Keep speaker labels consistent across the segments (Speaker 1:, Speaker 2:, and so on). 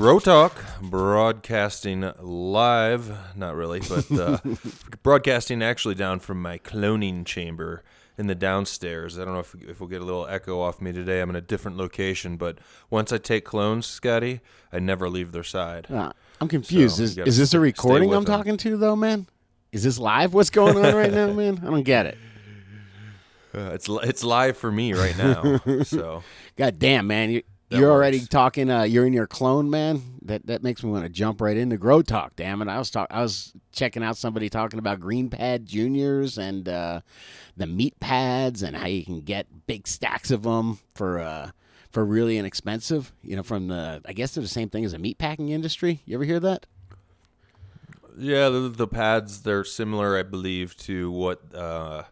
Speaker 1: Grow Talk, broadcasting live, not really, but uh, broadcasting actually down from my cloning chamber in the downstairs. I don't know if, if we'll get a little echo off me today. I'm in a different location, but once I take clones, Scotty, I never leave their side.
Speaker 2: Uh, I'm confused.
Speaker 1: So,
Speaker 2: is, is this a recording I'm
Speaker 1: them.
Speaker 2: talking to though, man? Is this live? What's going on right now, man? I don't get it.
Speaker 1: Uh, it's it's live for me right now. so
Speaker 2: God damn, man. You,
Speaker 1: That
Speaker 2: you're already talking. Uh, you're in your clone, man. That that makes me want to jump right into grow talk. Damn it! I was talk. I was checking out somebody talking about green pad juniors and uh, the meat pads and how you can get big stacks of them for uh, for really inexpensive. You know, from the I guess they're the same thing as the meat packing industry. You ever hear that?
Speaker 1: yeah, the, the pads they're similar, I believe, to what uh,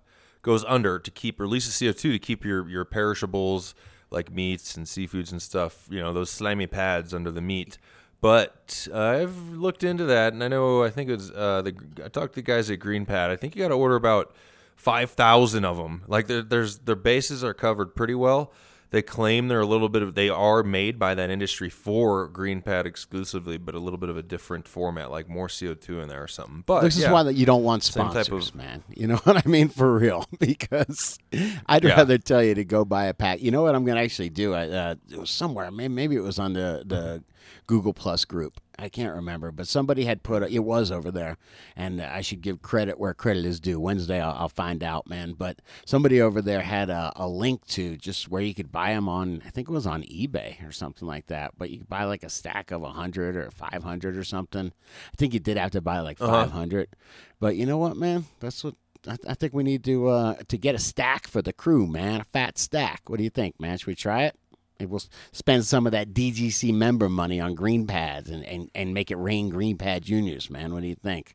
Speaker 1: goes under to keep releases CO two to keep your your perishables like meats and seafoods and stuff. You know those slimy pads under the meat. But uh, I've looked into that, and I know I think it was uh, the I talked to the guys at Green Pad. I think you got to order about five thousand of them. Like there- there's their bases are covered pretty well. They claim they're a little bit of they are made by that industry for Green Pad exclusively, but a little bit of a different format, like more CO two in there or something. But
Speaker 2: This is why that you don't want sponsors,
Speaker 1: of-
Speaker 2: man. You know what I mean for real? Because I'd
Speaker 1: Yeah.
Speaker 2: rather tell you to go buy a pack. You know what I'm going to actually do? I, uh, it was somewhere. Maybe, maybe it was on the the Google Plus group. I can't remember, but somebody had put it was over there, and I should give credit where credit is due. Wednesday, I'll, I'll find out, man. But somebody over there had a, a link to just where you could buy them on. I think it was on eBay or something like that. But you could buy like a stack of hundred or five hundred or something. I think you did have to buy like
Speaker 1: Uh-huh.
Speaker 2: 500 But you know what, man? That's what I, I think we need to uh, to get a stack for the crew, man. A fat stack. What do you think, man? Should we try it? Maybe we'll spend some of that DGC member money on green pads and, and, and make it rain green pad juniors, man. What do you think?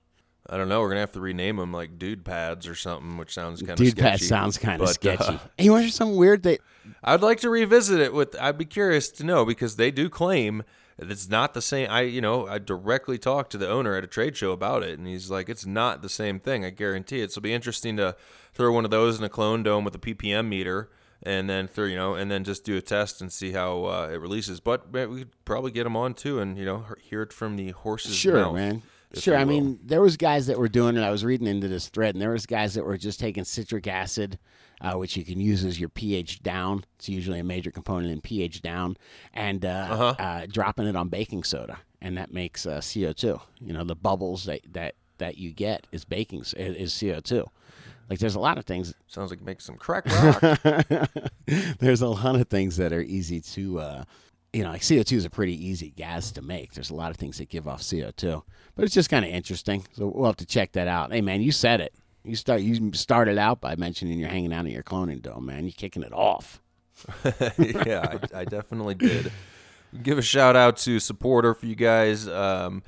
Speaker 1: I don't know. We're gonna have to rename them like Dude Pads or something, which sounds kind of
Speaker 2: Dude,
Speaker 1: sketchy.
Speaker 2: pad sounds kind of sketchy.
Speaker 1: uh,
Speaker 2: hey, you want to something weird? That
Speaker 1: I'd like to revisit it with. I'd be curious to know because they do claim that it's not the same. I, you know, I directly talked to the owner at a trade show about it, and he's like, "It's not the same thing. I guarantee it." So it'll be interesting to throw one of those in a clone dome with a ppm meter, and then through you know, and then just do a test and see how uh, it releases. But man, we could probably get them on too, and you know, hear it from the horse's
Speaker 2: sure,
Speaker 1: mouth,
Speaker 2: man. Sure. I mean, there was guys that were doing it. I was reading into this thread, and there was guys that were just taking citric acid, uh, which you can use as your pH down. It's usually a major component in pH down, and uh,
Speaker 1: Uh-huh.
Speaker 2: uh, dropping it on baking soda, and that makes uh, CO2. You know, the bubbles that that that you get is baking is CO2. Like there's a lot of things
Speaker 1: sounds like make some crack rock.
Speaker 2: there's a lot of things that are easy to uh, you know like co2 is a pretty easy gas to make there's a lot of things that give off co2 but it's just kind of interesting so we'll have to check that out hey man you said it you start you started out by mentioning you're hanging out in your cloning dome man you're kicking it off
Speaker 1: yeah, I, I definitely did. Give a shout out to supporter for you guys. Um,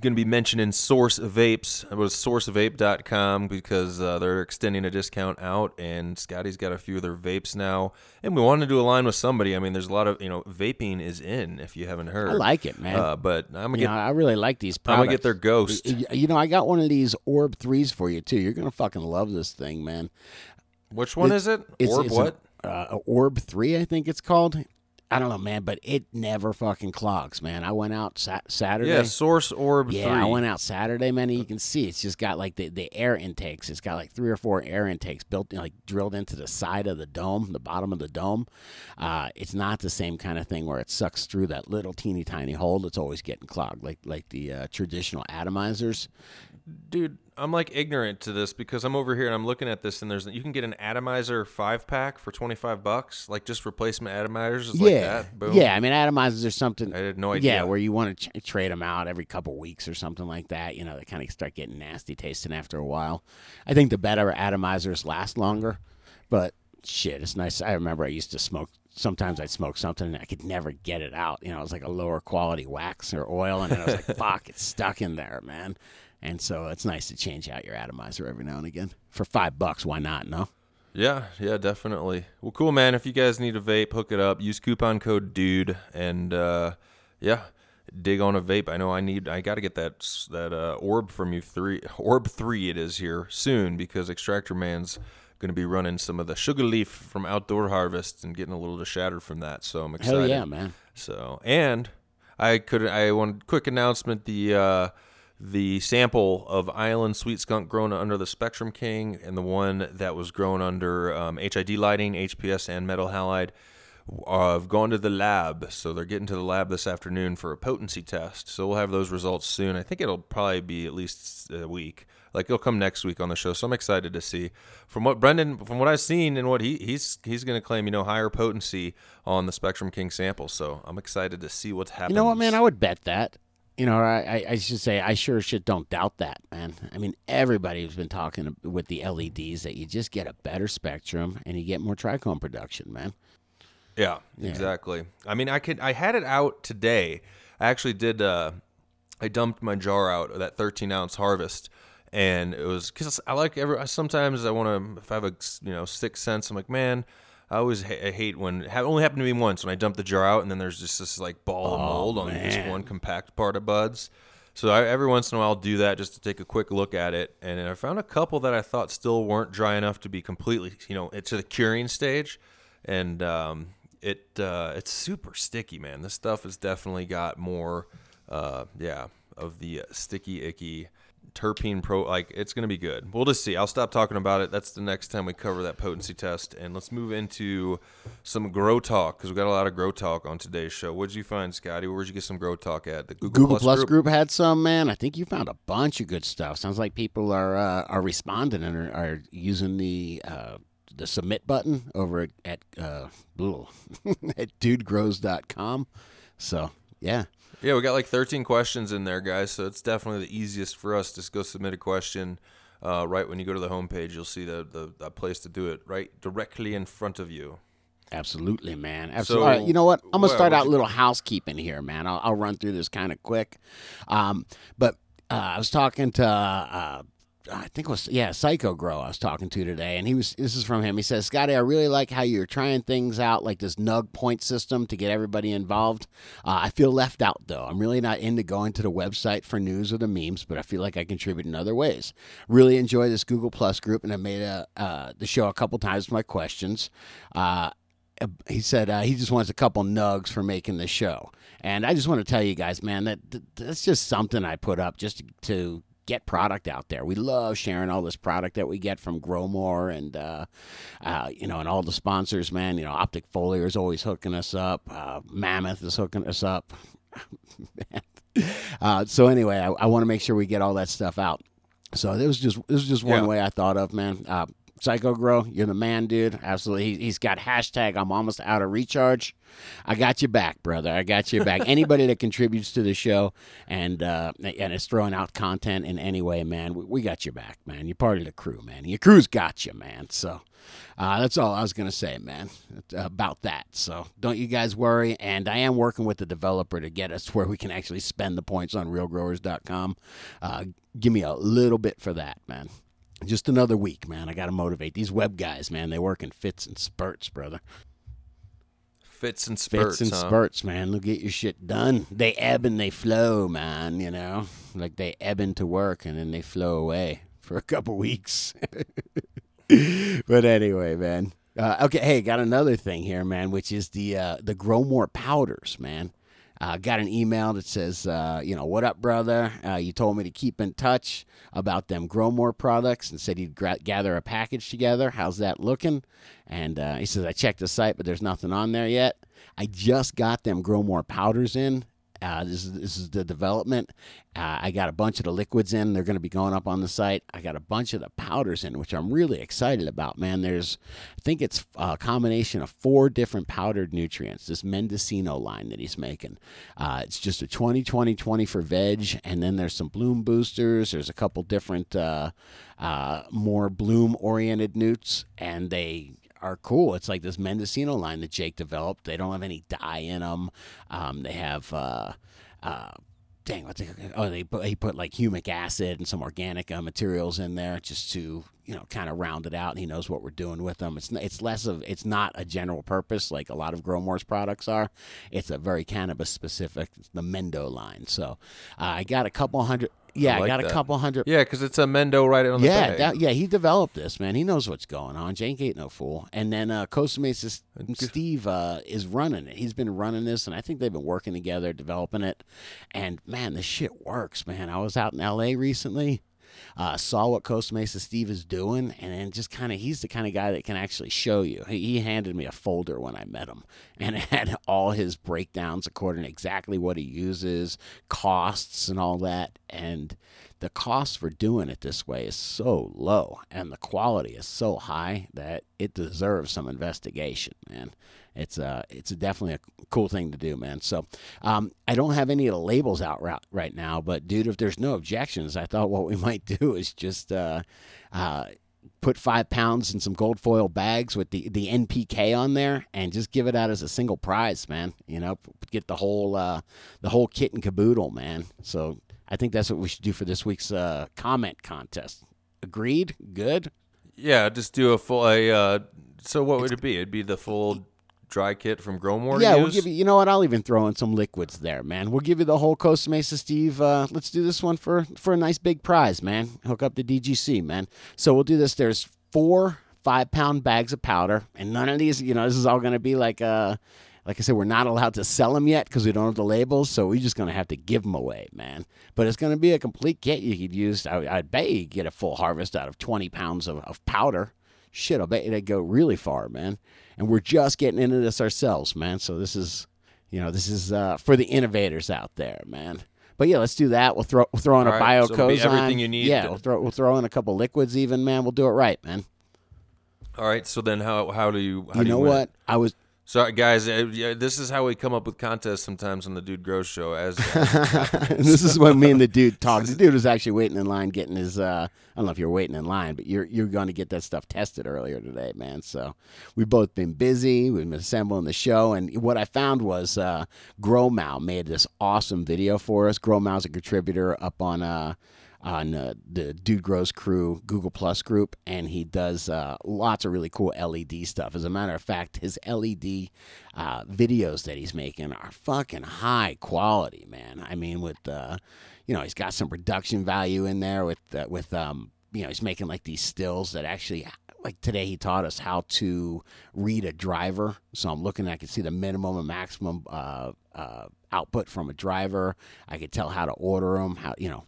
Speaker 1: going to be mentioning Source Vapes. It was sourcevape.com because uh, they're extending a discount out, and Scotty's got a few of their vapes now. And we wanted to do align with somebody. I mean, there's a lot of, you know, vaping is in, if you haven't heard.
Speaker 2: i like it man
Speaker 1: Uh, but I'm going to
Speaker 2: you
Speaker 1: get.
Speaker 2: know, I really like these
Speaker 1: I'm gonna get their ghost.
Speaker 2: You know, I got one of these Orb threes for you too. You're gonna fucking love this thing, man.
Speaker 1: Which one is it? Orb
Speaker 2: it's
Speaker 1: what?
Speaker 2: A, uh, Orb three, I think it's called. I don't know, man, but it never fucking clogs, man. I went out sat- Saturday.
Speaker 1: yeah, Source Orb
Speaker 2: Yeah,
Speaker 1: 3.
Speaker 2: I went out Saturday, man. And you can see it's just got like the, the air intakes. It's got like three or four air intakes built, like drilled into the side of the dome, the bottom of the dome. Uh, it's not the same kind of thing where it sucks through that little teeny tiny hole that's always getting clogged, like like the uh, traditional atomizers.
Speaker 1: Dude, I'm like ignorant to this because I'm over here and I'm looking at this and there's you can get an atomizer five pack for 25 bucks, like just replacement atomizers like
Speaker 2: yeah,
Speaker 1: that. Boom.
Speaker 2: yeah. I mean, atomizers are something.
Speaker 1: I had no idea.
Speaker 2: Yeah, where you want to ch- trade them out every couple weeks or something like that. You know, they kind of start getting nasty tasting after a while. I think the better atomizers last longer, but shit, it's nice. I remember I used to smoke. Sometimes I'd smoke something and I could never get it out. You know, it was like a lower quality wax or oil, and then I was like, "Fuck, it's stuck in there, man." And so it's nice to change out your atomizer every now and again for five bucks. Why not? No.
Speaker 1: Yeah, yeah, definitely. Well, cool, man. If you guys need a vape, hook it up. Use coupon code DUDE, and uh, yeah, dig on a vape. I know I need. I got to get that that uh, orb from you three. Orb three, it is here soon because Extractor Man's going to be running some of the sugar leaf from Outdoor Harvest and getting a little shattered from that. So I'm excited.
Speaker 2: Hell yeah, man.
Speaker 1: So and I could I want quick announcement the uh, the sample of Island Sweet Skunk grown under the Spectrum King and the one that was grown under um, HID lighting, HPS, and metal halide uh, have gone to the lab. So they're getting to the lab this afternoon for a potency test. So we'll have those results soon. I think it'll probably be at least a week. Like it'll come next week on the show. So I'm excited to see. From what Brendan, from what I've seen and what he he's he's going to claim, you know, higher potency on the Spectrum King sample. So I'm excited to see what's happening.
Speaker 2: You know what, man? I would bet that. You know, I, I, should say, I sure shit don't doubt that, man. I mean, everybody's been talking with the LEDs that you just get a better spectrum and you get more trichome production, man.
Speaker 1: Yeah, exactly. I mean, I could. I had it out today. I actually did. Uh, I dumped my jar out of that 13 ounce harvest, and it was because I like every. Sometimes I want to. If I have a you know sixth sense, I'm like, man. I always ha- I hate when it only happened to me once when I dumped the jar out and then there's just this like ball of mold on this one compact part of buds. So I, every once in a while I'll do that just to take a quick look at it, and I found a couple that I thought still weren't dry enough to be completely, you know, to the curing stage, and um, it uh, it's super sticky, man. This stuff has definitely got more, uh, yeah, of the sticky icky terpene pro. Like it's gonna be good. We'll just see. I'll stop talking about it. That's the next time we cover that potency test, and let's move into some grow talk because we got a lot of grow talk on today's show. What'd you find, Scotty? Where'd you get some grow talk at? The Google,
Speaker 2: Google Plus, group? had some, man. I think you found a bunch of good stuff. Sounds like people are uh, are responding and are, are using the uh, the submit button over at at, uh, at dudegrows.com. So, yeah.
Speaker 1: Yeah, we got like 13 questions in there, guys. So it's definitely the easiest for us. Just go submit a question. Uh, right when you go to the homepage, you'll see the, the, the place to do it right directly in front of you.
Speaker 2: Absolutely, man. Absolutely.
Speaker 1: So,
Speaker 2: you know what? I'm gonna
Speaker 1: what-
Speaker 2: start out a little housekeeping here, man. I'll, I'll run through this kind of quick. Um, but uh, I was talking to, uh, I think it was yeah, Psycho Grow. I was talking to today, and he was. This is from him. He says, "Scotty, I really like how you're trying things out, like this Nug point system to get everybody involved. Uh, I feel left out though. I'm really not into going to the website for news or the memes, but I feel like I contribute in other ways. Really enjoy this Google Plus group, and I made a uh, the show a couple times with my questions." Uh, he said uh, he just wants a couple nugs for making the show. And I just want to tell you guys, man, that that- that's just something I put up just to, to get product out there. We love sharing all this product that we get from Grow More and uh, uh, you know, and all the sponsors, man. You know, Optic Foliar is always hooking us up. Uh, Mammoth is hooking us up. uh, so anyway, I, I want to make sure we get all that stuff out. So this was just this was just one
Speaker 1: Yeah.
Speaker 2: way I thought of, man. Uh, Psycho Grow, you're the man, dude. Absolutely. He, he's got hashtag I'm almost out of recharge. I got you back, brother. I got you back. Anybody that contributes to the show and uh, and is throwing out content in any way, man, we, we got your back, man. You're part of the crew, man. Your crew's got you, man. So uh, that's all I was gonna say, man, about that. So don't you guys worry. And I am working with the developer to get us where we can actually spend the points on RealGrowers.com. Uh, give me a little bit for that, man. Just another week, man. I got to motivate these web guys, man. They work in fits and spurts, brother.
Speaker 1: Fits and spurts.
Speaker 2: Fits and
Speaker 1: huh?
Speaker 2: spurts, man. They'll get your shit done. They ebb and they flow, man. You know, like they ebb into work and then they flow away for a couple weeks. but anyway, man. Uh, okay, hey, got another thing here, man, which is the uh, the Grow More powders, man. Uh, got an email that says, uh, you know, what up, brother? Uh, you told me to keep in touch about them Grow More products and said he'd gra- gather a package together. How's that looking? And uh, he says, I checked the site, but there's nothing on there yet. I just got them Grow More powders in. Uh, this is this is the development. Uh, I got a bunch of the liquids in. They're going to be going up on the site. I got a bunch of the powders in, which I'm really excited about. Man, there's I think it's a combination of four different powdered nutrients. This Mendocino line that he's making. Uh, it's just a 20 20 20 for veg, and then there's some bloom boosters. There's a couple different uh, uh, more bloom oriented newts, and they are cool. It's like this Mendocino line that Jake developed. They don't have any dye in them. Um, they have. Uh, uh, Dang, what's it? Oh, they put, he put like humic acid and some organic uh, materials in there just to you know kind of round it out. And he knows what we're doing with them. It's it's less of it's not a general purpose like a lot of Growmore's products are. It's a very cannabis specific. The Mendo line. So uh, I got a couple hundred. Yeah, I,
Speaker 1: like
Speaker 2: got a couple hundred.
Speaker 1: Yeah, because it's a Mendo right on the
Speaker 2: Yeah,
Speaker 1: bag.
Speaker 2: that, yeah, he developed this man. He knows what's going on. Jake ain't no fool. And then uh, Costa Mesa Steve uh, is running it. He's been running this, and I think they've been working together, developing it. And man, this shit works, man. I was out in L.A. recently. Uh, saw what Costa Mesa Steve is doing, and then just kind of, he's the kind of guy that can actually show you. He, he handed me a folder when I met him, and it had all his breakdowns according to exactly what he uses, costs, and all that. And the cost for doing it this way is so low and the quality is so high that it deserves some investigation man it's uh it's definitely a cool thing to do man so um i don't have any of the labels out right, right now but dude if there's no objections i thought what we might do is just uh uh put five pounds in some gold foil bags with the, the NPK on there and just give it out as a single prize, man. You know, get the whole uh, the whole kit and caboodle, man. So I think that's what we should do for this week's uh, comment contest. Agreed? Good.
Speaker 1: Yeah, just do a full. A, uh, so what would it be? It'd be the full dry kit from Growmore.
Speaker 2: yeah, we'll give you. You know what? I'll even throw in some liquids there, man. We'll give you the whole Costa Mesa, Steve. Uh, let's do this one for for a nice big prize, man. Hook up the DGC, man. So we'll do this. There's four five pound bags of powder, and none of these. You know, this is all going to be like uh Like I said, we're not allowed to sell them yet because we don't have the labels, so we're just going to have to give them away, man. But it's going to be a complete kit you could use. I, I'd bet you get a full harvest out of 20 pounds of, of powder. Shit, I bet you they'd go really far, man. And we're just getting into this ourselves, man. So this is, you know, this is uh, for the innovators out there, man. But yeah, let's do that. We'll throw we'll throw in
Speaker 1: All
Speaker 2: a
Speaker 1: right, so it'll be everything you need
Speaker 2: Yeah,
Speaker 1: to-
Speaker 2: we'll throw we'll throw in a couple liquids, even, man. We'll do it right, man.
Speaker 1: All right. So then, how how do you how
Speaker 2: you
Speaker 1: do
Speaker 2: know
Speaker 1: you
Speaker 2: what? I was
Speaker 1: Sorry, guys. uh, This is how we come up with contests sometimes on the Dude Grows show. As
Speaker 2: this is when me and the dude talked. The dude was actually waiting in line getting his. Uh, I don't know if you're waiting in line, but you're you're going to get that stuff tested earlier today, man. So we've both been busy. We've been assembling the show, and what I found was uh, Growmow made this awesome video for us. Growmow's a contributor up on. Uh, on uh, the Dude Grows Crew Google Plus group, and he does uh, lots of really cool LED stuff. As a matter of fact, his LED uh, videos that he's making are fucking high quality, man. I mean, with uh, you know, he's got some production value in there with uh, with um, you know, he's making like these stills that actually. Like today, he taught us how to read a driver. So I'm looking, I can see the minimum and maximum uh, uh, output from a driver. I could tell how to order them, how you know,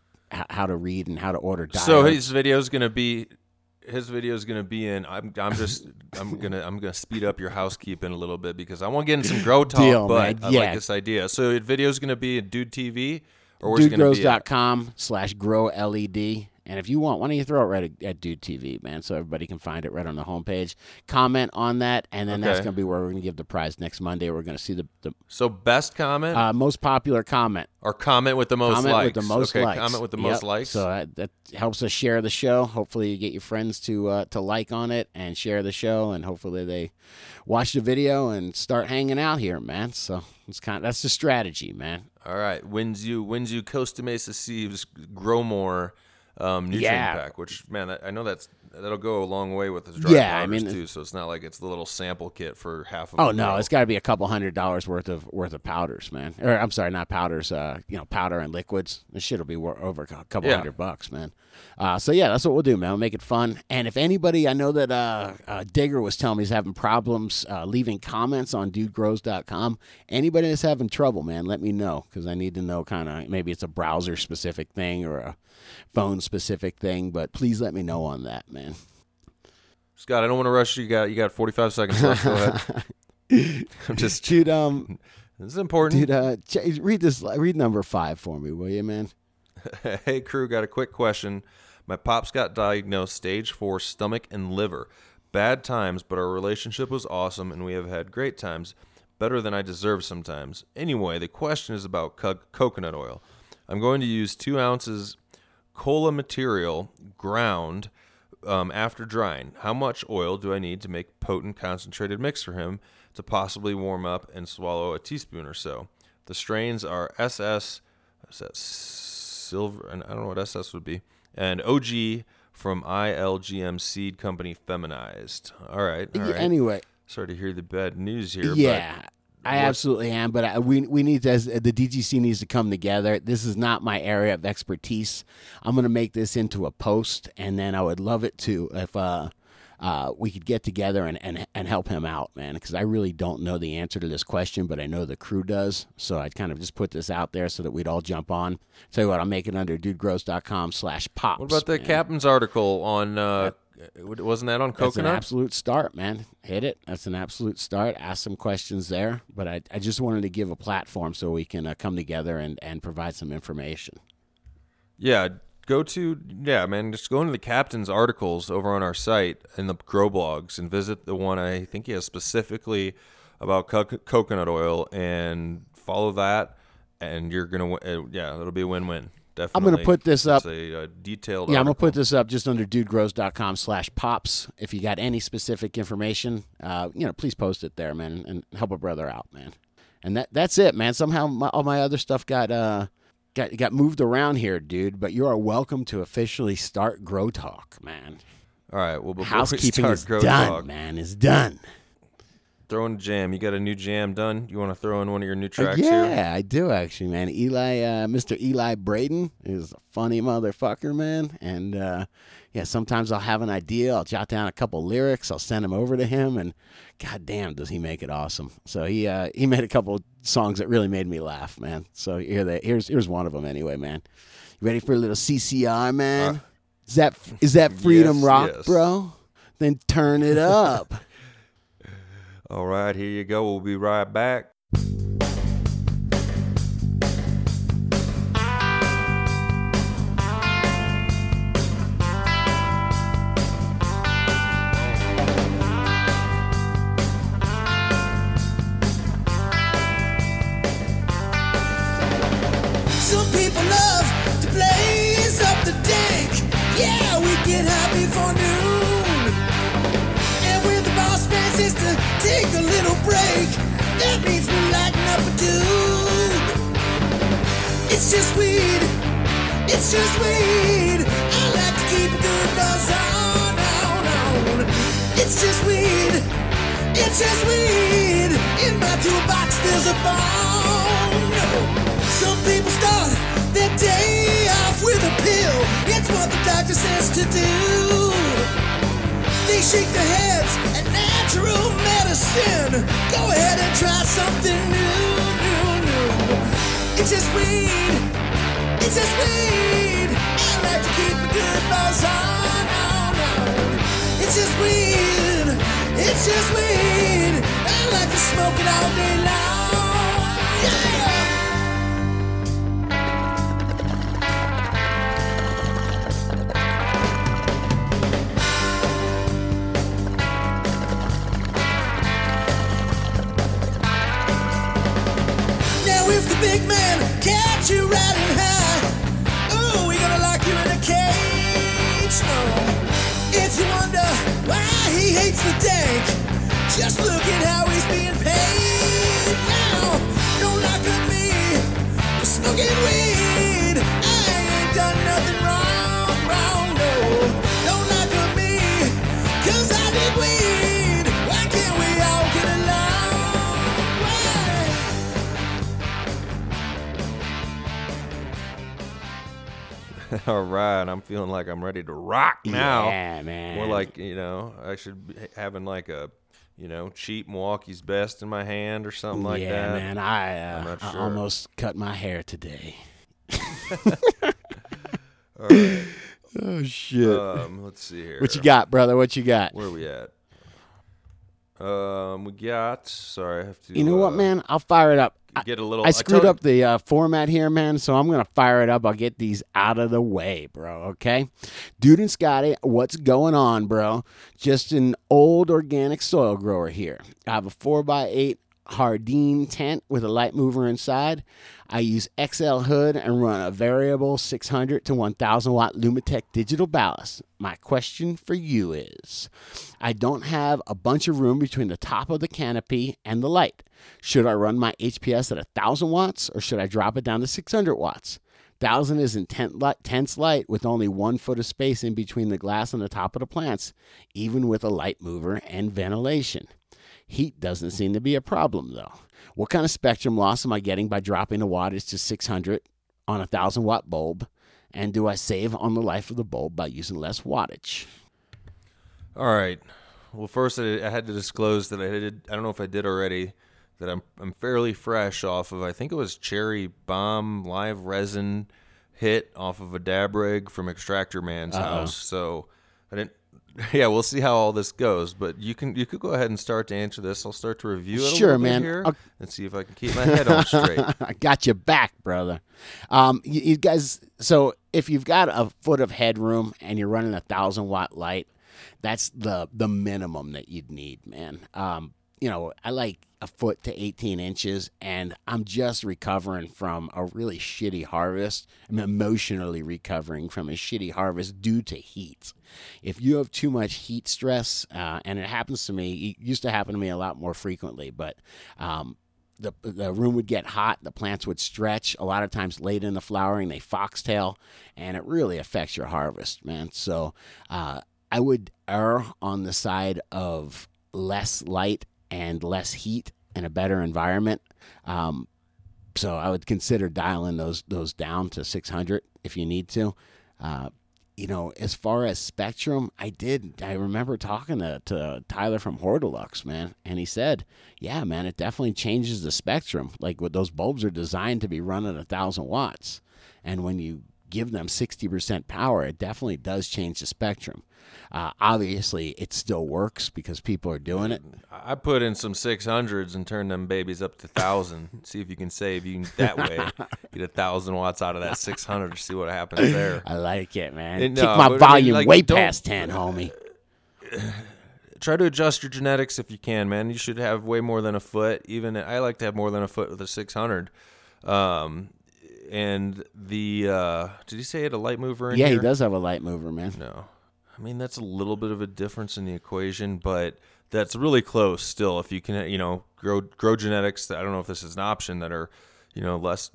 Speaker 2: how to read and how to order diodes.
Speaker 1: so his video is gonna be. His video is gonna be in. I'm. I'm just. I'm gonna. I'm gonna speed up your housekeeping a little bit because I want to get in some grow talk.
Speaker 2: Deal,
Speaker 1: but
Speaker 2: man.
Speaker 1: I
Speaker 2: Yeah.
Speaker 1: like this idea. So the video is gonna be in Dude TV, or where's it gonna be? at?
Speaker 2: dudegrows.com slash grow led and if you want why don't you throw it right at, at dude tv man so everybody can find it right on the homepage. Comment on that and then that's going to be where we're going to give the prize next monday. We're going to see the, the
Speaker 1: So best comment?
Speaker 2: Uh, most popular comment.
Speaker 1: Or comment with the most
Speaker 2: comment
Speaker 1: likes.
Speaker 2: with the most
Speaker 1: okay,
Speaker 2: likes.
Speaker 1: comment with the
Speaker 2: Yep.
Speaker 1: most likes.
Speaker 2: so that, that helps us share the show. Hopefully you get your friends to uh, to like on it and share the show and hopefully they watch the video and start hanging out here man. So it's kind of, that's the strategy man.
Speaker 1: All right, wins you wins you Costa Mesa Steve's Grow More um, nutrient
Speaker 2: Yeah.
Speaker 1: pack, which man, I I know that's that'll go a long way with his dry
Speaker 2: Yeah, I
Speaker 1: powders
Speaker 2: mean,
Speaker 1: too. So it's not like it's the little sample kit for half of.
Speaker 2: Oh no, it's got to be a couple hundred dollars worth of worth of powders, man. Or I'm sorry, not powders. Uh, you know, powder and liquids. This shit'll be over a couple
Speaker 1: Yeah.
Speaker 2: hundred bucks, man. Uh, so yeah, that's what we'll do, man. We'll make it fun. And if anybody, I know that uh, uh, Digger was telling me he's having problems uh, leaving comments on DudeGrows.com. Anybody that's having trouble, man, let me know because I need to know kind of maybe it's a browser specific thing or a phone specific thing. But please let me know on that, man.
Speaker 1: Scott, I don't want to rush you. You got you got 45 seconds left. Go ahead. I'm just
Speaker 2: Dude, um,
Speaker 1: This is important.
Speaker 2: Dude, uh, read this. Read number five for me, will you, man?
Speaker 1: hey, crew, got a quick question. My pops got diagnosed stage four stomach and liver. Bad times, but our relationship was awesome and we have had great times. Better than I deserve sometimes. Anyway, the question is about co- coconut oil. I'm going to use two ounces cola material ground um, after drying. How much oil do I need to make potent concentrated mix for him to possibly warm up and swallow a teaspoon or so? The strains are SS, silver, and I don't know what SS would be, and OG from ILGM Seed Company Feminized. All right, all right.
Speaker 2: Anyway,
Speaker 1: Sorry to hear the bad news here.
Speaker 2: yeah, I absolutely am. But I, we we need to as the DGC needs to come together. This is not my area of expertise. I'm going to make this into a post, and then I would love it to if uh, uh, we could get together and, and and help him out, man. Because I really don't know the answer to this question, but I know the crew does. So I'd kind of just put this out there so that we'd all jump on. Tell you what, I'll make it under dudegrows.com slash pops.
Speaker 1: What about the
Speaker 2: man.
Speaker 1: captain's article on? Uh, wasn't that on coconut?
Speaker 2: That's an absolute start, man. Hit it. That's an absolute start. Ask some questions there. But I, I just wanted to give a platform so we can uh, come together and, and provide some information.
Speaker 1: Yeah, go to yeah, man. Just go into the captain's articles over on our site in the grow blogs and visit the one I think he has specifically about co- coconut oil and follow that, and you're gonna uh, yeah, it'll be a win-win.
Speaker 2: I'm
Speaker 1: Definitely.
Speaker 2: I'm going to put this up.
Speaker 1: It's a, uh detailed.
Speaker 2: Yeah, I'm going to put this up just under dudegrows.com slash pops. If you got any specific information, uh, you know, please post it there, man, and help a brother out, man. And that that's it, man. Somehow my, all my other stuff got uh got got moved around here, dude. But you are welcome to officially start Grow Talk, man.
Speaker 1: All right. Well, before we
Speaker 2: Housekeeping
Speaker 1: start
Speaker 2: is
Speaker 1: grow
Speaker 2: done,
Speaker 1: talk,
Speaker 2: man. Is done.
Speaker 1: Throw in a jam. You got a new jam done? You want to throw in one of your new
Speaker 2: Uh,
Speaker 1: tracks
Speaker 2: yeah,
Speaker 1: here?
Speaker 2: I do actually, man. Eli, uh, Mr. Eli Braden is a funny motherfucker, man. And uh, yeah, sometimes I'll have an idea, I'll jot down a couple lyrics, I'll send them over to him, and goddamn, does he make it awesome? So he uh, he made a couple songs that really made me laugh, man. So here they here's here's one of them anyway, man. You ready for a little CCR, man? is that is that freedom
Speaker 1: yes,
Speaker 2: rock,
Speaker 1: yes.
Speaker 2: bro? Then turn it up.
Speaker 1: All right, here you go. We'll be right back.
Speaker 3: Some people love to blaze up the. Yeah, we It's just weed. It's just weed. I like to keep a good buzz on, on, on. It's just weed. It's just weed. In my toolbox, there's a bone. Some people start their day off with a pill. It's what the doctor says to do. They shake their heads at natural medicine. Go ahead and try something new. It's just weed. It's just weed. I like to keep a good buzz on, on, on. It's just weed. It's just weed. I like to smoke it all day long. Yeah.
Speaker 1: Feeling like I'm ready to rock now.
Speaker 2: Yeah, man.
Speaker 1: More like you know, I should be having like a, you know, cheap Milwaukee's best in my hand or something like
Speaker 2: yeah,
Speaker 1: that.
Speaker 2: man. I, uh, I
Speaker 1: sure.
Speaker 2: almost cut my hair today.
Speaker 1: Right.
Speaker 2: Oh shit!
Speaker 1: Um, let's see here.
Speaker 2: what you got, brother? What you got?
Speaker 1: Where are we at? Um, we got. Sorry, I have to.
Speaker 2: You know what,
Speaker 1: uh,
Speaker 2: man? I'll fire it up. I-
Speaker 1: Get a little.
Speaker 2: I screwed
Speaker 1: tell-
Speaker 2: up the uh, format here, man, so I'm going to fire it up. I'll get these out of the way, bro, okay? Dude and Scotty, what's going on, bro? Just an old organic soil grower here. I have a 4x8 Hardine tent with a light mover inside. I use XL hood and run a variable 600 to 1000 watt Lumatek digital ballast. My question for you is I don't have a bunch of room between the top of the canopy and the light. Should I run my HPS at 1000 watts or should I drop it down to 600 watts? 1000 is intense light, with only one foot of space in between the glass and the top of the plants, even with a light mover and ventilation. Heat doesn't seem to be a problem though. What kind of spectrum loss am I getting by dropping the wattage to 600 on a 1000 watt bulb? And do I save on the life of the bulb by using less wattage?
Speaker 1: All right. Well, first I, I had to disclose that I did. I don't know if I did already. That I'm I'm fairly fresh off of. I think it was Cherry Bomb live resin hit off of a dab rig from Extractor Man's house. So I didn't. Yeah, we'll see how all this goes. But you can you could go ahead and start to answer this. I'll start to review it a
Speaker 2: Sure,
Speaker 1: bit
Speaker 2: man.
Speaker 1: here
Speaker 2: I'll-
Speaker 1: and see if I can keep my head on straight.
Speaker 2: I got you back, brother. Um, you, you guys, so if you've got a foot of headroom and you're running a thousand watt light, that's the the minimum that you'd need, man. Um, you know, I like a foot to 18 inches, and I'm just recovering from a really shitty harvest. I'm emotionally recovering from a shitty harvest due to heat. If you have too much heat stress, uh, and it happens to me, it used to happen to me a lot more frequently, but um, the the room would get hot, the plants would stretch. A lot of times late in the flowering, they foxtail, and it really affects your harvest, man. So uh, I would err on the side of less light and less heat and a better environment. Um, so I would consider dialing those those down to 600 if you need to. Uh, you know, as far as spectrum, I did. I remember talking to, to Tyler from Hortilux, man, and he said, "Yeah, man, it definitely changes the spectrum. Like, what those bulbs are designed to be running a thousand watts, and when you give them sixty percent power, it definitely does change the spectrum. Uh, obviously, it still works because people are doing it.
Speaker 1: I put in some six hundreds and turned them babies up to thousand. see if you can save. You can that way get a thousand watts out of that six hundred. See what happens there.
Speaker 2: I like it, man.
Speaker 1: And,
Speaker 2: Kick
Speaker 1: no,
Speaker 2: my
Speaker 1: but I mean,
Speaker 2: volume
Speaker 1: like,
Speaker 2: way past ten, homie.
Speaker 1: Try to adjust your genetics if you can, man. You should have way more than a foot. Even I like to have more than a foot with a six hundred. Um, and the uh, did he say it had a light mover in
Speaker 2: Yeah,
Speaker 1: here?
Speaker 2: he does have a light mover, man.
Speaker 1: No. I mean, that's a little bit of a difference in the equation, but that's really close still. If you can, you know, grow grow genetics, I don't know if this is an option that are, you know, less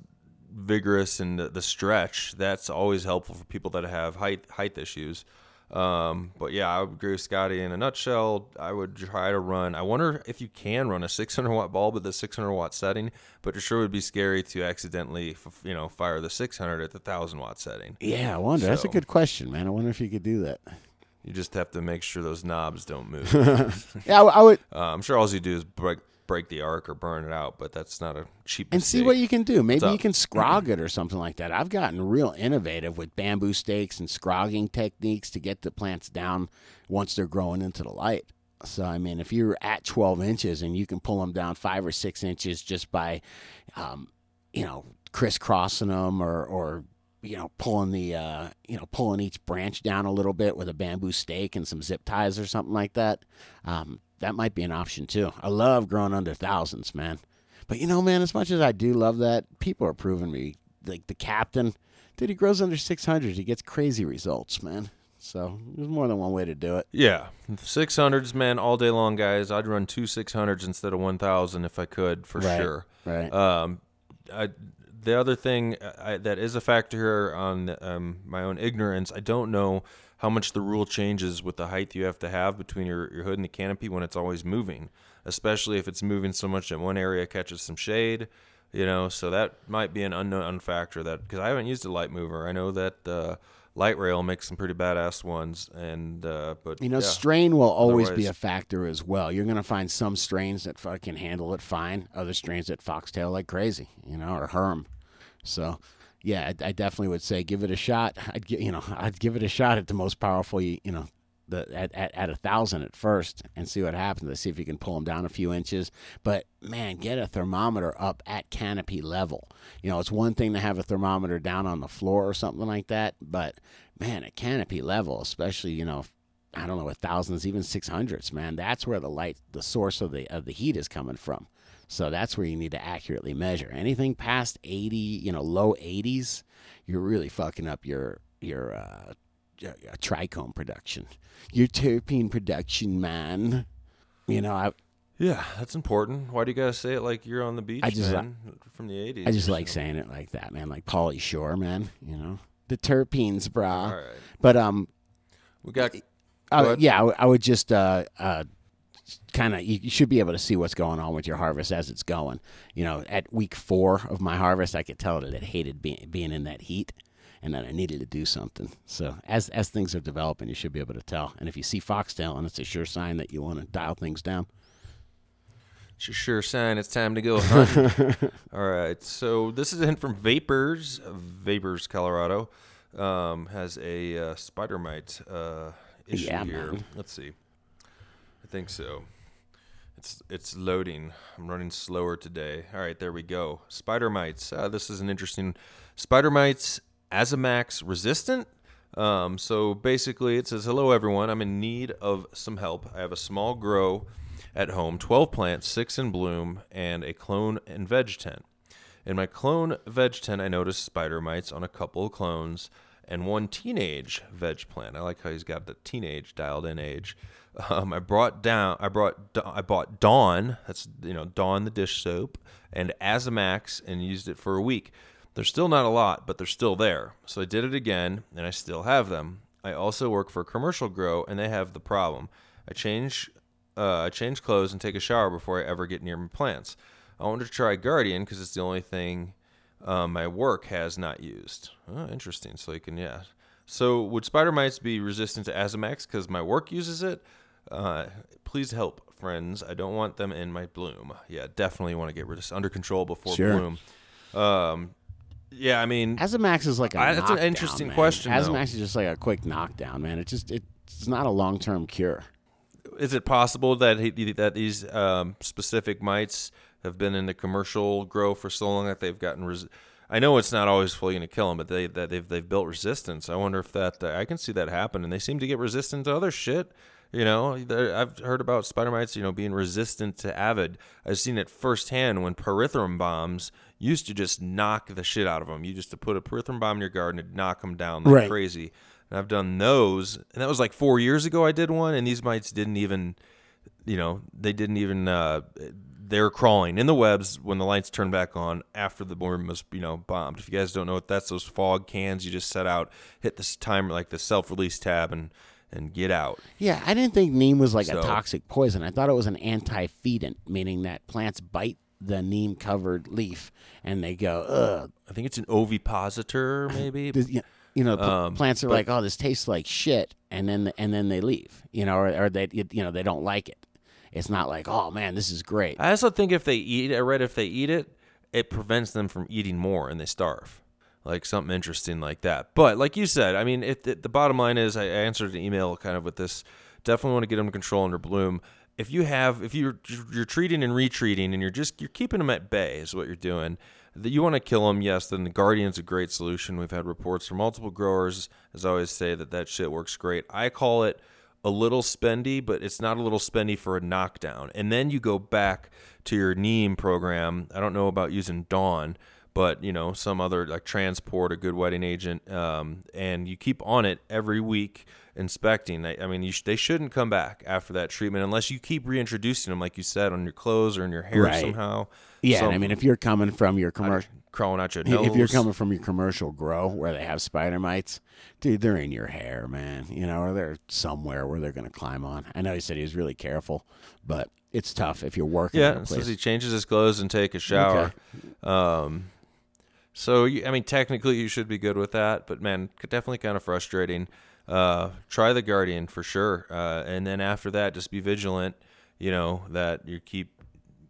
Speaker 1: vigorous in the, the stretch. That's always helpful for people that have height height issues. Um, but yeah, I would agree with Scotty. In a nutshell, I would try to run. I wonder if you can run a 600 watt bulb at the 600 watt setting, but it sure would be scary to accidentally, f- you know, fire the 600 at the 1000 watt setting.
Speaker 2: Yeah, I wonder. That's a good question, man. I wonder if you could do that.
Speaker 1: You just have to make sure those knobs don't move.
Speaker 2: Yeah, I, I would.
Speaker 1: Uh, I'm sure all you do is break break the arc or burn it out, but that's not a cheap.
Speaker 2: And see what you can do. Maybe you can scrog it or something like that. I've gotten real innovative with bamboo stakes and scrogging techniques to get the plants down once they're growing into the light. So, I mean, if you're at 12 inches and you can pull them down five or six inches just by, um, you know, crisscrossing them or, or you know, pulling the, uh, you know, pulling each branch down a little bit with a bamboo stake and some zip ties or something like that, um, that might be an option too. I love growing under thousands, man. But you know, man, as much as I do love that, people are proving me like the captain. Dude, he grows under 600. He gets crazy results, man. So there's more than one way to do it.
Speaker 1: Yeah, six hundreds, man, all day long, guys. I'd run two six hundreds instead of one thousand if I could, for
Speaker 2: Right,
Speaker 1: sure.
Speaker 2: right.
Speaker 1: Um, I, the other thing I, that is a factor here on um, my own ignorance, I don't know how much the rule changes with the height you have to have between your, your hood and the canopy when it's always moving, especially if it's moving so much that one area catches some shade. You know, so that might be an unknown factor that because I haven't used a light mover. I know that uh, light rail makes some pretty badass ones, and uh, but
Speaker 2: You know,
Speaker 1: yeah.
Speaker 2: strain will always be a factor as well. You're gonna find some strains that fucking handle it fine, other strains that foxtail like crazy, you know, or herm. So, yeah, I, I definitely would say give it a shot. I'd gi- you know, I'd give it a shot at the most powerful, you, you know, the at, at, at a thousand at first and see what happens. Let's see if you can pull them down a few inches. But man, get a thermometer up at canopy level. You know, it's one thing to have a thermometer down on the floor or something like that, but man, at canopy level, especially you know, I don't know, with thousands, even six hundreds, man, that's where the light, the source of the of the heat is coming from. So that's where you need to accurately measure. Anything past 80, you know, low 80s, you're really fucking up your your uh, trichome production, your terpene production, man. You know, I
Speaker 1: Yeah, that's important. Why do you gotta say it like you're on the beach,
Speaker 2: I just-
Speaker 1: man, from the '80s?
Speaker 2: I just like
Speaker 1: something?
Speaker 2: saying it like that, man. Like Pauly Shore, man. You know, the terpenes, brah.
Speaker 1: Right,
Speaker 2: But um,
Speaker 1: we got.
Speaker 2: Uh,
Speaker 1: ahead.
Speaker 2: yeah, I I would just uh, uh, kind of. You, should be able to see what's going on with your harvest as it's going. You know, at week four of my harvest, I could tell that it hated being being in that heat, and that I needed to do something. So as as things are developing, you should be able to tell. And if you see foxtail, and it's a sure sign that you want to dial things down.
Speaker 1: It's a sure sign it's time to go hunting. All right, so this is a hint from Vapors, Vapors, Colorado. Um, has a uh, spider mite uh, issue
Speaker 2: Yeah,
Speaker 1: here.
Speaker 2: man.
Speaker 1: Let's see. Think so. It's it's loading. I'm running slower today. All right, there we go. Spider mites. Uh, this is an interesting. Spider mites Azamax resistant. Um, so basically, it says, "Hello everyone. I'm in need of some help. I have a small grow at home, 12 plants, six in bloom, and a clone and veg tent. In my clone veg tent, I noticed spider mites on a couple of clones and one teenage veg plant. I like how he's got the teenage dialed in age. Um, I brought down, I brought, I bought Dawn. That's you know Dawn the dish soap and Azamax and used it for a week. There's still not a lot, but they're still there. So I did it again, and I still have them. I also work for commercial grow, and they have the problem. I change, uh, I change clothes and take a shower before I ever get near my plants. I wanted to try Guardian because it's the only thing um, my work has not used. Oh, interesting. So you can, yeah. So would spider mites be resistant to Azamax because my work uses it? Uh, please help, friends. I don't want them in my bloom. Yeah, definitely want to get rid of under control before
Speaker 2: Sure.
Speaker 1: bloom. Um, yeah, I mean,
Speaker 2: Azamax is like a
Speaker 1: I- that's an
Speaker 2: knockdown,
Speaker 1: interesting
Speaker 2: man.
Speaker 1: question, though.
Speaker 2: Azamax is just like a quick knockdown, man. It just it's not a long term cure.
Speaker 1: is it possible that he, that these um, specific mites have been in the commercial grow for so long that they've gotten? Res- I know it's not always fully going to kill them, but they that they've they've built resistance. I wonder if that uh, I can see that happen, and they seem to get resistant to other shit. You know, I've heard about spider mites, you know, being resistant to avid. I've seen it firsthand when pyrethrum bombs used to just knock the shit out of them. You just to put a pyrethrum bomb in your garden and knock them down like
Speaker 2: Right.
Speaker 1: crazy. And I've done those, and that was like four years ago. I did one, and these mites didn't even, you know, they didn't even. Uh, they're crawling in the webs when the lights turn back on after the worm was, you know, bombed. If you guys don't know what that's, those fog cans you just set out, hit this timer like the self-release tab, and and get out.
Speaker 2: Yeah, I didn't think neem was like
Speaker 1: So-
Speaker 2: a toxic poison. I thought it was an anti-feedant, meaning that plants bite the neem covered leaf and they go, ugh.
Speaker 1: I think it's an ovipositor, maybe.
Speaker 2: You know,
Speaker 1: Um,
Speaker 2: plants are
Speaker 1: but-
Speaker 2: like, oh, this tastes like shit, and then and then they leave, you know, or, or they you know they don't like it. It's not like, oh man, this is great.
Speaker 1: I also think if they eat, it, I read if they eat it, it prevents them from eating more and they starve. Like something interesting like that. But like you said, I mean, the, bottom line is, I I answered an email kind of with this. Definitely want to get them control under bloom. If you have, if you're you're treating and retreating, and you're just you're keeping them at bay, is what you're doing. That you want to kill them, yes. Then the Guardian's a great solution. We've had reports from multiple growers, as I always say, that that shit works great. I call it a little spendy, but it's not a little spendy for a knockdown. And then you go back to your Neem program. I don't know about using Dawn, but you know some other like Transport, a good wetting agent, um, and you keep on it every week inspecting. I, I mean, you sh- they shouldn't come back after that treatment unless you keep reintroducing them, like you said, on your clothes or in your hair
Speaker 2: Right.
Speaker 1: somehow.
Speaker 2: yeah,
Speaker 1: Some-
Speaker 2: I mean, if you're coming from your commercial.
Speaker 1: crawling out your nose.
Speaker 2: If you're coming from your commercial grow where they have spider mites, dude, they're in your hair, man. You know, or they're somewhere where they're going to climb on. I know he said he was really careful, but it's tough if you're working.
Speaker 1: Yeah,
Speaker 2: in a
Speaker 1: it says he changes his clothes and take a shower. Um, so I mean, technically you should be good with that, but man, definitely kind of frustrating. Uh, try the Guardian for sure, uh, and then after that, just be vigilant. You know that you keep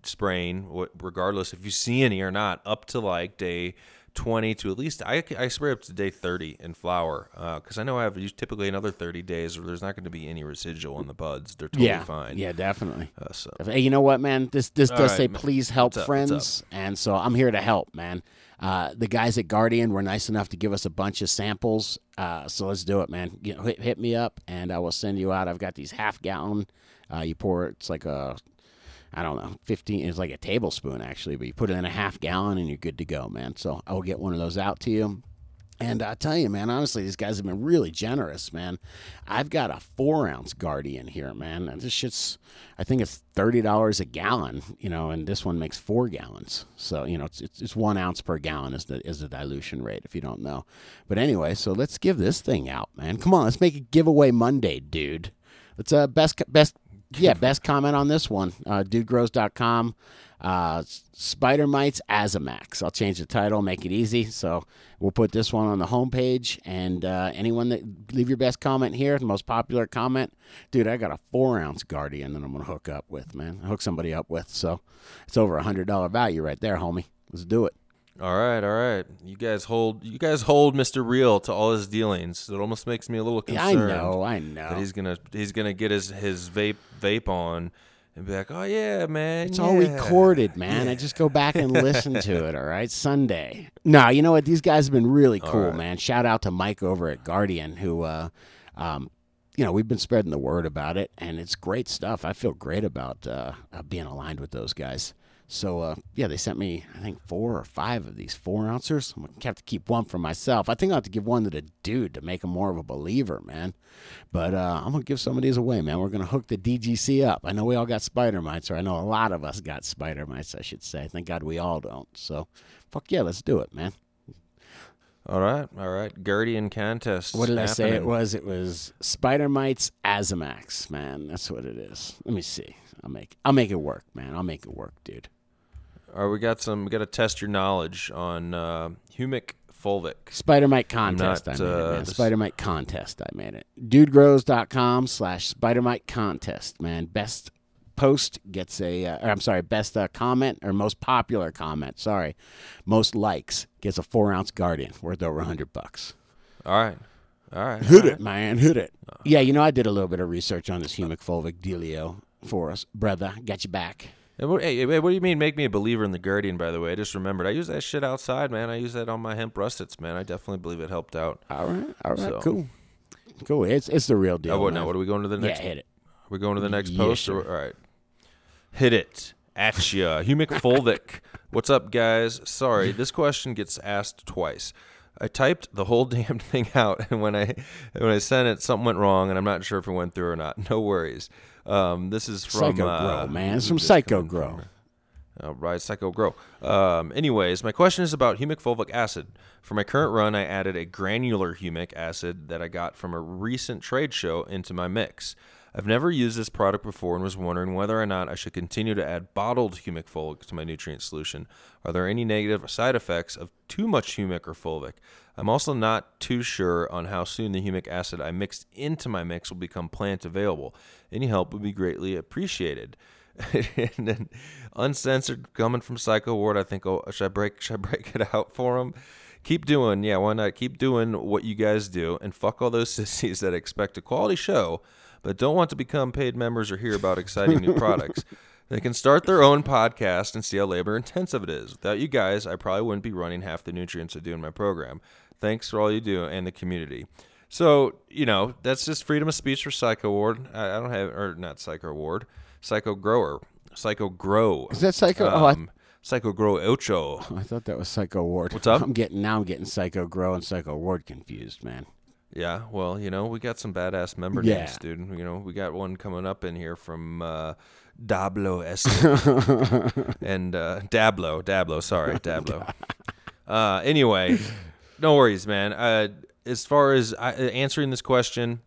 Speaker 1: spraying, regardless if you see any or not, up to like day 20 to at least I, I spray up to day 30 in flower uh because I know I have typically another 30 days where there's not going to be any residual in the buds. They're totally
Speaker 2: yeah,
Speaker 1: fine.
Speaker 2: yeah, definitely.
Speaker 1: Uh, so
Speaker 2: Hey, you know what, man? This this
Speaker 1: All
Speaker 2: does
Speaker 1: right,
Speaker 2: say
Speaker 1: man.
Speaker 2: please help
Speaker 1: up?
Speaker 2: friends, and so I'm here to help, man. Uh, the guys at Guardian were nice enough to give us a bunch of samples, uh, so let's do it, man. You know, hit, hit me up, and I will send you out. I've got these half gallon. Uh, you pour it's like a, I don't know, fifteen. It's like a tablespoon actually, but you put it in a half gallon, and you're good to go, man. So I will get one of those out to you. And I tell you, man, honestly, these guys have been really generous, man. I've got a four ounce Guardian here, man. And this shit's, I think it's thirty dollars a gallon, you know, and this one makes four gallons. So you know, it's it's, it's one ounce per gallon is the is the dilution rate if you don't know. But anyway, so let's give this thing out, man. Come on, let's make a giveaway Monday, dude. Let's uh best best yeah best comment on this one. Uh, dudegrows.com. Uh, Spider Mites Azamax. I'll change the title, make it easy. So we'll put this one on the homepage. And uh, anyone that leave your best comment here, the most popular comment, dude, I got a four ounce Guardian that I'm gonna hook up with, man. I Hook somebody up with. So it's over a hundred dollar value right there, homie. Let's do it.
Speaker 1: All right, all right. You guys hold you guys hold Mr. Real to all his dealings. It almost makes me a little concerned.
Speaker 2: Yeah, I know, I know.
Speaker 1: that he's gonna he's gonna get his his vape vape on and be like, oh yeah, man,
Speaker 2: It's all recorded, man. I just go back and listen to it, all right? Sunday. No, you know what? These guys have been really cool,
Speaker 1: right.
Speaker 2: man. Shout out to Mike over at Guardian, who, uh, um, you know, we've been spreading the word about it, and it's great stuff. I feel great about uh, uh, being aligned with those guys. So, uh, yeah, they sent me, I think, four or five of these four ouncers. I'm going to have to keep one for myself. I think I'll have to give one to the dude to make him more of a believer, man. But uh, I'm going to give some of these away, man. We're going to hook the DGC up. I know we all got spider mites, or I know a lot of us got spider mites, I should say. Thank God we all don't. So, fuck yeah, let's do it, man.
Speaker 1: All right, all right. Guardian contest.
Speaker 2: What did I say it was? It was Spider Mites Azamax, man. That's what it is. Let me see. I'll make I'll make it work, man. I'll make it work, dude.
Speaker 1: All right, we got some. We got to test your knowledge on uh, humic fulvic.
Speaker 2: Spider Mite contest,
Speaker 1: not,
Speaker 2: I made it,
Speaker 1: uh,
Speaker 2: man.
Speaker 1: this-
Speaker 2: Spider Mite contest, I made it. Dudegrows.com slash Spider Mite contest, man. Best post gets a, uh, or I'm sorry, best uh, comment or most popular comment, sorry, most likes gets a four ounce Guardian worth over a hundred bucks.
Speaker 1: All right, all right. All
Speaker 2: it,
Speaker 1: right.
Speaker 2: man. Hit it. Yeah, you know, I did a little bit of research on this humic fulvic dealio for us, brother. Got you back.
Speaker 1: Hey, what, hey, what do you mean? Make me a believer in the Guardian? By the way, I just remembered. I use that shit outside, man. I use that on my hemp russets, man. I definitely believe it helped out.
Speaker 2: All right, all right,
Speaker 1: So-
Speaker 2: cool, cool. It's it's the real deal.
Speaker 1: Oh, what
Speaker 2: man.
Speaker 1: now? What are we going to the
Speaker 2: yeah,
Speaker 1: next?
Speaker 2: hit it.
Speaker 1: Are we going to the next
Speaker 2: Yeah,
Speaker 1: post?
Speaker 2: sure.
Speaker 1: Or, all right. Hit it. At ya. Humic fulvic. What's up, guys? Sorry, this question gets asked twice. I typed the whole damn thing out, and when I when I sent it, something went wrong, and I'm not sure if it went through or not. No worries. Um, this is from
Speaker 2: Psycho
Speaker 1: uh,
Speaker 2: Grow, man. It's from Psycho Grow.
Speaker 1: from? Uh, right, Psycho Grow. Um, anyways, my question is about humic fulvic acid. For my current run, I added a granular humic acid that I got from a recent trade show into my mix. I've never used this product before and was wondering whether or not I should continue to add bottled humic fulvic to my nutrient solution. Are there any negative side effects of too much humic or fulvic? I'm also not too sure on how soon the humic acid I mixed into my mix will become plant available. Any help would be greatly appreciated. and then uncensored coming from Psycho Ward. I think oh should I break should I break it out for him? Keep doing, yeah, why not? Keep doing what you guys do and fuck all those sissies that expect a quality show but don't want to become paid members or hear about exciting new products. They can start their own podcast and see how labor intensive it is. Without you guys, I probably wouldn't be running half the nutrients I do in my program. Thanks for all you do and the community. So, you know, that's just freedom of speech for Psycho Ward. I, I don't have, or not Psycho Ward, Psycho Grower, Psycho Grow.
Speaker 2: Is that Psycho? oh, I,
Speaker 1: Um, Psycho Grow Ocho.
Speaker 2: I thought that was Psycho Ward.
Speaker 1: What's up?
Speaker 2: I'm getting now. I'm getting Psycho Grow and Psycho Ward confused, man.
Speaker 1: Yeah, well, you know, we got some badass member
Speaker 2: Yeah.
Speaker 1: names, dude. You know, we got one coming up in here from uh, Dablo Esco and uh, Dablo, Dablo, sorry, Dablo. uh, anyway, no worries, man. Uh, as far as I, answering this question,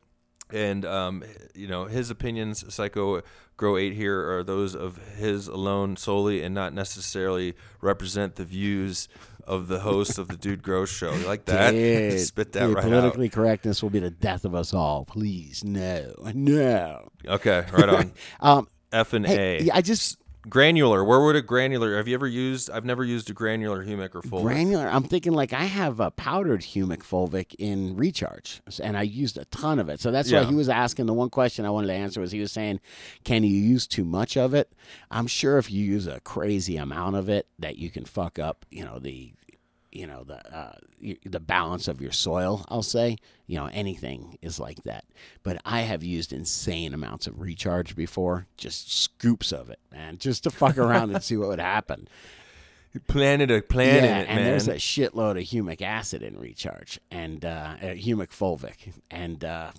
Speaker 1: and um, you know, his opinions, Psycho Grow Eight here are those of his alone solely, and not necessarily represent the views of the host of the Dude Grows Show. You like that?
Speaker 2: Dude,
Speaker 1: Spit that
Speaker 2: dude,
Speaker 1: right out.
Speaker 2: politically correctness will be the death of us all. Please, no, no.
Speaker 1: Okay, right on.
Speaker 2: Um,
Speaker 1: F and
Speaker 2: hey,
Speaker 1: A.
Speaker 2: yeah, I just
Speaker 1: granular. Where would a granular? Have you ever used? I've never used a granular humic or fulvic.
Speaker 2: Granular. I'm thinking like I have a powdered humic fulvic in recharge, and I used a ton of it. So that's why he was asking. The one question I wanted to answer was he was saying, "Can you use too much of it?" I'm sure if you use a crazy amount of it, that you can fuck up. You know the, you know the uh, the balance of your soil. I'll say. You know anything is like that. But I have used insane amounts of recharge before, just scoops of it, man, just to fuck around and see what would happen.
Speaker 1: Planet a planet,
Speaker 2: yeah,
Speaker 1: it,
Speaker 2: and
Speaker 1: man.
Speaker 2: there's a shitload of humic acid in recharge and uh, uh, humic fulvic, and uh,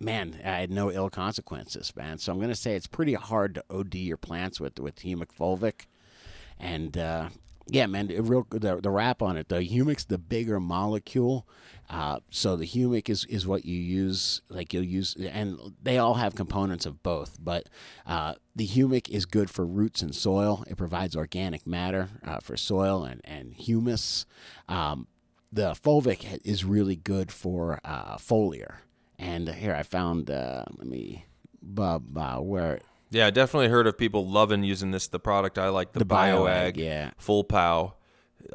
Speaker 2: man, I had no ill consequences, man. So I'm gonna say it's pretty hard to OD your plants with with humic fulvic, and uh, yeah, man, the real the, the wrap on it. The humic's the bigger molecule, uh, so the humic is is what you use. Like you'll use, and they all have components of both. But uh, the humic is good for roots and soil. It provides organic matter uh, for soil and and humus. Um, the fulvic is really good for uh, foliar. And here I found. Uh, let me, where
Speaker 1: yeah, I definitely heard of people loving using this. The product I like, the,
Speaker 2: The BioAg,
Speaker 1: BioAg,
Speaker 2: yeah.
Speaker 1: Full Pow,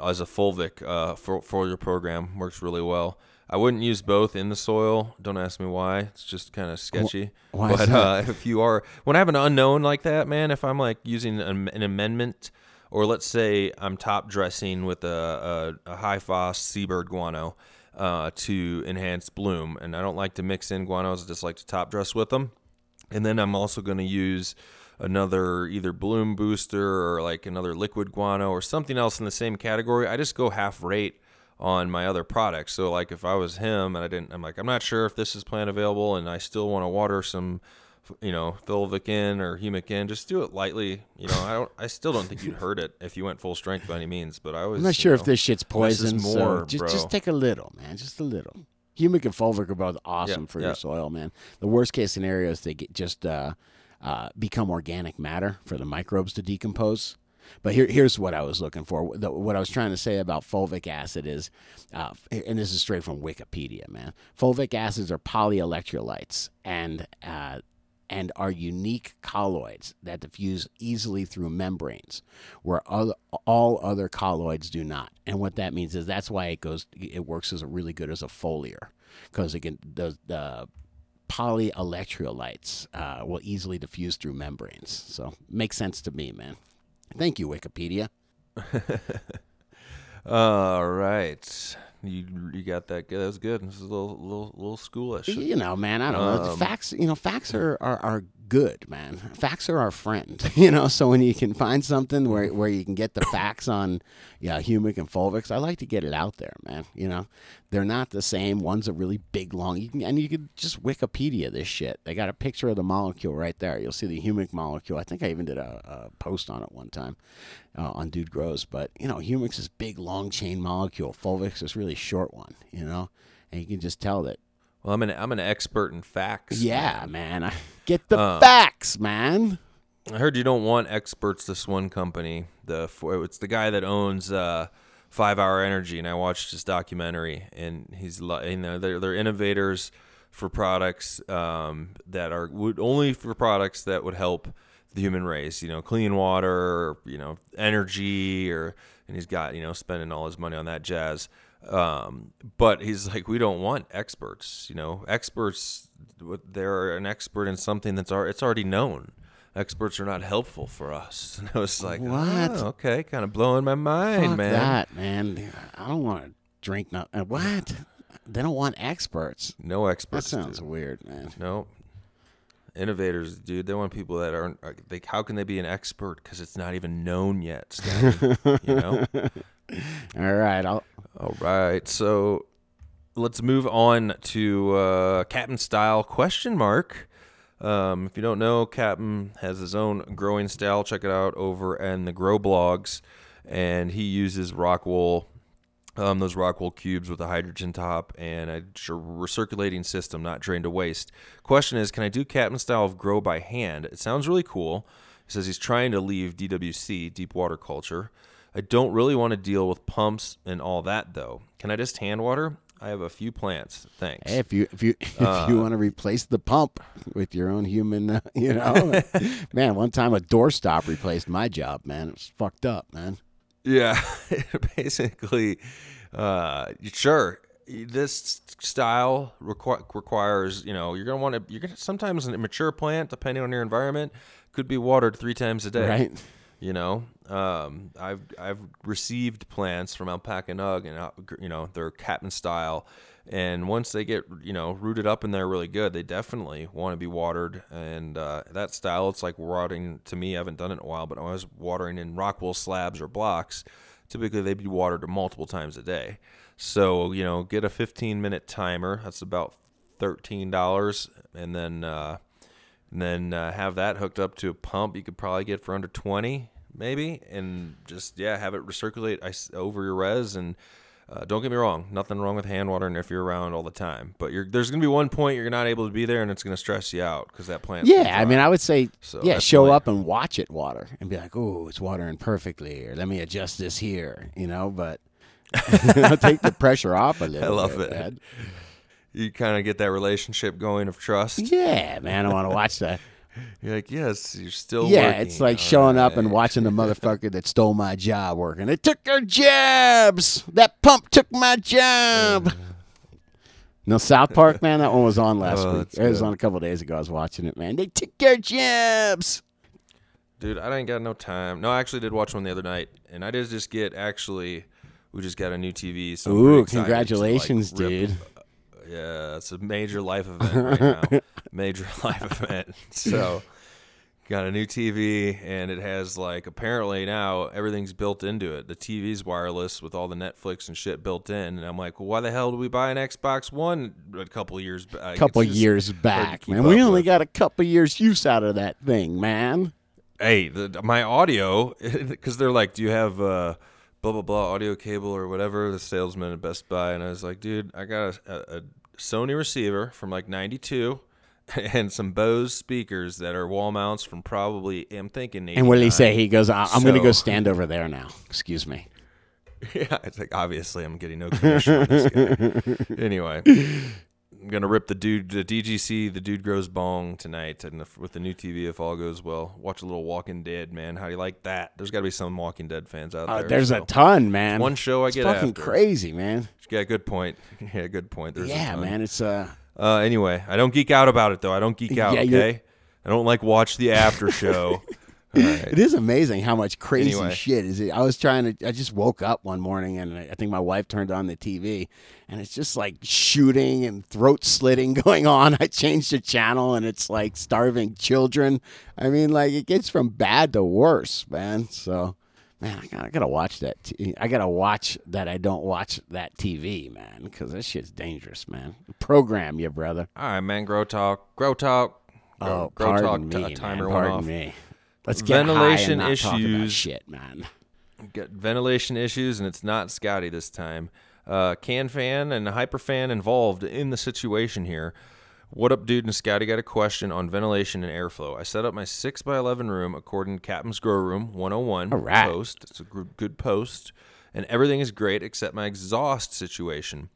Speaker 1: as a fulvic uh, for for your program works really well. I wouldn't use both in the soil. Don't ask me why. It's just kind of sketchy.
Speaker 2: why
Speaker 1: but uh, if you are, when I have an unknown like that, man, if I'm like using an, an amendment, or let's say I'm top dressing with a, a, a high phos seabird guano uh, to enhance bloom, and I don't like to mix in guanos. I just like to top dress with them. And then I'm also going to use another either bloom booster or like another liquid guano or something else in the same category. I just go half rate on my other products. So like if I was him and I didn't, I'm like, I'm not sure if this is plant available and I still want to water some, you know, fulvic in or humic in, just do it lightly. You know, I don't, I still don't think you'd hurt it if you went full strength by any means, but I was,
Speaker 2: I'm not sure if this shit's poison. so
Speaker 1: more,
Speaker 2: just
Speaker 1: bro.
Speaker 2: just take a little, man. Just a little. Humic and fulvic are both awesome
Speaker 1: Yeah,
Speaker 2: for
Speaker 1: yeah.
Speaker 2: your soil, man. The worst case scenario is they get just uh, uh, become organic matter for the microbes to decompose. But here, here's what I was looking for. The, what I was trying to say about fulvic acid is, uh, and this is straight from Wikipedia, man. Fulvic acids are polyelectrolytes, and uh, and are unique colloids that diffuse easily through membranes, where other, all other colloids do not. And what that means is that's why it goes, it works as a really good as a foliar, because it can the, the polyelectrolytes uh, will easily diffuse through membranes. So makes sense to me, man. Thank you, Wikipedia.
Speaker 1: All right. You you got that good. That was good. This is a little little little schoolish.
Speaker 2: You know, man, I don't know. The
Speaker 1: Um,
Speaker 2: facts, you know, facts are, are, are good, man. Facts are our friend, you know. So when you can find something where, where you can get the facts on, yeah, humic and fulvics, I like to get it out there, man. You know, they're not the same. One's a really big, long, you can, and you can just Wikipedia this shit. They got a picture of the molecule right there. You'll see the humic molecule. I think I even did a, a post on it one time uh, on Dude Grows. But you know, humix is big, long chain molecule. Fulvics is really short one. You know, and you can just tell that
Speaker 1: Well, I'm an I'm an expert in facts.
Speaker 2: yeah, man. I Get the
Speaker 1: Uh,
Speaker 2: facts, man.
Speaker 1: I heard you don't want experts. This one company, the it's the guy that owns uh, Five Hour Energy, and I watched his documentary, and he's you know they're they're innovators for products um, that are would only for products that would help the human race. You know, clean water, or, you know, energy, or and he's got you know spending all his money on that jazz. Um, but he's like, we don't want experts. You know, experts they're an expert in something that's al- it's already known. Experts are not helpful for us. And I was like,
Speaker 2: What?
Speaker 1: "Oh, okay, kind of blowing my mind,
Speaker 2: Fuck
Speaker 1: man.
Speaker 2: that, man. I don't want to drink nothing. What? They don't want experts.
Speaker 1: No experts.
Speaker 2: That sounds
Speaker 1: dude.
Speaker 2: weird, man.
Speaker 1: No. Innovators, dude. They want people that aren't. uh, They, how can they be an expert? Because it's not even known yet. You know.
Speaker 2: All right, I'll.
Speaker 1: All right, so let's move on to uh, Captain Style question mark. Um, if you don't know, Captain has his own growing style. Check it out over in the Grow blogs, and he uses rock wool, um, those rock wool cubes with a hydroton top and a recirculating system, not drained to waste. Question is, can I do Captain Style of Grow by hand? It sounds really cool. He says he's trying to leave DWC, deep water culture. I don't really want to deal with pumps and all that though. Can I just hand water? I have a few plants. Thanks.
Speaker 2: Hey, if you if you if
Speaker 1: Uh,
Speaker 2: you want to replace the pump with your own human, uh, you know, man. One time a doorstop replaced my job. Man, it was fucked up, man.
Speaker 1: Yeah, basically, uh, sure. This style requ- requires, you know, you're gonna want to. You're gonna sometimes an immature plant, depending on your environment, could be watered three times a day.
Speaker 2: Right.
Speaker 1: You know, um, I've I've received plants from Alpaca Nug, and uh, you know they're Captain style, and once they get you know rooted up in there really good, they definitely want to be watered. And uh, that style, it's like watering to me. I haven't done it in a while, but I was watering in Rockwool slabs or blocks. Typically, they'd be watered multiple times a day. So you know, get a 15 minute timer. That's about thirteen dollars, and then. Uh, and then uh, have that hooked up to a pump you could probably get for under 20 maybe and just yeah have it recirculate over your res and uh, don't get me wrong nothing wrong with hand watering if you're around all the time but you're, there's going to be one point you're not able to be there and it's going to stress you out because that plant
Speaker 2: Yeah, I mean, I would say,
Speaker 1: So
Speaker 2: yeah, show up and watch it water and be like, oh, it's watering perfectly, or let me adjust this here, you know. But take the pressure off a little.
Speaker 1: love
Speaker 2: bit,
Speaker 1: it.
Speaker 2: man.
Speaker 1: You kind of get that relationship going of trust
Speaker 2: Yeah, man, I want to watch that.
Speaker 1: you're like yes you're still
Speaker 2: yeah,
Speaker 1: working.
Speaker 2: it's like
Speaker 1: All
Speaker 2: showing up and watching the motherfucker that stole my job working. They took our jobs. That pump took my job. No, South Park, man, that one was on last
Speaker 1: Oh,
Speaker 2: week. It was
Speaker 1: good.
Speaker 2: on a couple days ago. I was watching it, man. They took our jobs.
Speaker 1: Dude, I ain't got no time. No, I actually did watch one the other night, and I did just get actually. We just got a new TV. So
Speaker 2: Ooh,
Speaker 1: excited to, like,
Speaker 2: congratulations, dude.
Speaker 1: Yeah, it's a major life event right now. major life event. So, got a new TV, and it has like apparently now everything's built into it. The TV's wireless with all the Netflix and shit built in, and I'm like, well, why the hell did we buy an Xbox One a couple years back?
Speaker 2: couple
Speaker 1: just
Speaker 2: years back, man. We only
Speaker 1: with.
Speaker 2: got a couple years use out of that thing, man.
Speaker 1: hey, the, my audio, because they're like, do you have uh, blah blah blah audio cable or whatever? The salesman at Best Buy, and I was like, dude, I got a, a, a Sony receiver from like '92. And some Bose speakers that are wall mounts from probably I'm thinking.
Speaker 2: And what did he say? He goes, "I'm going to go stand over there now." Excuse me.
Speaker 1: Yeah, it's like obviously I'm getting no commission on this guy. Anyway, I'm gonna rip the dude, the DGC, the dude grows bong tonight, and with the new TV if all goes well. Watch a little Walking Dead, man. How do you like that? There's got to be some Walking Dead fans out
Speaker 2: Uh,
Speaker 1: there.
Speaker 2: there's
Speaker 1: so.
Speaker 2: a ton, man.
Speaker 1: One show I
Speaker 2: it's
Speaker 1: get
Speaker 2: fucking
Speaker 1: after.
Speaker 2: crazy, man.
Speaker 1: Yeah, good point. Yeah, good point. There's a
Speaker 2: yeah, man. It's uh,
Speaker 1: Uh, anyway, I don't geek out about it though. I don't geek out.
Speaker 2: Yeah, you're-
Speaker 1: okay, I don't like watch the after show. Right.
Speaker 2: it is amazing how much crazy
Speaker 1: Anyway.
Speaker 2: shit is it. I was trying to. I just woke up one morning and I I think my wife turned on the TV, and it's just like shooting and throat slitting going on. I changed the channel and it's like starving children. I mean, like it gets from bad to worse, man. So. Man, I gotta, I gotta watch that. T- I gotta watch that. I don't watch that TV, man, because that shit's dangerous, man. Program you, brother.
Speaker 1: All right, man. Grow talk. Grow talk. Grow,
Speaker 2: Oh,
Speaker 1: grow
Speaker 2: pardon
Speaker 1: talk.
Speaker 2: me,
Speaker 1: t- timer went
Speaker 2: Pardon me. Let's get
Speaker 1: Ventilation
Speaker 2: high and not
Speaker 1: issues.
Speaker 2: shit, man.
Speaker 1: Got ventilation issues, and it's not Scotty this time. Uh, can fan and hyper fan involved in the situation here. What up, dude? And Scotty got a question on ventilation and airflow. I set up my 6x11 room according to Captain's Grow Room 101
Speaker 2: All right.
Speaker 1: post. It's a good post. And everything is great except my exhaust situation.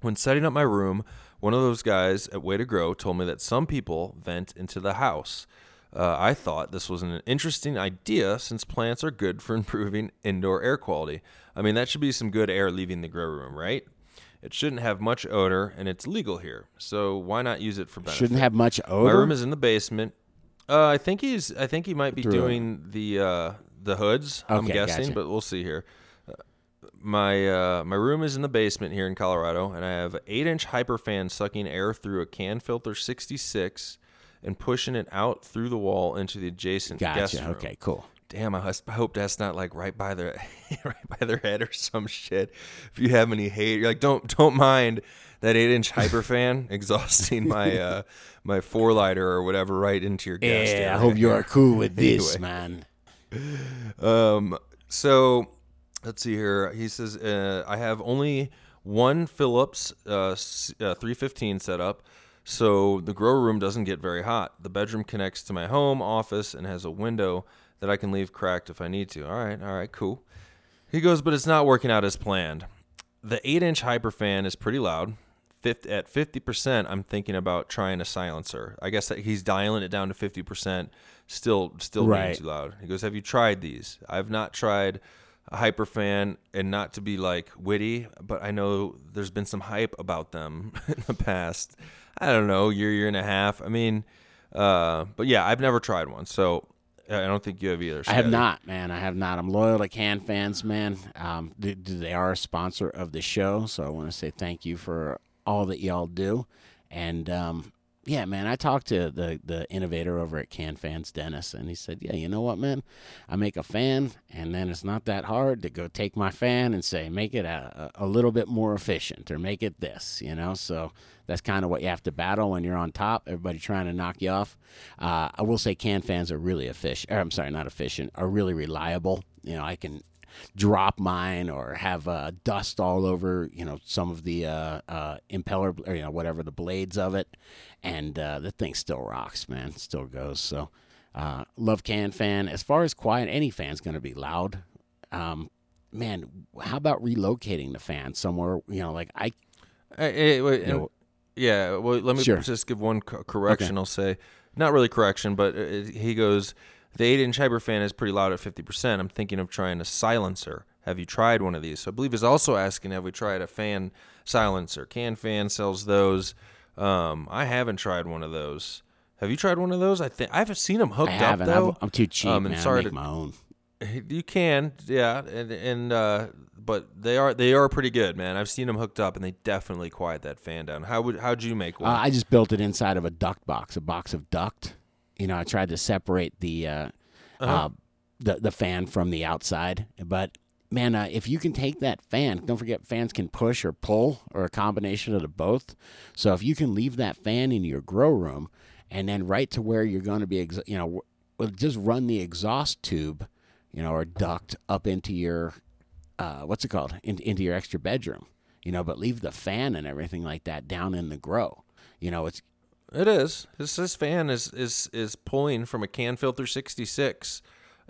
Speaker 1: When setting up my room, one of those guys at Way to Grow told me that some people vent into the house. Uh, I thought this was an interesting idea since plants are good for improving indoor air quality. I mean, that should be some good air leaving the grow room, right? It shouldn't have much odor, and it's legal here, so why not use it for benefit?
Speaker 2: Shouldn't have much odor.
Speaker 1: My room is in the basement. Uh, I think he's. I think he might be
Speaker 2: Through
Speaker 1: doing the uh, the hoods. I'm guessing,
Speaker 2: gotcha.
Speaker 1: but we'll see here. Uh, my uh, my room is in the basement here in Colorado, and I have an eight inch hyperfan sucking air through a can filter 66 and pushing it out through the wall into the adjacent guest room.
Speaker 2: Okay, cool.
Speaker 1: Damn, I hope that's not like right by their right by their head or some shit. If you have any hate, you're like don't don't mind that eight inch hyper fan exhausting my uh my four lighter or whatever right into your guest.
Speaker 2: Yeah, I hope you are cool with this,
Speaker 1: Anyway.
Speaker 2: man.
Speaker 1: Um, so let's see here. He says uh, I have only one Philips uh, uh, 315 set up, so the grow room doesn't get very hot. The bedroom connects to my home office and has a window that I can leave cracked if I need to. All right, all right, cool. He goes, but it's not working out as planned. the eight inch hyperfan is pretty loud. Fifth, at fifty percent, I'm thinking about trying a silencer. I guess that he's dialing it down to fifty percent. Still, still being too loud. He goes, "Have you tried these? I've not tried a hyperfan, and not to be like witty, but I know there's been some hype about them in the past. I don't know, year, year and a half. I mean, uh, but yeah, I've never tried one, so I don't think you have either.
Speaker 2: I have not, man. I have not. I'm loyal to Can fans, man. Um, th- th- they are a sponsor of the show, so I want to say thank you for all that y'all do. And um, yeah, man, I talked to the the innovator over at Can Fans, Dennis, and he said, "Yeah, you know what, man? I make a fan, and then it's not that hard to go take my fan and say, make it a a little bit more efficient, or make it this, you know." So that's kind of what you have to battle when you're on top. Everybody trying to knock you off. Uh, I will say, Can fans are really efficient. Or, I'm sorry, not efficient. Are really reliable. You know, I can drop mine or have uh, dust all over, you know, some of the uh, uh, impeller, or, you know, whatever the blades of it, and uh, the thing still rocks, man. Still goes. So, uh, love Can fan. As far as quiet, any fan's going to be loud. Um, man, how about relocating the fan somewhere? You know, like I
Speaker 1: wait, and-
Speaker 2: know-
Speaker 1: yeah, well, let me
Speaker 2: Sure.
Speaker 1: just give one co- correction. I'll say, not really correction, but uh, it, he goes, the 8 inch hyper fan is pretty loud at 50%. I'm thinking of trying a silencer. Have you tried one of these? So I believe he's also asking, have we tried a fan silencer? Can Fan sells those. Um, I haven't tried one of those. Have you tried one of those? I think I haven't seen them hooked
Speaker 2: I
Speaker 1: up
Speaker 2: haven't.
Speaker 1: though.
Speaker 2: I'm, I'm too cheap,
Speaker 1: Um, and
Speaker 2: man.
Speaker 1: sorry
Speaker 2: I make
Speaker 1: to-
Speaker 2: my own.
Speaker 1: You can, yeah, and and uh, but they are they are pretty good, man. I've seen them hooked up, and they definitely quiet that fan down. How would how'd you make one?
Speaker 2: Uh, I just built it inside of a duct box, a box of duct. You know, I tried to separate the uh,
Speaker 1: Uh-huh.
Speaker 2: uh, the the fan from the outside. But man, uh, if you can take that fan, don't forget fans can push or pull or a combination of the both. So if you can leave that fan in your grow room and then right to where you're going to be, ex- you know, just run the exhaust tube, you know, or duct up into your uh, what's it called, in, into your extra bedroom. You know, but leave the fan and everything like that down in the grow. You know, it's
Speaker 1: It is. This this fan is is is pulling from a can filter 66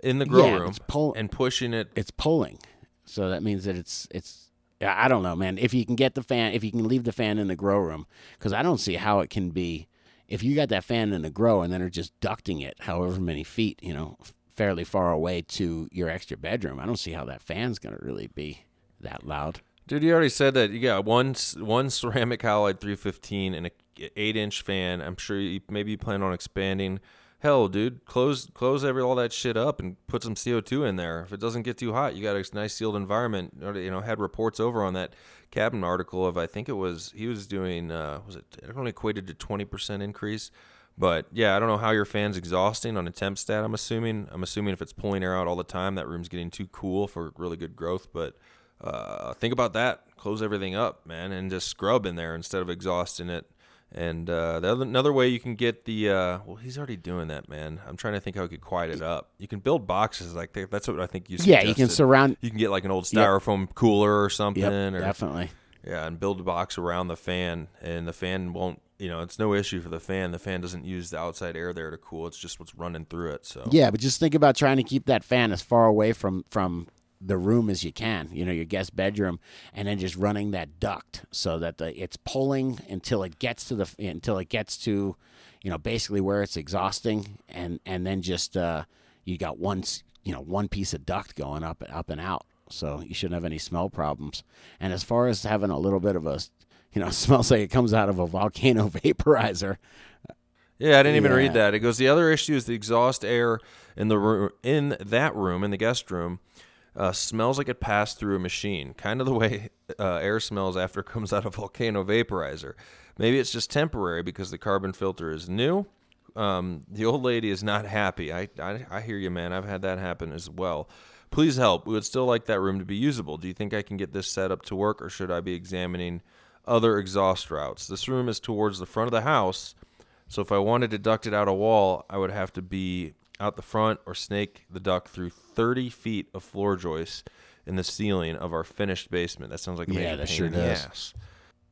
Speaker 1: in the grow
Speaker 2: Yeah,
Speaker 1: room
Speaker 2: it's pull-
Speaker 1: and pushing it.
Speaker 2: it's pulling. So that means that it's it's I I don't know, man. If you can get the fan, if you can leave the fan in the grow room, because I don't see how it can be. If you got that fan in the grow and then are just ducting it, however many feet, you know, fairly far away to your extra bedroom, I don't see how that fan's gonna really be that loud.
Speaker 1: Dude, you already said that you got one one ceramic halide 315 and a 8 inch fan. I'm sure you maybe you plan on expanding. Hell, dude, close close every all that shit up and put some CO2 in there. If it doesn't get too hot, you got a nice sealed environment. You know, had reports over on that cabin article of I think it was he was doing uh, was it it only equated to 20% increase. But yeah, I don't know how your fan's exhausting on a temp stat. I'm assuming. I'm assuming if it's pulling air out all the time, that room's getting too cool for really good growth. But uh, think about that. Close everything up, man, and just scrub in there instead of exhausting it. And uh, the other, another way you can get the uh, well, he's already doing that, man. I'm trying to think how we could quiet it up. You can build boxes like that. That's what I think you. Suggested.
Speaker 2: Yeah, you can surround-
Speaker 1: You can get like an old
Speaker 2: Yep.
Speaker 1: styrofoam cooler or something,
Speaker 2: Yep,
Speaker 1: or
Speaker 2: definitely.
Speaker 1: yeah, and build a box around the fan, and the fan won't. You know, it's no issue for the fan. The fan doesn't use the outside air there to cool. It's just what's running through it. So
Speaker 2: Yeah, but just think about trying to keep that fan as far away from from the room as you can. You know, your guest bedroom, and then just running that duct so that the it's pulling until it gets to the until it gets to, you know, basically where it's exhausting, and and then just uh, you got one you know one piece of duct going up up and out. So you shouldn't have any smell problems. And as far as having a little bit of a you know, smells like it comes out of a volcano vaporizer.
Speaker 1: Yeah, I didn't even
Speaker 2: Yeah.
Speaker 1: read that. It goes the other issue is the exhaust air in the room in that room in the guest room uh, smells like it passed through a machine, kind of the way uh, air smells after it comes out of a volcano vaporizer. Maybe it's just temporary because the carbon filter is new. Um, the old lady is not happy. I, I I hear you, man. I've had that happen as well. Please help. We would still like that room to be usable. Do you think I can get this set up to work, or should I be examining other exhaust routes? This room is towards the front of the house. So if I wanted to duct it out a wall, I would have to be out the front or snake the duct through 30 feet of floor joists in the ceiling of our finished basement. That sounds like a
Speaker 2: Yeah,
Speaker 1: major
Speaker 2: that
Speaker 1: pain
Speaker 2: sure
Speaker 1: in the
Speaker 2: does.
Speaker 1: ass.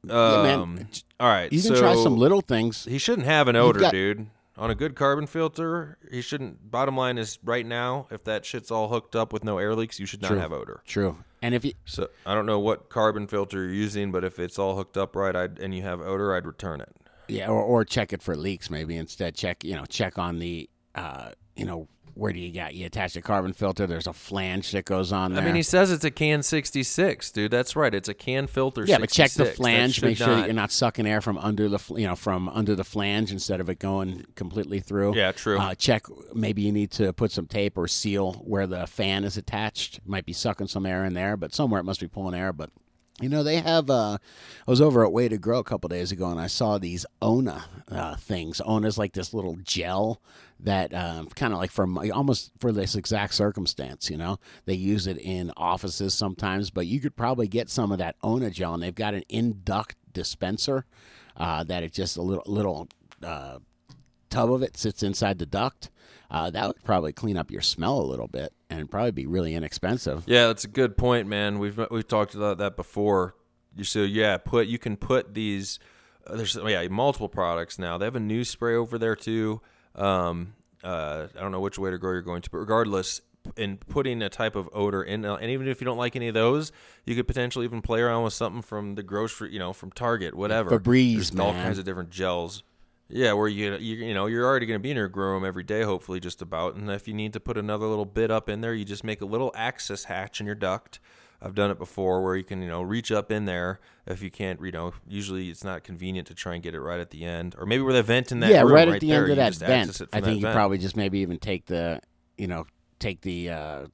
Speaker 2: Yeah, man.
Speaker 1: Um, all right,
Speaker 2: You can try some little things.
Speaker 1: He shouldn't have an odor,
Speaker 2: got-
Speaker 1: dude. On a good carbon filter, he shouldn't. Bottom line is, right now, if that shit's all hooked up with no air leaks, you should not
Speaker 2: True.
Speaker 1: have odor.
Speaker 2: True. And if you
Speaker 1: So I don't know what carbon filter you're using, but if it's all hooked up right, I'd, and you have odor, I'd return it.
Speaker 2: Yeah, or, or check it for leaks maybe instead. Check you know check on the uh, you know where do you got you attach a carbon filter? There's a flange that goes on there.
Speaker 1: I mean, he says it's a can 66, dude. That's right. It's a can filter.
Speaker 2: yeah, but check the flange. Make sure
Speaker 1: not-
Speaker 2: that you're not sucking air from under the you know from under the flange instead of it going completely through.
Speaker 1: Yeah, true.
Speaker 2: Uh, check maybe you need to put some tape or seal where the fan is attached. Might be sucking some air in there, but somewhere it must be pulling air. But you know they have. Uh, I was over at Way to Grow a couple days ago, and I saw these Ona uh, things. Ona's like this little gel that um, kind of like my- almost for this exact circumstance. You know, they use it in offices sometimes, but you could probably get some of that Ona gel, and they've got an induct dispenser uh, that it just a little little. Uh, tub of it sits inside the duct, uh, that would probably clean up your smell a little bit and probably be really inexpensive.
Speaker 1: Yeah, that's a good point, man. We've we've talked about that before. You so yeah, put you can put these. Uh, there's yeah multiple products now. They have a new spray over there too. Um, uh, I don't know which way to grow you're going to, but regardless, in putting a type of odor in, uh, and even if you don't like any of those, you could potentially even play around with something from the grocery, you know, from Target, whatever.
Speaker 2: Febreze,
Speaker 1: There's all kinds of different gels. Yeah, where you you you know you're already going to be in your grow room every day, hopefully just about. And if you need to put another little bit up in there, you just make a little access hatch in your duct. I've done it before where you can you know reach up in there if you can't you know usually it's not convenient to try and get it right at the end or maybe with a vent in that
Speaker 2: yeah,
Speaker 1: room
Speaker 2: right
Speaker 1: right
Speaker 2: at the
Speaker 1: there,
Speaker 2: end of that vent. I think you
Speaker 1: vent.
Speaker 2: probably just maybe even take the, you know, take the uh,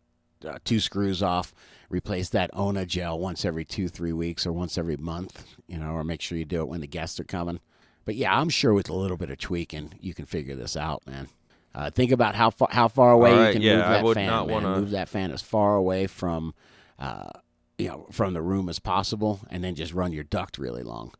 Speaker 2: uh, two screws off, replace that Ona gel once every two, three weeks or once every month, you know, or make sure you do it when the guests are coming. But yeah, I'm sure with a little bit of tweaking, you can figure this out, man. Uh, think about how far how far away
Speaker 1: All
Speaker 2: you can
Speaker 1: yeah,
Speaker 2: move
Speaker 1: I
Speaker 2: that
Speaker 1: would
Speaker 2: fan.
Speaker 1: not
Speaker 2: man.
Speaker 1: wanna-
Speaker 2: Move that fan as far away from, uh, you know, from the room as possible, and then just run your duct really long.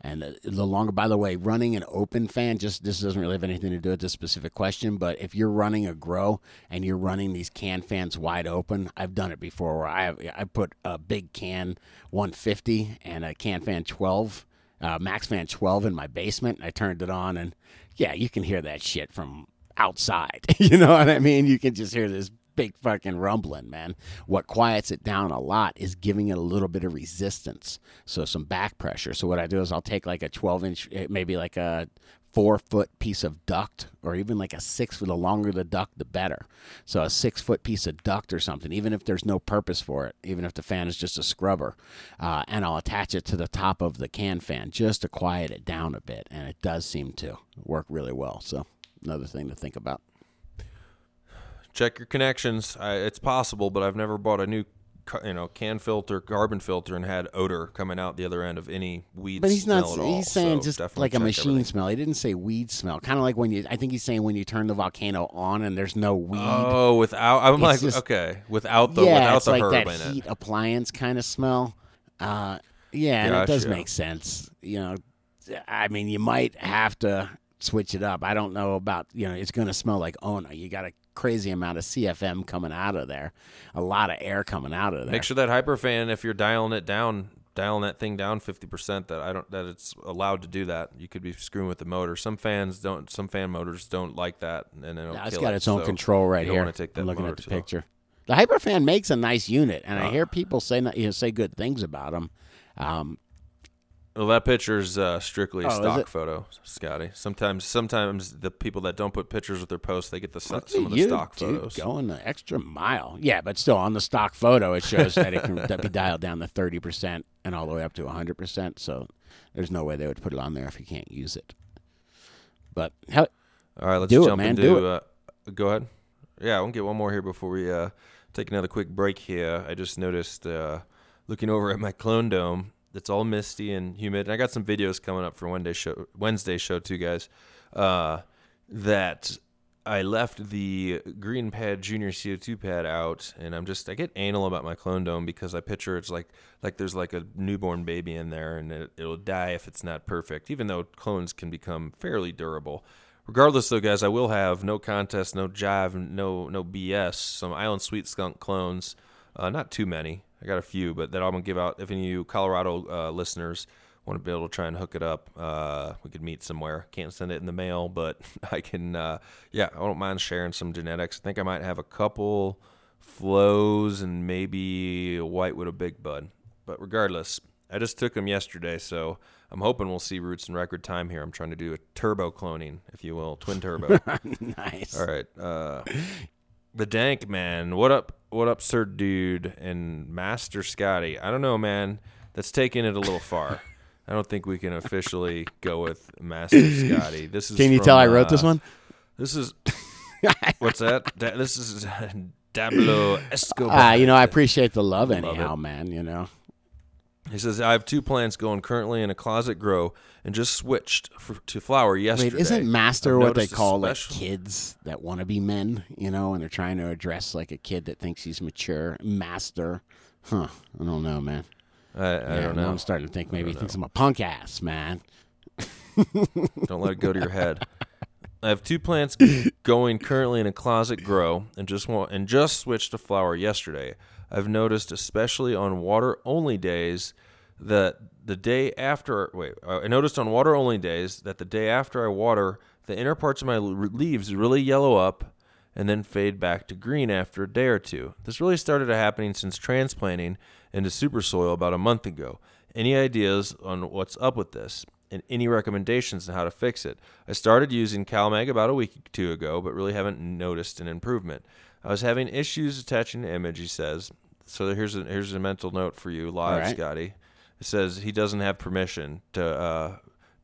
Speaker 2: And the, the longer, by the way, running an open fan, just this doesn't really have anything to do with this specific question, but if you're running a grow and you're running these can fans wide open, I've done it before where I have, I put a big can 150 and a can fan 12, uh, max fan 12 in my basement. I turned it on, and yeah, you can hear that shit from outside. you know what I mean? You can just hear this big fucking rumbling, man. What quiets it down a lot is giving it a little bit of resistance, so some back pressure. So what I do is I'll take like a 12 inch, eh, maybe like a four foot piece of duct, or even like a six foot. The longer the duct, the better. So a six foot piece of duct or something, even if there's no purpose for it, even if the fan is just a scrubber, uh, and I'll attach it to the top of the can fan just to quiet it down a bit, and it does seem to work really well. So another thing to think about.
Speaker 1: Check your connections. I, it's possible, but I've never bought a new, you know, can filter, carbon filter, and had odor coming out the other end of any weed.
Speaker 2: But he's not.
Speaker 1: at all.
Speaker 2: He's saying
Speaker 1: So
Speaker 2: just like a machine
Speaker 1: everything.
Speaker 2: smell. He didn't say weed smell. Kind of like when you. I think he's saying when you turn the volcano on and there's no weed.
Speaker 1: Oh, without I'm
Speaker 2: It's
Speaker 1: like
Speaker 2: just-
Speaker 1: okay, without the
Speaker 2: yeah,
Speaker 1: without
Speaker 2: it's
Speaker 1: the
Speaker 2: like that heat
Speaker 1: it.
Speaker 2: appliance kind of smell. Uh, yeah, and it does make sense. You know, I mean, you might have to switch it up. I don't know about you know. It's going to smell like Ona. You got a crazy amount of CFM coming out of there, a lot of air coming out of there.
Speaker 1: Make sure that hyperfan, if you're dialing it down, dialing that thing down fifty percent, that I don't that it's allowed to do that. You could be screwing with the motor. Some fans don't. Some fan motors don't like that, and it'll
Speaker 2: No, it's got
Speaker 1: it,
Speaker 2: its own
Speaker 1: so
Speaker 2: control right here.
Speaker 1: wanna take that
Speaker 2: I'm looking
Speaker 1: motor
Speaker 2: at the picture. The Hyperfan makes a nice unit, and
Speaker 1: Uh.
Speaker 2: I hear people say you know, say good things about them. Um,
Speaker 1: Well, that picture's uh, strictly a
Speaker 2: Oh, is
Speaker 1: stock
Speaker 2: it?
Speaker 1: photo, Scotty. Sometimes, sometimes the people that don't put pictures with their posts, they get the
Speaker 2: Look
Speaker 1: some
Speaker 2: at
Speaker 1: of the
Speaker 2: you,
Speaker 1: stock
Speaker 2: dude,
Speaker 1: photos.
Speaker 2: going the extra mile. Yeah, but still on the stock photo, it shows that it can be dialed down to thirty percent and all the way up to hundred percent. So there's no way they would put it on there if you can't use it. But hell,
Speaker 1: All right, let's
Speaker 2: Do it,
Speaker 1: jump
Speaker 2: man,
Speaker 1: into.
Speaker 2: do
Speaker 1: Uh, go ahead. Yeah, we'll get one more here before we uh, take another quick break here. I just noticed uh, looking over at my clone dome, it's all misty and humid. And I got some videos coming up for Wednesday show, Wednesday show too, guys. Uh, that I left the Green Pad Junior CO2 pad out, and I'm just I get anal about my clone dome because I picture it's like like there's like a newborn baby in there, and it, it'll die if it's not perfect. Even though clones can become fairly durable. Regardless, though, guys, I will have no contest, no jive, no no BS. Some Island Sweet Skunk clones, uh, not too many. I got a few, but that I'm gonna give out. If any of you Colorado uh, listeners want to be able to try and hook it up, uh, we could meet somewhere. Can't send it in the mail, but I can. Uh, yeah, I don't mind sharing some genetics. I think I might have a couple flows and maybe a white with a big bud. But regardless, I just took them yesterday, so I'm hoping we'll see roots in record time here. I'm trying to do a turbo cloning, if you will, twin turbo.
Speaker 2: nice.
Speaker 1: All right. Uh, the Dank Man. What up? What up, Sir Dude and Master Scotty? I don't know, man. That's taking it a little far. I don't think we can officially go with Master Scotty. This is.
Speaker 2: Can you
Speaker 1: from,
Speaker 2: tell I wrote this
Speaker 1: uh,
Speaker 2: one?
Speaker 1: This is. What's that? Da- this is Dablo Escobar.
Speaker 2: Ah, you know, I appreciate the love
Speaker 1: Love
Speaker 2: anyhow,
Speaker 1: it.
Speaker 2: man. You know,
Speaker 1: He says, I have two plants going currently in a closet grow and just switched for, to flower yesterday.
Speaker 2: wait, isn't master
Speaker 1: I've
Speaker 2: what they
Speaker 1: noticed a
Speaker 2: call like
Speaker 1: special-
Speaker 2: kids that want to be men? You know, and they're trying to address like a kid that thinks he's mature. Master, huh? I don't know, man.
Speaker 1: I, I
Speaker 2: Yeah,
Speaker 1: don't
Speaker 2: now
Speaker 1: know.
Speaker 2: I'm starting to think maybe he thinks I'm a punk ass, man.
Speaker 1: Don't let it go to your head. I have two plants going currently in a closet grow and just want, and just switched to flower yesterday. I've noticed, especially on water only days, that the day after wait, I noticed on water only days that the day after I water, the inner parts of my leaves really yellow up and then fade back to green after a day or two. This really started happening since transplanting into super soil about a month ago. Any ideas on what's up with this? And any recommendations on how to fix it? I started using CalMag about a week or two ago, but really haven't noticed an improvement. I was having issues attaching the image, he says. So here's a, here's a mental note for you, live,
Speaker 2: right.
Speaker 1: Scotty. It says he doesn't have permission to uh,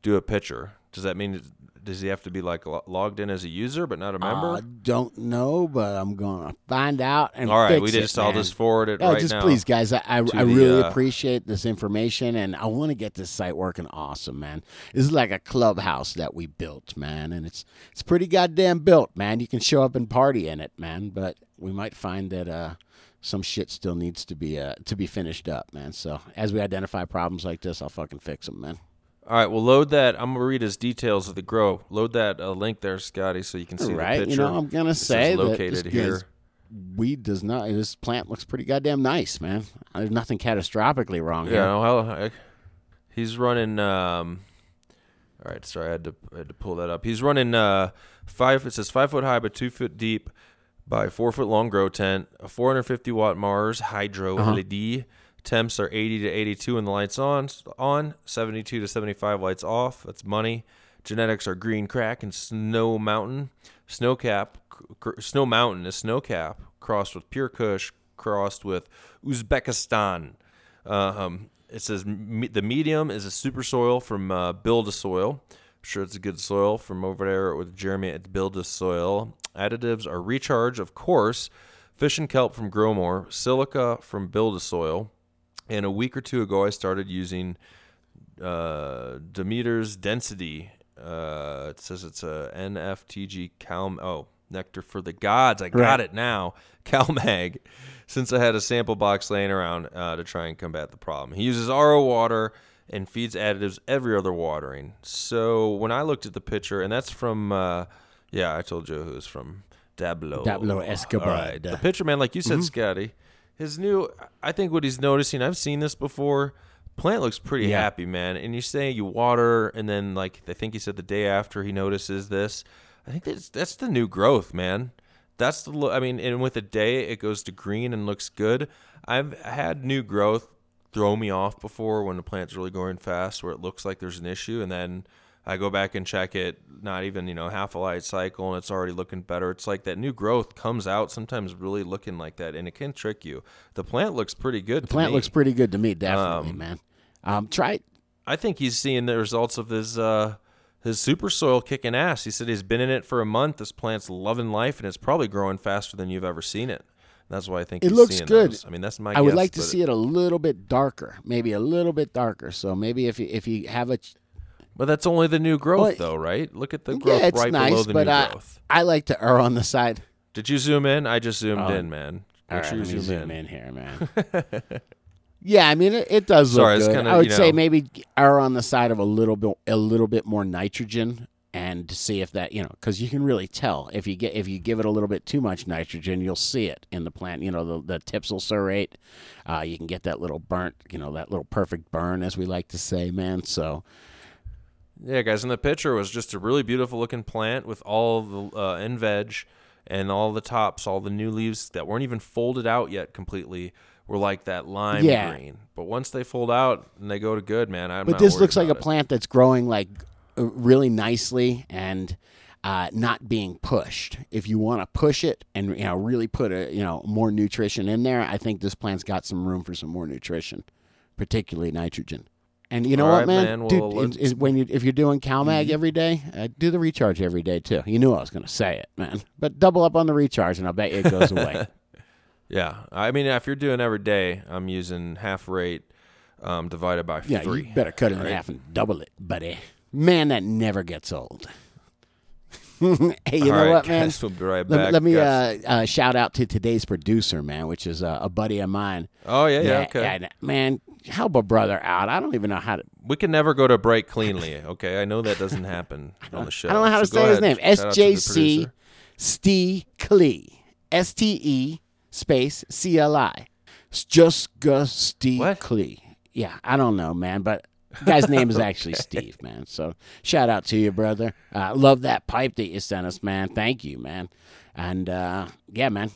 Speaker 1: do a picture. Does that mean does he have to be like logged in as a user but not a member?
Speaker 2: I don't know, but I'm gonna find out and
Speaker 1: All right, we just I'll
Speaker 2: man.
Speaker 1: just forward it
Speaker 2: Oh,
Speaker 1: right
Speaker 2: just
Speaker 1: now.
Speaker 2: please, guys. I I, I
Speaker 1: the,
Speaker 2: really
Speaker 1: uh,
Speaker 2: appreciate this information, and I want to get this site working awesome, man. This is like a clubhouse that we built, man, and it's it's pretty goddamn built, man. You can show up and party in it, man, but we might find that uh some shit still needs to be uh to be finished up, man. So as we identify problems like this, I'll fucking fix them, man.
Speaker 1: All right, well, load that. I'm gonna read his details of the grow. Load that uh, link there, Scotty, so you can see
Speaker 2: right?
Speaker 1: the picture.
Speaker 2: You know, I'm gonna say that
Speaker 1: located
Speaker 2: this
Speaker 1: here.
Speaker 2: weed does not. This plant looks pretty goddamn nice, man. There's nothing catastrophically wrong
Speaker 1: Yeah,
Speaker 2: here.
Speaker 1: no, hell, I, he's running. Um, all right, sorry, I had to I had to pull that up. He's running uh, five. It says five foot high but two foot deep by four foot long grow tent. A 450 watt Mars Hydro
Speaker 2: Uh-huh.
Speaker 1: LED. Temps are 80 to 82 when the lights on. On 72 to 75 lights off. That's money. Genetics are Green Crack and Snow Mountain. Snowcap, cr- Snow Mountain is Snowcap crossed with Pure Kush crossed with Uzbekistan. Um, it says me- the medium is a super soil from uh, Build a Soil. I'm sure it's a good soil from over there with Jeremy at Build a Soil. Additives are recharge, of course, fish and kelp from Growmore, silica from Build a Soil. And a week or two ago, I started using uh, Demeter's Destiny. Uh, it says it's a NFTG Calm. Oh, nectar for the gods. I got
Speaker 2: Right.
Speaker 1: it now. CalMag. Since I had a sample box laying around uh, to try and combat the problem, he uses RO water and feeds additives every other watering. So when I looked at the picture, and that's from, uh, yeah, I told you who's from Dablo.
Speaker 2: Dablo Escobar.
Speaker 1: All right. The picture, man, like you said, Scotty, his new. I think what he's noticing. I've seen this before. Plant looks pretty
Speaker 2: Yeah.
Speaker 1: happy, man. And you say you water, and then like I think he said the day after he notices this. I think that's that's the new growth, man. That's the. lo- I mean, and with a day, it goes to green and looks good. I've had new growth throw me off before when the plant's really growing fast, where it looks like there's an issue, and then I go back and check it. Not even you know half a light cycle, and it's already looking better. It's like that new growth comes out sometimes really looking like that, and it can trick you. The plant looks pretty good.
Speaker 2: The plant looks pretty good to me, definitely,
Speaker 1: Um,
Speaker 2: man. Um, try
Speaker 1: I think he's seeing the results of his uh, his super soil kicking ass. He said he's been in it for a month. This plant's loving life, and it's probably growing faster than you've ever seen it. That's why I think
Speaker 2: It
Speaker 1: he's
Speaker 2: looks
Speaker 1: seeing
Speaker 2: good.
Speaker 1: those. I mean, that's my.
Speaker 2: I would like to see it a little bit darker, maybe a little bit darker. So maybe if you if you have a
Speaker 1: But that's only the new growth,
Speaker 2: Well,
Speaker 1: though, right? Look at the growth
Speaker 2: yeah,
Speaker 1: right
Speaker 2: nice,
Speaker 1: below the
Speaker 2: but
Speaker 1: new
Speaker 2: I
Speaker 1: growth.
Speaker 2: I like to err on the side.
Speaker 1: Did you zoom in? I just zoomed
Speaker 2: Oh.
Speaker 1: in, man.
Speaker 2: All
Speaker 1: Make
Speaker 2: right,
Speaker 1: you
Speaker 2: let me
Speaker 1: zoom,
Speaker 2: zoom
Speaker 1: in.
Speaker 2: in here, man. yeah, I mean it, it does
Speaker 1: Sorry,
Speaker 2: look good.
Speaker 1: kinda,
Speaker 2: I would
Speaker 1: you
Speaker 2: say maybe err on the side of a little bit a little bit more nitrogen and to see if that you know because you can really tell if you get if you give it a little bit too much nitrogen you'll see it in the plant you know the, the tips will serrate uh, you can get that little burnt you know that little perfect burn as we like to say man so
Speaker 1: Yeah, guys, and the picture was just a really beautiful looking plant with all the uh, veg, and all the tops, all the new leaves that weren't even folded out yet completely, were like that lime
Speaker 2: Yeah.
Speaker 1: green. But once they fold out and they go to good, man, I'm
Speaker 2: But this looks like a
Speaker 1: it.
Speaker 2: plant that's growing like uh, really nicely and uh, not being pushed. If you want to push it and you know really put a you know more nutrition in there, I think this plant's got some room for some more nutrition, particularly nitrogen. And you know
Speaker 1: All
Speaker 2: what,
Speaker 1: right,
Speaker 2: man?
Speaker 1: man.
Speaker 2: Dude,
Speaker 1: Mm-hmm.
Speaker 2: is- is when you if you're doing CalMag every day, uh, do the recharge every day too. You knew I was going to say it, man. But double up on the recharge, and I'll bet you it goes away.
Speaker 1: Yeah, I mean, if you're doing every day, I'm using half rate um, divided by
Speaker 2: yeah,
Speaker 1: three.
Speaker 2: you better cut it in half and double it, buddy. Man, that never gets old. hey, you
Speaker 1: All
Speaker 2: know
Speaker 1: right,
Speaker 2: what, man?
Speaker 1: guys, we'll be right
Speaker 2: Let,
Speaker 1: back.
Speaker 2: me- let me uh, uh, shout out to today's producer, man, which is uh, a buddy of mine.
Speaker 1: oh yeah, yeah, okay.
Speaker 2: yeah, man, help a brother out. I don't even know how to.
Speaker 1: We can never go to break cleanly. Okay, I know that doesn't happen on the show.
Speaker 2: I don't know how to
Speaker 1: So go
Speaker 2: say his name.
Speaker 1: To the
Speaker 2: SJC
Speaker 1: producer.
Speaker 2: Stee Klee. S T E space C L I. Just Gus Steve
Speaker 1: What?
Speaker 2: Klee. Yeah, I don't know, man, but guy's name is actually Steve, man. So shout out to you, brother. Uh, love that pipe that you sent us, man. Thank you, man. And uh, yeah, man.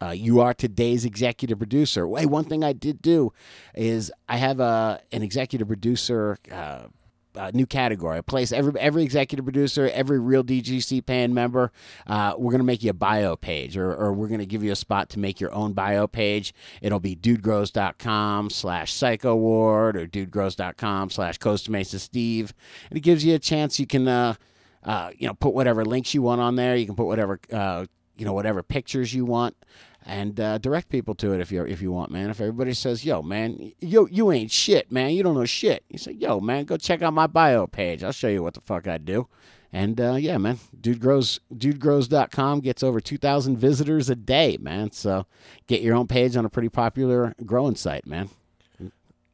Speaker 2: Uh, you are today's executive producer. Hey, one thing I did do is I have a an executive producer uh, uh, new category. A place every every executive producer, every real DGC paying member, uh, we're gonna make you a bio page, or, or we're gonna give you a spot to make your own bio page. It'll be dudegrows.com slash psycho ward or dudegrows.com slash Costa Mesa Steve. And it gives you a chance. You can uh, uh, you know put whatever links you want on there. You can put whatever uh, you know whatever pictures you want and uh, direct people to it if you if you want, man. If everybody says, "Yo, man, yo, you ain't shit, man. You don't know shit," you say, "Yo, man, go check out my bio page. I'll show you what the fuck I do." And uh, yeah, man, dude grows dudegrows.com gets over 2,000 visitors a day, man. So get your own page on a pretty popular growing site, man.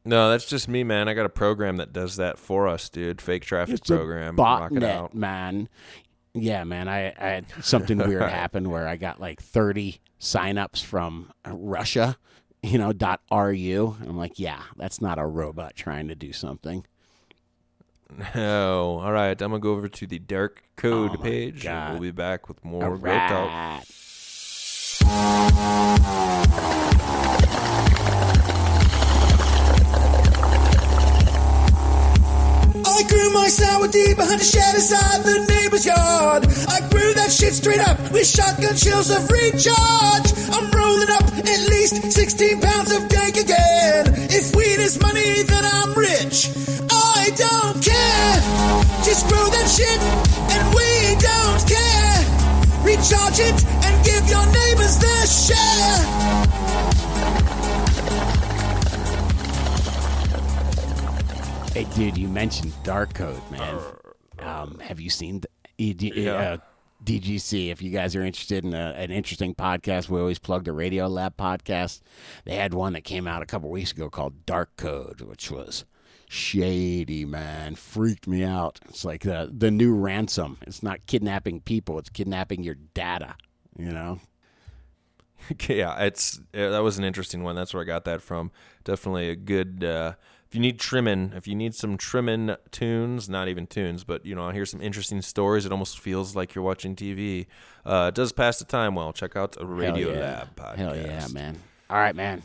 Speaker 1: No, that's just me, man. I got a program that does that for us, dude. Fake traffic
Speaker 2: It's
Speaker 1: program.
Speaker 2: Botnet,
Speaker 1: out.
Speaker 2: man. Yeah, man. I, I had something weird happen where I got like 30 signups from Russia, you know, dot .ru. I'm like, yeah, that's not a robot trying to do something.
Speaker 1: No. All right. I'm gonna go over to the dark code
Speaker 2: Oh
Speaker 1: page. and We'll be back with more
Speaker 2: All right.
Speaker 3: My sourdough behind a shed inside the neighbor's yard. I grew that shit straight up with shotgun shells of recharge. I'm rolling up at least 16 pounds of dank again. If weed is money, then I'm rich. I don't care. Just grow that shit and we don't care. Recharge it and give your neighbors their share.
Speaker 2: Hey, dude, you mentioned Darkode, man. Um, have you seen the,
Speaker 1: Yeah.
Speaker 2: uh, DGC? If you guys are interested in a, an interesting podcast, we always plug the Radiolab podcast. They had one that came out a couple weeks ago called Darkode, which was shady, man. Freaked me out. It's like the the new ransom. It's not kidnapping people; it's kidnapping your data. You know.
Speaker 1: yeah, it's that was an interesting one. That's where I got that from. Definitely a good. Uh, if you need trimming, if you need some trimming tunes, not even tunes, but you know, I hear some interesting stories. It almost feels like you're watching TV. Uh, it does pass the time well. Check out a Radio
Speaker 2: yeah.
Speaker 1: Lab podcast.
Speaker 2: Hell yeah, man. All right, man.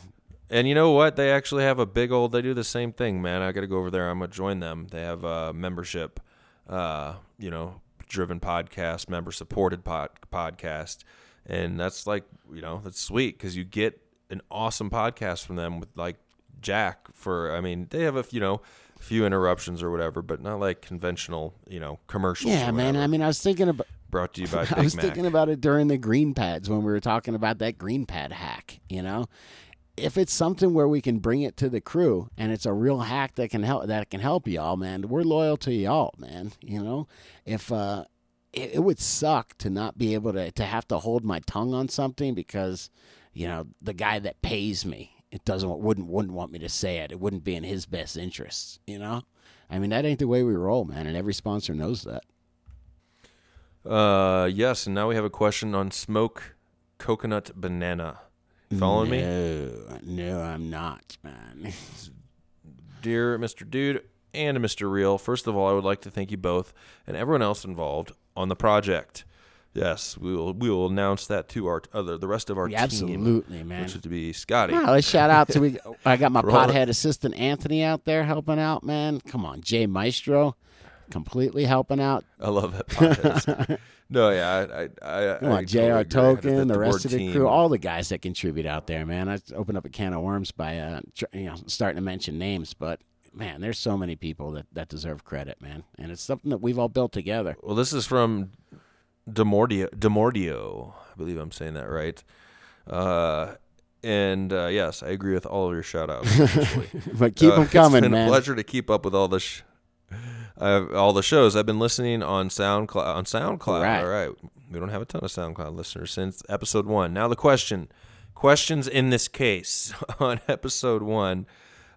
Speaker 1: And you know what? They actually have a big old. They do the same thing, man. I got to go over there. I'm gonna join them. They have a membership, uh, you know, driven podcast, member supported pod, podcast, and that's like, you know, that's sweet because you get an awesome podcast from them with like Jack. For I mean, they have a you know, a few interruptions or whatever, but not like conventional, you know, commercials.
Speaker 2: Yeah, man. I mean, I was thinking about.
Speaker 1: brought to you by Big
Speaker 2: I was
Speaker 1: Mac.
Speaker 2: thinking about it during the green pads when we were talking about that green pad hack. You know, if it's something where we can bring it to the crew and it's a real hack that can help that can help y'all, man, we're loyal to y'all, man. You know, if uh, it, it would suck to not be able to to have to hold my tongue on something because you know the guy that pays me it doesn't wouldn't wouldn't want me to say it. It wouldn't be in his best interests. You know. I mean, that ain't the way we roll, man, and every sponsor knows that.
Speaker 1: Uh, yes, and now we have a question on smoke coconut banana. Following me?
Speaker 2: No, no, I'm not, man.
Speaker 1: Dear Mr. Dude and Mr. Real, first of all, I would like to thank you both and everyone else involved on the project. Yes, we will. We will announce that to our other, the rest of our
Speaker 2: Yeah,
Speaker 1: team,
Speaker 2: absolutely, man.
Speaker 1: which is to be Scotty.
Speaker 2: Let's shout out to we. I got my
Speaker 1: For all the-
Speaker 2: pothead assistant Anthony out there helping out, man. Come on, Jay Maestro, completely helping out.
Speaker 1: I love that no, yeah, I, I, I,
Speaker 2: Come on, Jr. Token, the,
Speaker 1: the
Speaker 2: rest of the
Speaker 1: team.
Speaker 2: crew, all the guys that contribute out there, man. I opened up a can of worms by uh, tr- you know starting to mention names, but man, there's so many people that that deserve credit, man, and it's something that we've all built together.
Speaker 1: Well, this is from Demordio. Demordio, I believe I'm saying that right. Uh, and uh, yes, I agree with all of your shout outs.
Speaker 2: But keep
Speaker 1: Uh,
Speaker 2: them coming,
Speaker 1: it's been
Speaker 2: man.
Speaker 1: a pleasure to keep up with all the sh- all the shows. I've been listening on SoundCloud. On SoundCloud,
Speaker 2: Right.
Speaker 1: all right. We don't have a ton of SoundCloud listeners since episode one. Now the question, questions in this case on episode one.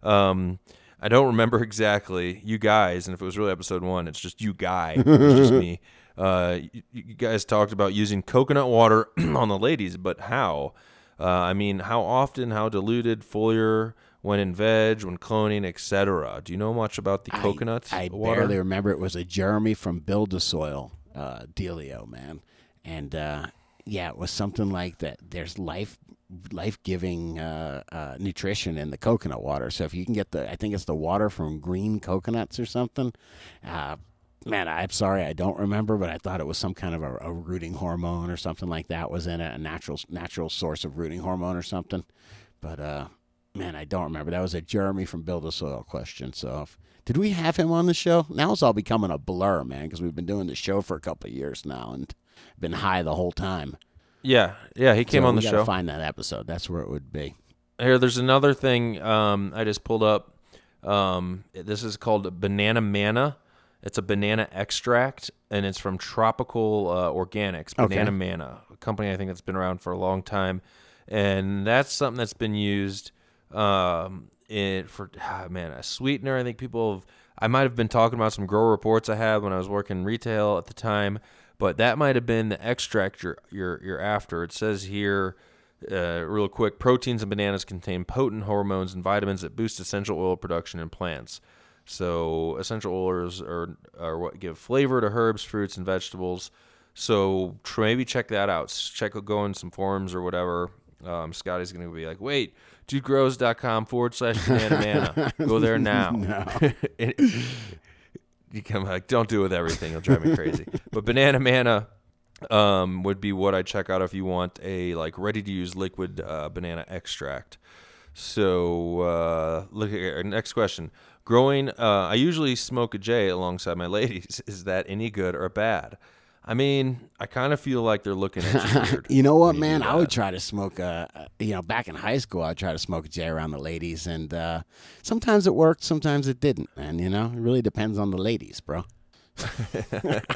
Speaker 1: Um, I don't remember exactly you guys, and if it was really episode one, it's just you guy, it's just me. Uh, you, you guys talked about using coconut water on the ladies, but how? Uh, I mean, how often, how diluted, foliar, when in veg, when cloning, etc. Do you know much about the coconut
Speaker 2: I, I
Speaker 1: water?
Speaker 2: barely remember. It was a Jeremy from Build a Soil uh, dealio, man, and uh, yeah, it was something like that. There's life, life giving uh, uh, nutrition in the coconut water. So if you can get the, I think it's the water from green coconuts or something. Man, I'm sorry, I don't remember, but I thought it was some kind of a, a rooting hormone or something like that was in it, a natural natural source of rooting hormone or something. But uh, man, I don't remember. That was a Jeremy from Build a Soil question. So, if, did we have him on the show? Now it's all becoming a blur, man, because we've been doing the show for a couple of years now and been high the whole time.
Speaker 1: yeah, yeah, he came
Speaker 2: So
Speaker 1: on the show.
Speaker 2: Find that episode. That's where it would be.
Speaker 1: Here, there's another thing um, I just pulled up. Um, this is called Banana Manna. It's a banana extract, and it's from Tropical uh, Organics.
Speaker 2: Okay.
Speaker 1: Banana Manna, a company I think that's been around for a long time, and that's something that's been used um, in for ah, man a sweetener. I think people have. I might have been talking about some grow reports I had when I was working retail at the time, but that might have been the extract you're you're, you're after. It says here uh, real quick proteins in bananas contain potent hormones and vitamins that boost essential oil production in plants so essential oils are, are what give flavor to herbs fruits and vegetables. So maybe check that out. Check go in some forums or whatever. Um, scotty's gonna be like wait dudegrows.com forward slash banana manna go there now. You come like don't do it with everything. It'll drive me crazy. But banana manna um, would be what I check out if you want a like ready to use liquid uh, banana extract. So uh, look at here. Next question. Growing, uh, I usually smoke a J alongside my ladies. Is that any good or bad? I mean, I kind of feel like they're looking at you.
Speaker 2: You know what,
Speaker 1: you
Speaker 2: man? I would try to smoke a, you know, back in high school, I'd try to smoke a J around the ladies, and uh, sometimes it worked, sometimes it didn't, and you know, it really depends on the ladies, bro.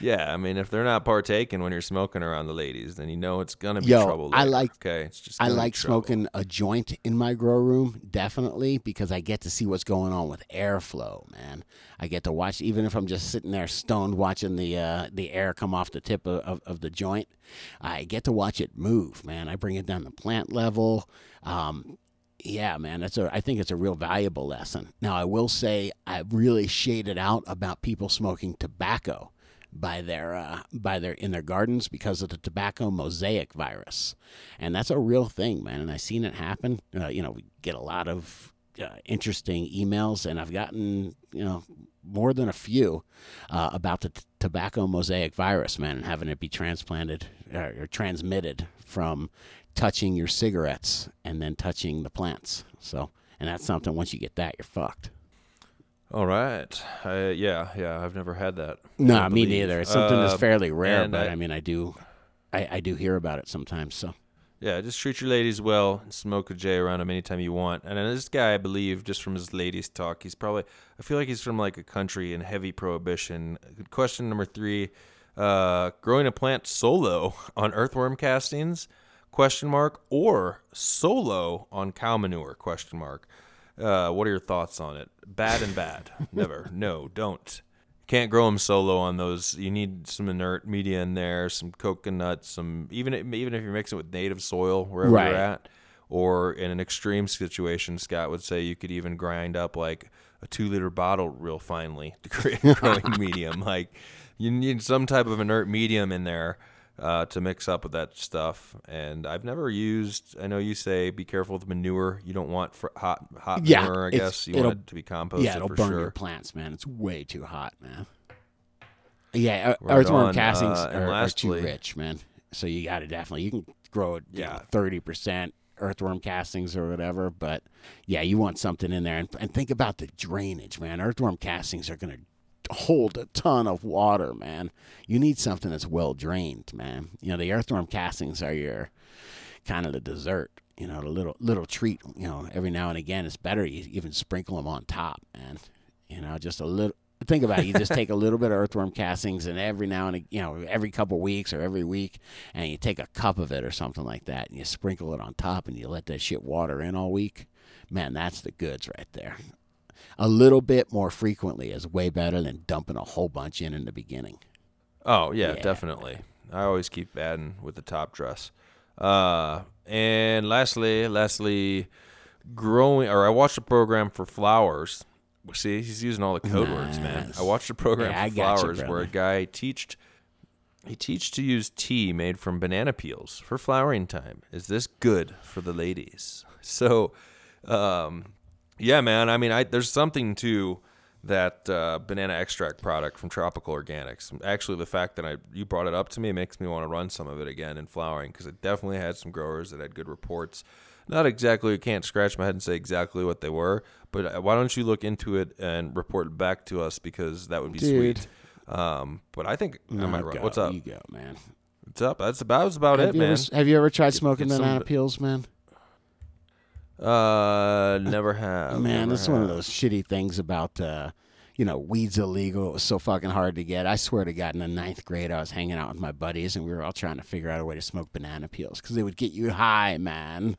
Speaker 1: Yeah, I mean, if they're not partaking when you're smoking around the ladies, then you know it's gonna be
Speaker 2: Yo,
Speaker 1: trouble.
Speaker 2: I like-
Speaker 1: Okay, it's just.
Speaker 2: I like smoking a joint in my grow room, definitely, because I get to see what's going on with airflow, man. I get to watch, even if I'm just sitting there stoned watching the uh, the air come off the tip of, of, of the joint, I get to watch it move, man. I bring it down to plant level. Um, yeah, man, that's a. I think it's a real valuable lesson. Now, I will say I've really shaded out about people smoking tobacco by their uh, by their in their gardens because of the tobacco mosaic virus, and that's a real thing, man. And I've seen it happen. Uh, you know, we get a lot of uh, interesting emails, and I've gotten you know more than a few uh, about the t- tobacco mosaic virus, man, and having it be transplanted uh, or transmitted from touching your cigarettes and then touching the plants. So, and that's something. Once you get that, you're fucked.
Speaker 1: All right. Uh, yeah, yeah. I've never had that.
Speaker 2: No, me neither. It's something
Speaker 1: Uh,
Speaker 2: that's fairly rare, but
Speaker 1: I-
Speaker 2: I, mean, I do, I, I do hear about it sometimes. So,
Speaker 1: Yeah, just treat your ladies well. and Smoke a J around them anytime you want. And then this guy, I believe, just from his ladies talk, he's probably. I feel like he's from like a country in heavy prohibition. Question number three: uh, Growing a plant solo on earthworm castings? Question mark or solo on cow manure? Question mark. Uh, what are your thoughts on it? Bad and bad. Never. No, don't. Can't grow them solo on those. You need some inert media in there, some coconut, some even even if you're mixing it with native soil wherever
Speaker 2: Right.
Speaker 1: you're at, or in an extreme situation, Scott would say you could even grind up like a two liter bottle real finely to create a growing medium. Like you need some type of inert medium in there uh, to mix up with that stuff. And I've never used. I know you say be careful with manure. You don't want hot hot
Speaker 2: Yeah,
Speaker 1: manure. I guess you want it to be composted
Speaker 2: yeah, it'll
Speaker 1: for
Speaker 2: burn
Speaker 1: sure.
Speaker 2: your plants, man. It's way too hot, man. Yeah,
Speaker 1: Right
Speaker 2: earthworm castings
Speaker 1: Uh,
Speaker 2: are, are too rich, man. So you got to definitely you can grow it,
Speaker 1: Yeah.
Speaker 2: thirty percent earthworm castings or whatever. But yeah, you want something in there, and, and think about the drainage, man. Earthworm castings are gonna hold a ton of water, man. You need something that's well drained, man. You know, the earthworm castings are your kind of the dessert. You know, the little little treat. You know, every now and again, it's better you even sprinkle them on top, man. You know, just a little. Think about it. You just take a little bit of earthworm castings, and every now and you know, every couple weeks or every week, and you take a cup of it or something like that, and you sprinkle it on top, and you let that shit water in all week. Man, that's the goods right there. A little bit more frequently is way better than dumping a whole bunch in in the beginning.
Speaker 1: Oh yeah,
Speaker 2: Yeah.
Speaker 1: definitely. I always keep adding with the top dress. Uh, and lastly, lastly, growing. Or I watched a program for flowers. See, he's using all the code words, man. I watched a program
Speaker 2: Yeah,
Speaker 1: for
Speaker 2: got you,
Speaker 1: flowers where a guy teached. He teached to use tea made from banana peels for flowering time. Is this good for the ladies? So, um, yeah, man. I mean, I there's something to that uh, banana extract product from Tropical Organics. Actually, the fact that I you brought it up to me makes me want to run some of it again in flowering because it definitely had some growers that had good reports. Not exactly, I can't scratch my head and say exactly what they were, but uh, why don't you look into it and report back to us because that would be
Speaker 2: Dude.
Speaker 1: sweet. Um, but I think I
Speaker 2: No,
Speaker 1: might run.
Speaker 2: go.
Speaker 1: What's up?
Speaker 2: You go, man.
Speaker 1: What's up? That's about that's about
Speaker 2: have
Speaker 1: it, man.
Speaker 2: Ever, have you ever tried smoking
Speaker 1: get
Speaker 2: banana peels, man?
Speaker 1: Uh, never have.
Speaker 2: Man,
Speaker 1: never
Speaker 2: this is one of those shitty things about, uh, you know, weed's illegal. It was so fucking hard to get. I swear to God, in the ninth grade, I was hanging out with my buddies, and we were all trying to figure out a way to smoke banana peels because they would get you high, man.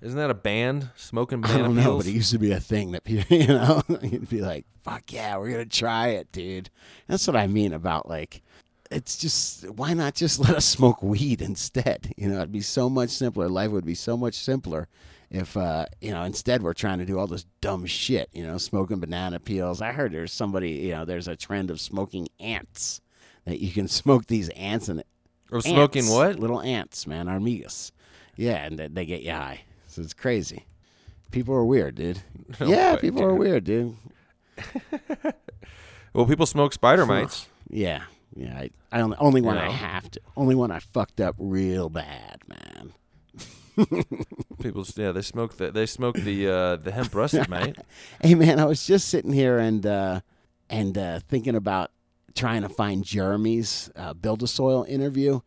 Speaker 1: Isn't that a band? Smoking banana I
Speaker 2: don't know,
Speaker 1: peels?
Speaker 2: but it used to be a thing that people, you know, you'd be like, "Fuck yeah, we're gonna try it, dude." That's what I mean about like, it's just why not just let us smoke weed instead? You know, it'd be so much simpler. Life would be so much simpler if, uh, you know, instead we're trying to do all this dumb shit. You know, smoking banana peels. I heard there's somebody, you know, there's a trend of smoking ants that you can smoke these ants and
Speaker 1: or smoking what?
Speaker 2: Little ants, man, armigas. Yeah, and they, they get you high. So it's crazy. People are weird, dude.
Speaker 1: No
Speaker 2: yeah,
Speaker 1: way,
Speaker 2: people are weird, dude.
Speaker 1: Well, people smoke spider mites.
Speaker 2: Yeah, yeah. I, I only only when I have to. Only when I fucked up real bad, man.
Speaker 1: People, yeah, they smoke the they smoke the uh, the hemp russet mate.
Speaker 2: Hey, man, I was just sitting here and uh, and uh, thinking about trying to find Jeremy's uh, build a soil interview.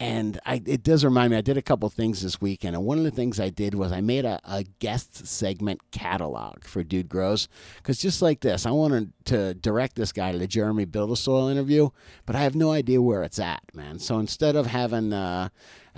Speaker 2: And I, it does remind me, I did a couple things this weekend. And one of the things I did was I made a, a guest segment catalog for Dude Grows. Because just like this, I wanted to direct this guy to the Jeremy Build a Soil interview, but I have no idea where it's at, man. So instead of having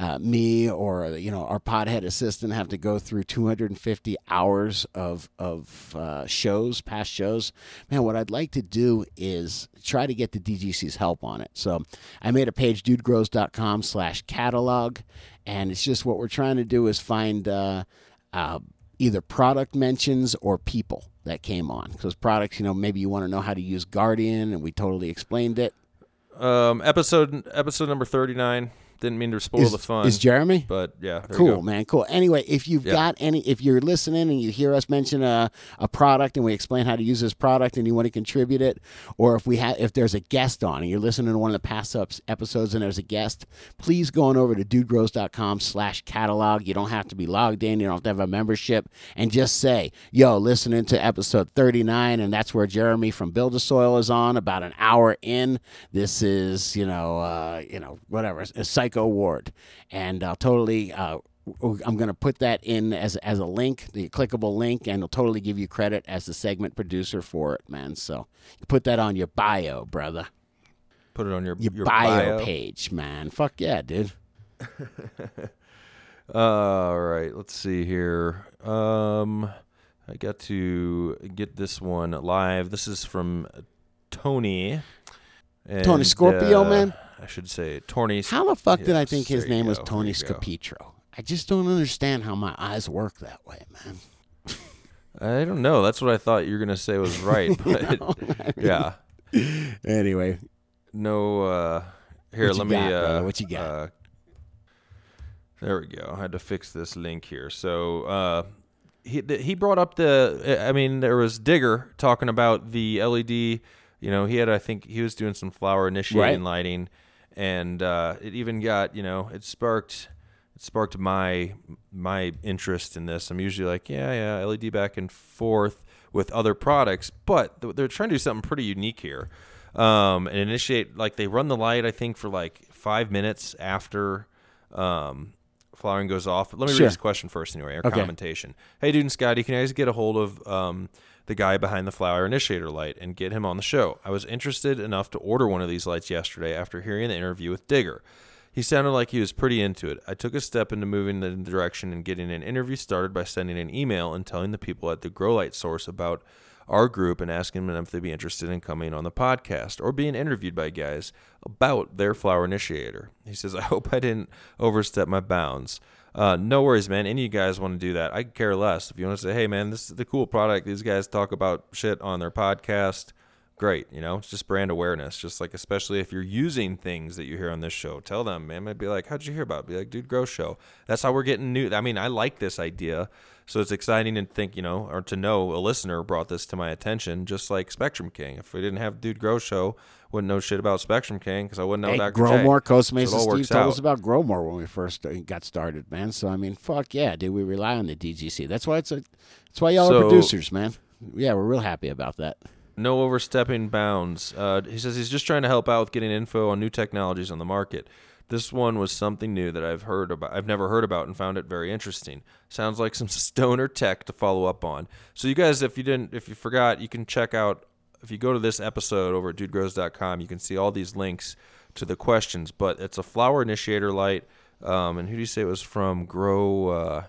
Speaker 2: uh, me or you know our podhead assistant have to go through 250 hours of of uh, shows, past shows. Man, what I'd like to do is try to get the DGC's help on it. So I made a page, dudegrows.com/slash catalog, and it's just what we're trying to do is find. Uh, uh, either product mentions or people that came on because products you know maybe you want to know how to use guardian and we totally explained it
Speaker 1: Um, episode episode number thirty nine. Didn't mean to spoil
Speaker 2: is,
Speaker 1: the fun.
Speaker 2: is jeremy?
Speaker 1: but yeah,
Speaker 2: cool man cool. Anyway if you've
Speaker 1: Yeah.
Speaker 2: got any if you're listening and you hear us mention a, a product and we explain how to use this product and you want to contribute it or if we have if there's a guest on and you're listening to one of the past ups, episodes and there's a guest please go on over to dudegrows.com slash catalog. You don't have to be logged in. You don't have to have a membership. And just say yo listening to episode 39 and that's where jeremy from build a soil is on. About an hour in this is you know uh, you know whatever a psycho ward and i'll totally uh, I'm going to put that in as as a link, the clickable link, and it'll totally give you credit as the segment producer for it, man. So put that on your bio, brother.
Speaker 1: Put it on your
Speaker 2: Your,
Speaker 1: your
Speaker 2: bio, page, man. Fuck yeah, dude.
Speaker 1: All right, let's see here. Um, I got to get this one live. This is from Tony.
Speaker 2: Tony Scorpio,
Speaker 1: uh,
Speaker 2: man?
Speaker 1: I should say Tony.
Speaker 2: How the fuck did I think his name was
Speaker 1: go,
Speaker 2: Tony. Scapitro? I just don't understand how my eyes work that way, man.
Speaker 1: I don't know. That's what I thought you were gonna say was right, but yeah,
Speaker 2: Anyway,
Speaker 1: no. uh Here,
Speaker 2: What
Speaker 1: let me.
Speaker 2: got,
Speaker 1: uh.
Speaker 2: What you got?
Speaker 1: Uh, there we go. I had to fix this link here. So uh, he th- he brought up the. I mean, there was Digger talking about the LED. You know, he had. I think he was doing some flower initiating
Speaker 2: Right.
Speaker 1: lighting, and uh, it even got. You know, it sparked. It sparked my my interest in this. I'm usually like, yeah, yeah, LED back and forth with other products, but they're trying to do something pretty unique here. Um, and initiate like they run the light, I think, for like five minutes after um, flowering goes off. But let me
Speaker 2: Sure.
Speaker 1: read this question first, anyway, or
Speaker 2: Okay.
Speaker 1: commentation. Hey, dude and Scotty, can you guys get a hold of um, the guy behind the flower initiator light and get him on the show? I was interested enough to order one of these lights yesterday after hearing the interview with Digger. He sounded like he was pretty into it. I took a step into moving in the direction and getting an interview started by sending an email and telling the people at the Grow Light Source about our group and asking them if they'd be interested in coming on the podcast or being interviewed by guys about their flower initiator. He says, I hope I didn't overstep my bounds. Uh, no worries, man. Any of you guys want to do that? I care less. If you want to say, hey, man, this is the cool product. These guys talk about shit on their podcast. Great. You know, it's just brand awareness. Just like, especially if you're using things that you hear on this show, tell them, man. I'd be like, how'd you hear about it? Be like, dude, Grows show. That's how we're getting new. I mean, I like this idea. So it's exciting to think, you know, or to know a listener brought this to my attention, just like Spectrum King. If we didn't have Dude Grow Show, wouldn't know shit about Spectrum King because I wouldn't know
Speaker 2: hey,
Speaker 1: Dr.
Speaker 2: grow
Speaker 1: J.
Speaker 2: more.
Speaker 1: Costa
Speaker 2: Mesa
Speaker 1: all
Speaker 2: Steve told
Speaker 1: out.
Speaker 2: us about grow more when we first uh, got started, man. So I mean, fuck yeah, dude. We rely on the DGC. That's why it's a. That's why y'all
Speaker 1: So-
Speaker 2: are producers, man. Yeah, we're real happy about that.
Speaker 1: No overstepping bounds. Uh, he says he's just trying to help out with getting info on new technologies on the market. This one was something new that I've heard about. I've never heard about and found it very interesting. Sounds like some stoner tech to follow up on. So you guys, if you didn't, if you forgot, you can check out. If you go to this episode over at dudegrows.com, you can see all these links to the questions. But it's a flower initiator light. Um, and who do you say it was from? Grow. Uh,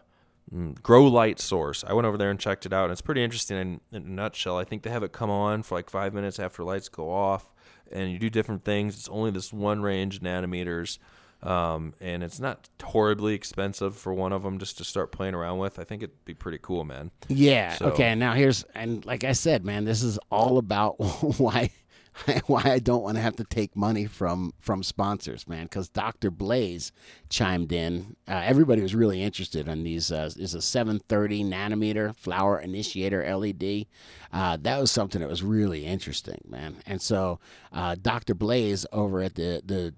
Speaker 1: Mm, Grow Light Source. I went over there and checked it out, and it's pretty interesting. In, in a nutshell, I think they have it come on for like five minutes after lights go off, and you do different things. It's only this one range nanometers, um, and it's not horribly expensive for one of them just to start playing around with. I think it'd be pretty cool, man.
Speaker 2: Yeah.
Speaker 1: So-
Speaker 2: Okay. Now here's and like I said, man, this is all about why why I don't want to have to take money from from sponsors, man. Because Dr. Blaze chimed in. Uh, everybody was really interested in these. Uh, is a 730 nanometer flower initiator LED. Uh, that was something that was really interesting, man. And so uh, Dr. Blaze over at the the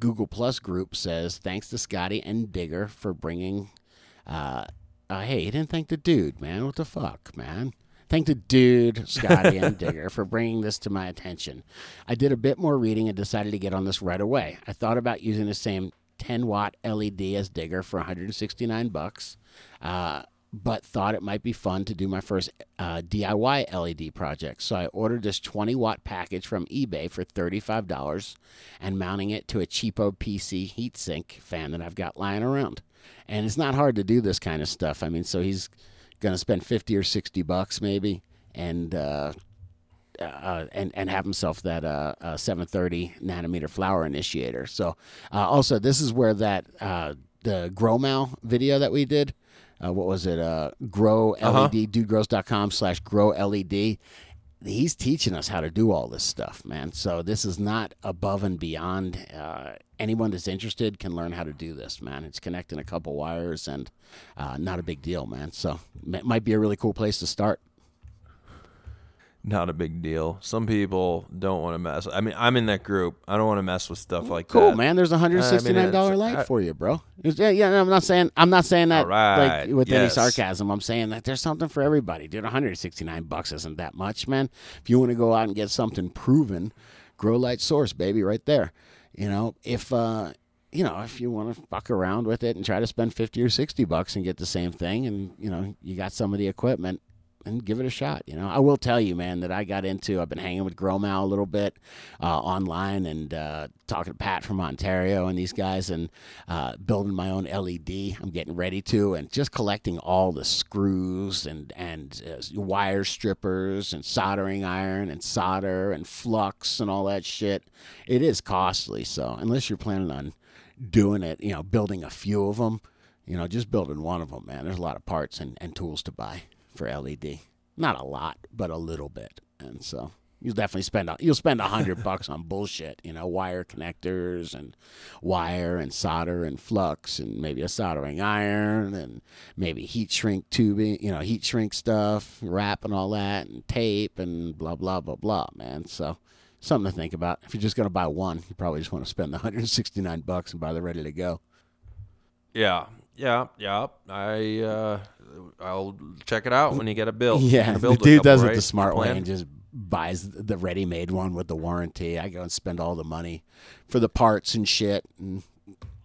Speaker 2: Google Plus group says thanks to Scotty and Digger for bringing uh, uh, hey, you didn't thank the dude, man. What the fuck, man? Thank the dude, Scotty and Digger, for bringing this to my attention. I did a bit more reading and decided to get on this right away. I thought about using the same 10 watt LED as Digger for 169 bucks, uh, but thought it might be fun to do my first uh, DIY LED project. So I ordered this 20 watt package from eBay for $35 and mounting it to a cheapo PC heatsink fan that I've got lying around. And it's not hard to do this kind of stuff. I mean, so he's going to spend 50 or 60 bucks maybe and uh, uh, and and have himself that uh, uh, 730 nanometer flower initiator. So uh, also this is where that uh, the Growmal video that we did. Uh, what was it? Uh, grow LED, uh-huh. dudegrows.com slash grow LED. He's teaching us how to do all this stuff, man. So this is not above and beyond. Uh, anyone that's interested can learn how to do this, man. It's connecting a couple wires and uh, not a big deal, man. So it might be a really cool place to start.
Speaker 1: Not a big deal. Some people don't want to mess. I mean, I'm in that group. I don't want to mess with stuff like
Speaker 2: Cool,
Speaker 1: that.
Speaker 2: man. There's a hundred sixty nine dollar
Speaker 1: it's-
Speaker 2: light
Speaker 1: I-
Speaker 2: for you, bro. It's- Yeah, yeah. I'm not saying I'm not saying that
Speaker 1: right,
Speaker 2: like with any sarcasm. I'm saying that there's something for everybody, dude. 169 bucks isn't that much, man. If you want to go out and get something proven, Grow Light Source, baby, right there. You know, if uh, you know, if you want to fuck around with it and try to spend 50 or 60 bucks and get the same thing, and you know, you got some of the equipment. And give it a shot. You know, I will tell you, man, that I got into. I've been hanging with Growmal a little bit uh, online and uh, talking to Pat from Ontario and these guys, and uh, building my own LED. I'm getting ready to, and just collecting all the screws and and uh, wire strippers and soldering iron and solder and flux and all that shit. It is costly, so unless you're planning on doing it, you know, building a few of them, you know, just building one of them, man. There's a lot of parts and, and tools to buy for LED. Not a lot, but a little bit. And so you'll definitely spend you'll spend a hundred bucks on bullshit, you know, wire connectors and wire and solder and flux and maybe a soldering iron and maybe heat shrink tubing, you know, heat shrink stuff, wrap and all that and tape and blah blah blah blah, man. So something to think about. If you're just gonna buy one, you probably just want to spend the 169 bucks and buy the ready to go.
Speaker 1: Yeah, yeah, yeah. I uh, I'll check it out when you get a bill.
Speaker 2: Yeah, the dude does it
Speaker 1: right?
Speaker 2: the smart way and just buys the ready-made one with the warranty. I go and spend all the money for the parts and shit, and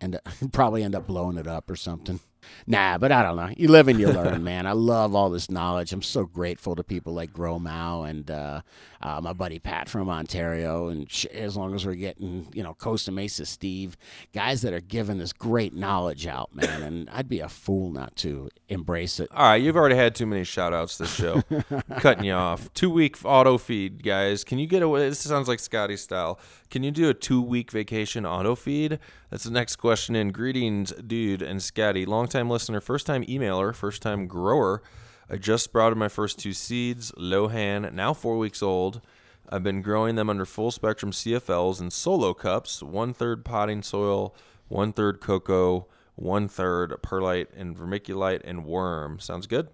Speaker 2: and probably end up blowing it up or something. Nah, but I don't know. You live and you learn, man. I love all this knowledge. I'm so grateful to people like Grow Mao and uh, uh, my buddy Pat from Ontario, and sh- as long as we're getting, you know, Costa Mesa Steve, guys that are giving this great knowledge out, man. And I'd be a fool not to embrace it.
Speaker 1: All right, you've already had too many shout outs this show. Cutting you off. Two week auto feed, guys. Can you get away? This sounds like Scotty style. Can you do a two week vacation auto feed? That's the next question in. Greetings, dude and Scotty. Longtime listener, first time emailer, first time grower. I just sprouted my first two seeds, Lohan, now four weeks old. I've been growing them under full spectrum CFLs and solo cups, one third potting soil, one third cocoa, one third perlite and vermiculite and worm. Sounds good.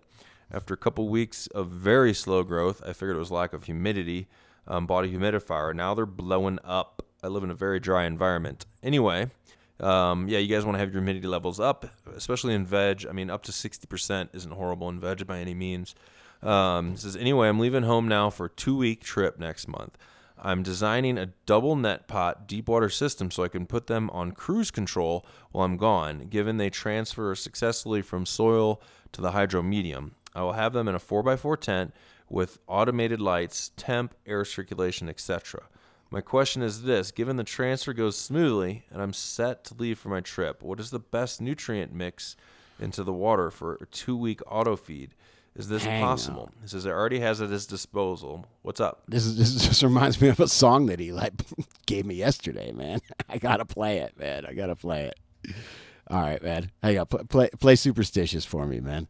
Speaker 1: After a couple weeks of very slow growth, I figured it was lack of humidity. Um, bought a humidifier. Now they're blowing up. I live in a very dry environment. Anyway, um, yeah, you guys want to have your humidity levels up, especially in veg. I mean, up to 60% isn't horrible in veg by any means. Um, says, anyway, I'm leaving home now for a two week trip next month. I'm designing a double net pot deep water system so I can put them on cruise control while I'm gone, given they transfer successfully from soil to the hydro medium. I will have them in a 4x4 tent with automated lights, temp, air circulation, etc. My question is this given the transfer goes smoothly and I'm set to leave for my trip, what is the best nutrient mix into the water for a two week auto feed? Is this
Speaker 2: Hang
Speaker 1: possible? He says it already has at his disposal. What's up?
Speaker 2: This is this just reminds me of a song that he like gave me yesterday, man. I gotta play it, man. I gotta play it. All right, man. Hang on, play play, play superstitious for me, man.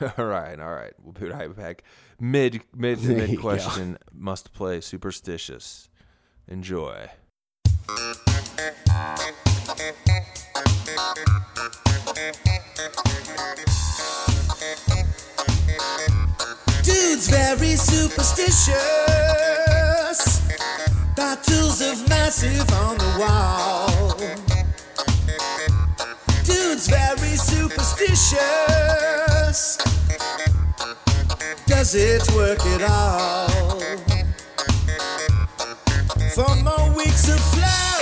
Speaker 1: all right, all right. We'll put it right back. Mid mid mid
Speaker 2: go.
Speaker 1: question must play superstitious. Enjoy.
Speaker 3: Dude's very superstitious. Bottles of massive on the wall. Dude's very superstitious. Does it work at all? For more weeks of flower,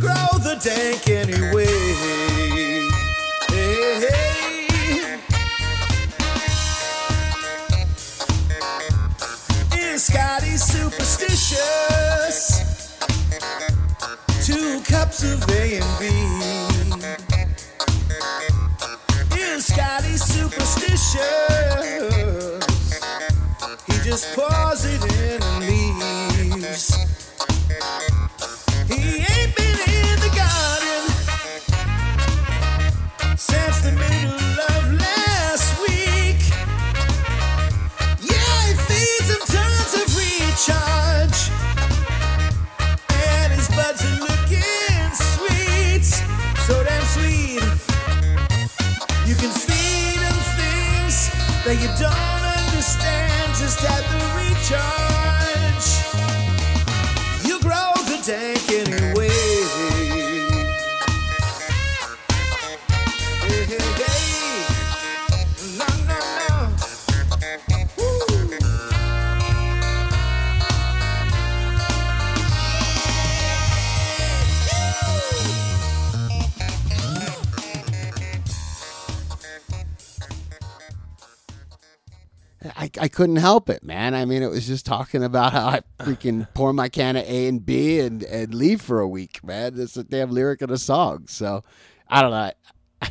Speaker 3: grow the dank anyway. Hey. Is Scotty superstitious? Two cups of A and B. Is Scotty superstitious? He just pours
Speaker 2: couldn't help it, man. I mean, it was just talking about how I freaking pour my Canna A and B and, and leave for a week, man. It's a damn lyric in a song. So I don't know.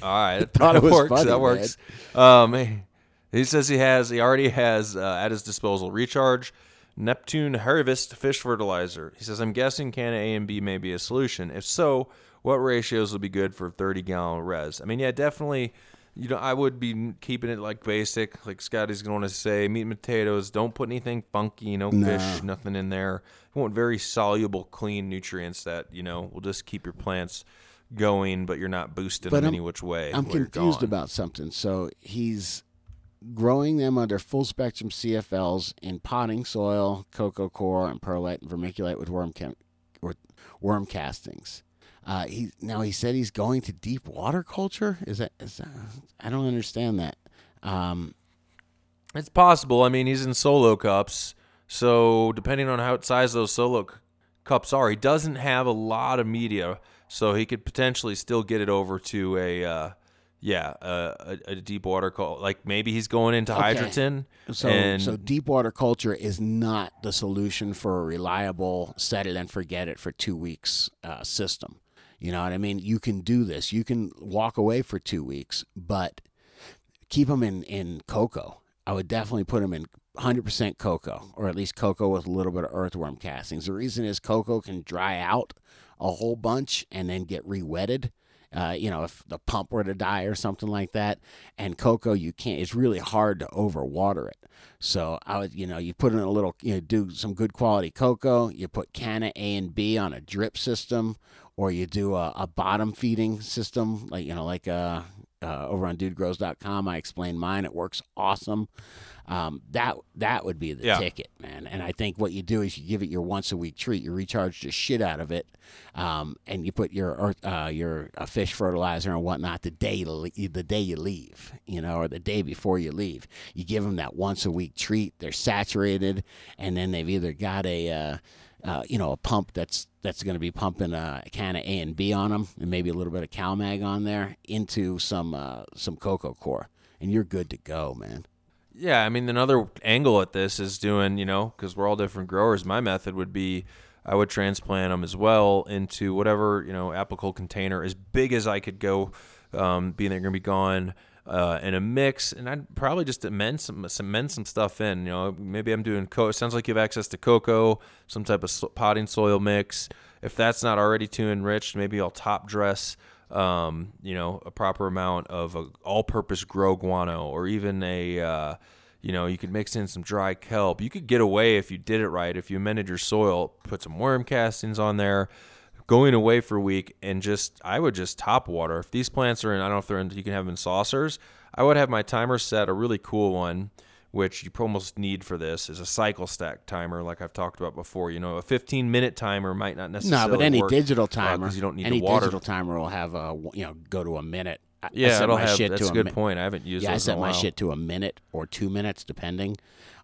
Speaker 1: All right,
Speaker 2: thought
Speaker 1: that
Speaker 2: it was
Speaker 1: works.
Speaker 2: funny,
Speaker 1: that works. Um, he says he has, he already has uh, at his disposal recharge Neptune Harvest fish fertilizer. He says, I'm guessing Canna A and B may be a solution. If so, what ratios would be good for 30 gallon res? I mean, yeah, definitely. You know, I would be keeping it like basic, like Scotty's going to want to say, meat and potatoes. Don't put anything funky, no, fish, nothing in there. You want very soluble, clean nutrients that you know will just keep your plants going, but you're not boosting
Speaker 2: But
Speaker 1: them
Speaker 2: I'm-
Speaker 1: any which way.
Speaker 2: I'm confused about something. So he's growing them under full spectrum CFLs in potting soil, coco coir, and perlite and vermiculite with worm chem- with worm castings. Uh, he now he said he's going to deep water culture. Is that? Is that I don't understand that. Um,
Speaker 1: It's possible. I mean, he's in solo cups, so depending on how size those solo c- cups are, he doesn't have a lot of media, so he could potentially still get it over to a, uh, yeah, a, a, a deep water call. Like maybe he's going into
Speaker 2: Okay.
Speaker 1: hydroton.
Speaker 2: So,
Speaker 1: and
Speaker 2: so deep water culture is not the solution for a reliable set it and forget it for two weeks uh, system. You know what I mean? You can do this. You can walk away for two weeks, but keep them in in cocoa. I would definitely put them in 100% cocoa, or at least cocoa with a little bit of earthworm castings. The reason is cocoa can dry out a whole bunch and then get re-wetted. Uh, you know, if the pump were to die or something like that, and cocoa, you can't. It's really hard to overwater it. So I would, you know, you put in a little, you know, do some good quality cocoa. You put Canna A and B on a drip system, or you do a, a bottom feeding system, like you know, like uh, uh, over on DudeGrows.com. I explained mine. It works awesome. Um, that that would be the
Speaker 1: Yeah.
Speaker 2: ticket, man. And I think what you do is you give it your once a week treat. You recharge the shit out of it, um, and you put your earth- uh, your uh, fish fertilizer and whatnot the day the day you leave, you know, or the day before you leave. You give them that once a week treat. They're saturated, and then they've either got a uh, you know a pump that's that's going to be pumping a Canna A and B on them, and maybe a little bit of CalMag on there into some uh, some coco coir, and you're good to go, man.
Speaker 1: Yeah, I mean, another angle at this is doing, you know, because we're all different growers. My method would be I would transplant them as well into whatever, you know, apical container as big as I could go, um, being they're going to be gone uh, in a mix. And I'd probably just amend some, amend some stuff in. You know, maybe I'm doing, co- sounds like you have access to cocoa, some type of potting soil mix. If that's not already too enriched, maybe I'll top dress um, you know, a proper amount of a all-purpose grow guano, or even a, uh, you know, you could mix in some dry kelp. You could get away if you did it right. If you amended your soil, put some worm castings on there, going away for a week, and just I would just top water. If these plants are in, I don't know if they're in, you can have them in saucers. I would have my timer set a really cool one which you almost need for this is a cycle stack timer, like I've talked about before. You know, a 15 minute timer might not necessarily No,
Speaker 2: but any
Speaker 1: work,
Speaker 2: digital
Speaker 1: uh,
Speaker 2: timer,
Speaker 1: 'cause you don't need
Speaker 2: any digital timer will have a you know go to a minute. I- I
Speaker 1: Yeah,
Speaker 2: set
Speaker 1: it'll
Speaker 2: my
Speaker 1: have.
Speaker 2: shit
Speaker 1: That's
Speaker 2: to
Speaker 1: a good
Speaker 2: mi-
Speaker 1: point. I haven't used
Speaker 2: Yeah, I set my shit to a minute or two minutes, depending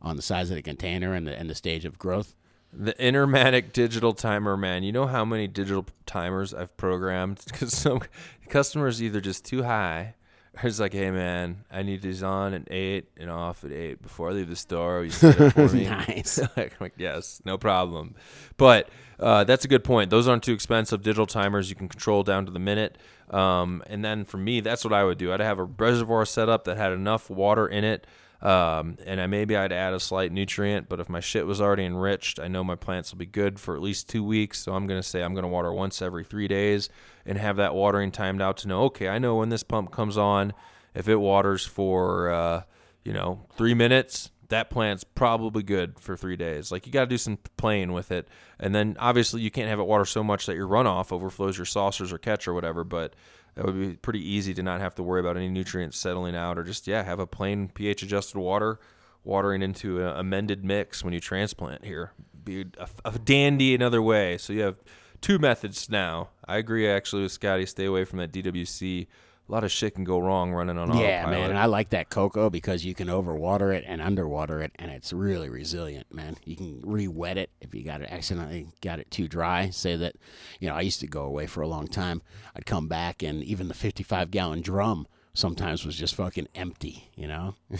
Speaker 2: on the size of the container and the and the stage of growth.
Speaker 1: The Intermatic digital timer, man. You know how many digital timers I've programmed? Because some customers either just too high, or it's like, hey man, I need these on at eight and off at eight before I leave the store. You set it for me.
Speaker 2: Nice.
Speaker 1: I'm like, yes, no problem. But uh, that's a good point. Those aren't too expensive. Digital timers you can control down to the minute. Um, and then for me, that's what I would do. I'd have a reservoir set up that had enough water in it. Um, and I maybe I'd add a slight nutrient, but if my shit was already enriched, I know my plants will be good for at least two weeks. So I'm gonna say I'm gonna water once every three days and have that watering timed out to know. Okay, I know when this pump comes on. If it waters for uh, you know three minutes, that plant's probably good for three days. Like you got to do some playing with it, and then obviously you can't have it water so much that your runoff overflows your saucers or catch or whatever. But that would be pretty easy to not have to worry about any nutrients settling out, or just yeah, have a plain pH adjusted water watering into an amended mix when you transplant here. Be a, a dandy another way. So you have two methods now. I agree actually with Scotty. Stay away from that DWC. A lot of shit can go wrong running on
Speaker 2: Yeah,
Speaker 1: autopilot.
Speaker 2: man, and I like that cocoa because you can overwater it and underwater it, and it's really resilient, man. You can re-wet it if you got it accidentally got it too dry. Say that, you know, I used to go away for a long time. I'd come back, and even the 55 gallon drum sometimes was just fucking empty, you know.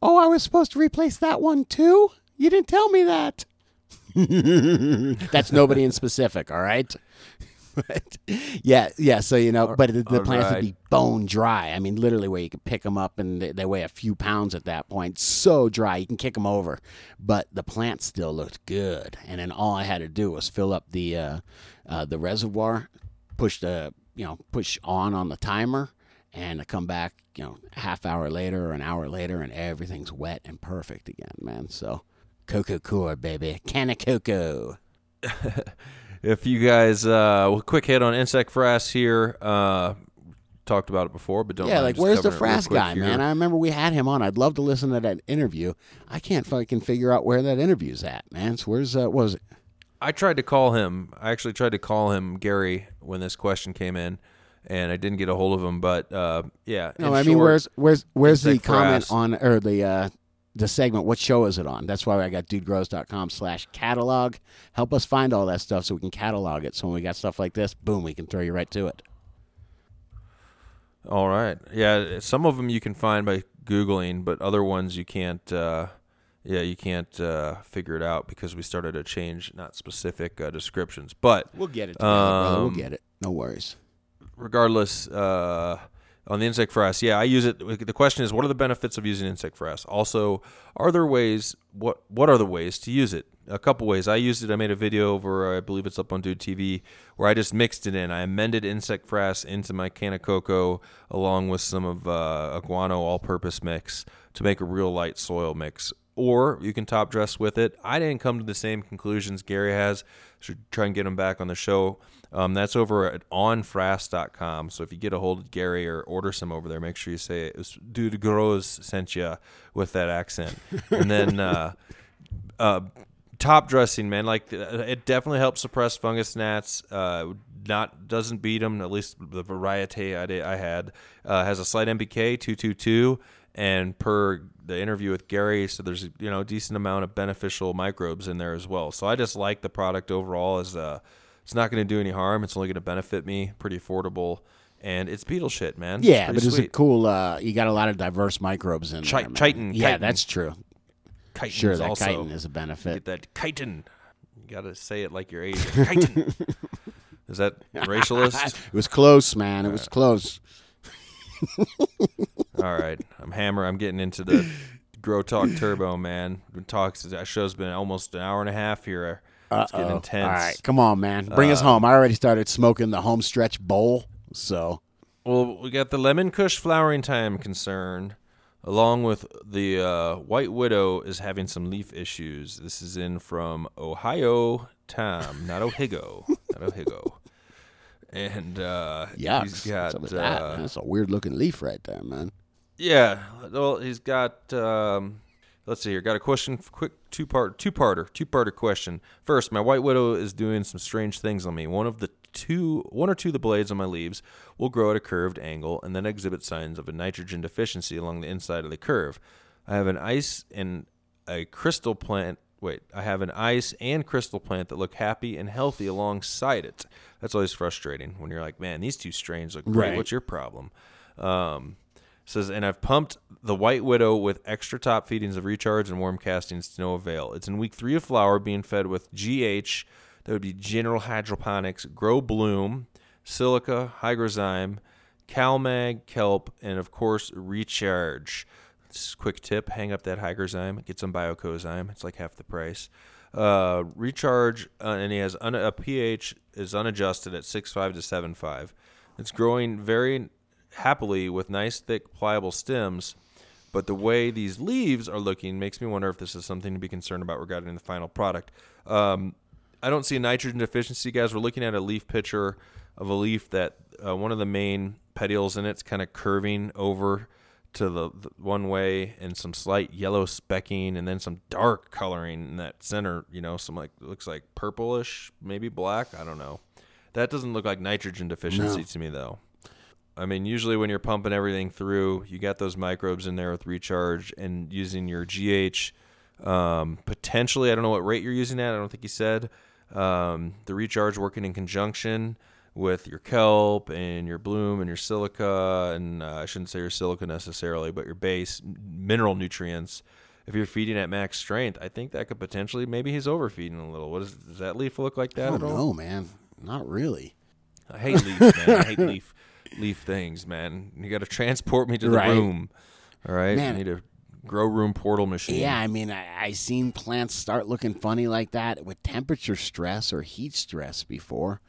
Speaker 2: Oh, I was supposed to replace that one too? You didn't tell me that. That's nobody in specific, all right? But, yeah, yeah. So you know, but the, the plants
Speaker 1: right.
Speaker 2: would be bone dry. I mean, literally, where you could pick them up and they, they weigh a few pounds at that point. So dry, you can kick them over. But the plant still looked good. And then all I had to do was fill up the uh, uh, the reservoir, push the you know push on on the timer, and I come back you know half hour later or an hour later, and everything's wet and perfect again, man. So. Coco coir, baby. Can of cocoa.
Speaker 1: If you guys, uh, well, quick hit on insect frass here. Uh, talked about it before, but don't.
Speaker 2: Yeah, like where's the Frass guy,
Speaker 1: here.
Speaker 2: man? I remember we had him on. I'd love to listen to that interview. I can't fucking figure out where that interview's at, man. So where's uh, what was it?
Speaker 1: I tried to call him. I actually tried to call him Gary when this question came in, and I didn't get a hold of him. But uh, yeah,
Speaker 2: No, I mean
Speaker 1: short,
Speaker 2: where's where's where's the comment
Speaker 1: Frass.
Speaker 2: on or the uh the segment? What show is it on? That's why I got dudegrows.com slash catalog. Help us find all that stuff so we can catalog it. So when we got stuff like this, boom, we can throw you right to it.
Speaker 1: All right. Yeah, some of them you can find by googling, but other ones you can't. Uh, yeah, you can't uh, figure it out because we started to change not specific uh, descriptions. But
Speaker 2: We'll get it together, brother. We'll
Speaker 1: Um,
Speaker 2: get it. No worries.
Speaker 1: regardless, uh, on the insect frass, yeah, I use it. The question is, what are the benefits of using insect frass? Also, are there ways? What What are the ways to use it? A couple ways. I used it. I made a video over. I believe it's up on Dude TV where I just mixed it in. I amended insect frass into my Canna coco along with some of uh, a guano all-purpose mix to make a real light soil mix. Or you can top dress with it. I didn't come to the same conclusions Gary has. Should try and get him back on the show. Um, that's over at onfrass.com. So if you get a hold of Gary or order some over there, make sure you say it was Dude Grows sent you with that accent. And then uh, uh, top dressing, man, like uh, it definitely helps suppress fungus gnats. Uh, not doesn't beat them. At least the variety I, did, I had uh, has a slight NPK two two two, and per the interview with Gary, so there's you know a decent amount of beneficial microbes in there as well. So I just like the product overall. As uh, it's not going to do any harm. It's only going to benefit me. Pretty affordable. And it's beetle shit, man.
Speaker 2: Yeah,
Speaker 1: pretty
Speaker 2: but it's a cool. Uh, you got a lot of diverse microbes in
Speaker 1: Chi-
Speaker 2: there. man.
Speaker 1: chitin,
Speaker 2: Yeah,
Speaker 1: chitin.
Speaker 2: that's true.
Speaker 1: Chitin's
Speaker 2: Sure, that
Speaker 1: also.
Speaker 2: chitin is a benefit.
Speaker 1: Get that chitin. You got to say it like you're Asian. Chitin. Is that racialist?
Speaker 2: It was close, man. It was close.
Speaker 1: All right, I'm hammer. I'm getting into the Grow Talk Turbo, man. Talks. That show's been almost an hour and a half here. It's getting intense.
Speaker 2: All right, come on, man. Bring us home. I already started smoking the home stretch bowl, so
Speaker 1: Well, we got the lemon kush flowering time concern, along with the uh, white widow is having some leaf issues. This is in from Ohio Tom, not Ohigo, not Ohigo. And uh,
Speaker 2: yucks.
Speaker 1: he's got
Speaker 2: What's that?
Speaker 1: uh.
Speaker 2: That's a weird looking leaf right there, man.
Speaker 1: Yeah, well, he's got. Um, let's see here. Got a question, quick two part, two parter, two parter question. First, my white widow is doing some strange things on me. One of the two, one or two of the blades on my leaves will grow at a curved angle and then exhibit signs of a nitrogen deficiency along the inside of the curve. I have an ice and a crystal plant. Wait, I have an ice and crystal plant that look happy and healthy alongside it. That's always frustrating when you're like, man, these two strains look great.
Speaker 2: Right.
Speaker 1: What's your problem? Um, says, and I've pumped the White Widow with extra top feedings of recharge and worm castings to no avail. It's in week three of flower, being fed with GH, that would be General Hydroponics, Grow Bloom, Silica, Hygrozyme, CalMag, Kelp, and of course Recharge. Quick tip: hang up that Hygrozyme, get some Biocozyme. It's like half the price. Uh, recharge, uh, and he has un- a pH is unadjusted at six five to seven five. It's growing very happily with nice, thick, pliable stems. But the way these leaves are looking makes me wonder if this is something to be concerned about regarding the final product. Um, I don't see a nitrogen deficiency, guys. We're looking at a leaf picture of a leaf that uh, one of the main petioles in it's kind of curving over to the, the one way, and some slight yellow specking, and then some dark coloring in that center. You know, some like looks like purplish, maybe black. I don't know. That doesn't look like nitrogen deficiency to me, though. I mean, usually when you're pumping everything through, you got those microbes in there with recharge and using your GH. Um, potentially, I don't know what rate you're using at. I don't think you said. Um, the recharge working in conjunction with your kelp and your bloom and your silica, and uh, I shouldn't say your silica necessarily, but your base mineral nutrients. If you're feeding at max strength, I think that could potentially maybe he's overfeeding a little. What is does that leaf look like that at all?
Speaker 2: no, man, not really.
Speaker 1: I hate leaf, man. I hate leaf leaf things, man. You got to transport me to the
Speaker 2: Right.
Speaker 1: room. All right,
Speaker 2: Man.
Speaker 1: I need a grow room portal machine.
Speaker 2: Yeah, I mean, I, I seen plants start looking funny like that with temperature stress or heat stress before,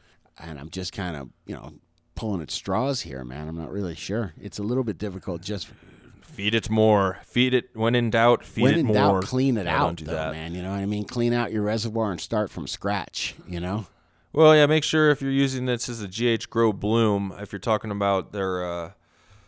Speaker 2: and I'm just kind of, you know, pulling at straws here, man. I'm not really sure. It's a little bit difficult. Just
Speaker 1: Feed it more. Feed it when in doubt. Feed
Speaker 2: when
Speaker 1: it
Speaker 2: in
Speaker 1: more.
Speaker 2: doubt, clean it
Speaker 1: No,
Speaker 2: out,
Speaker 1: do
Speaker 2: though,
Speaker 1: that.
Speaker 2: man. You know what I mean? Clean out your reservoir and start from scratch. You know?
Speaker 1: Well, yeah. Make sure if you're using this as a GH Grow Bloom, if you're talking about their uh,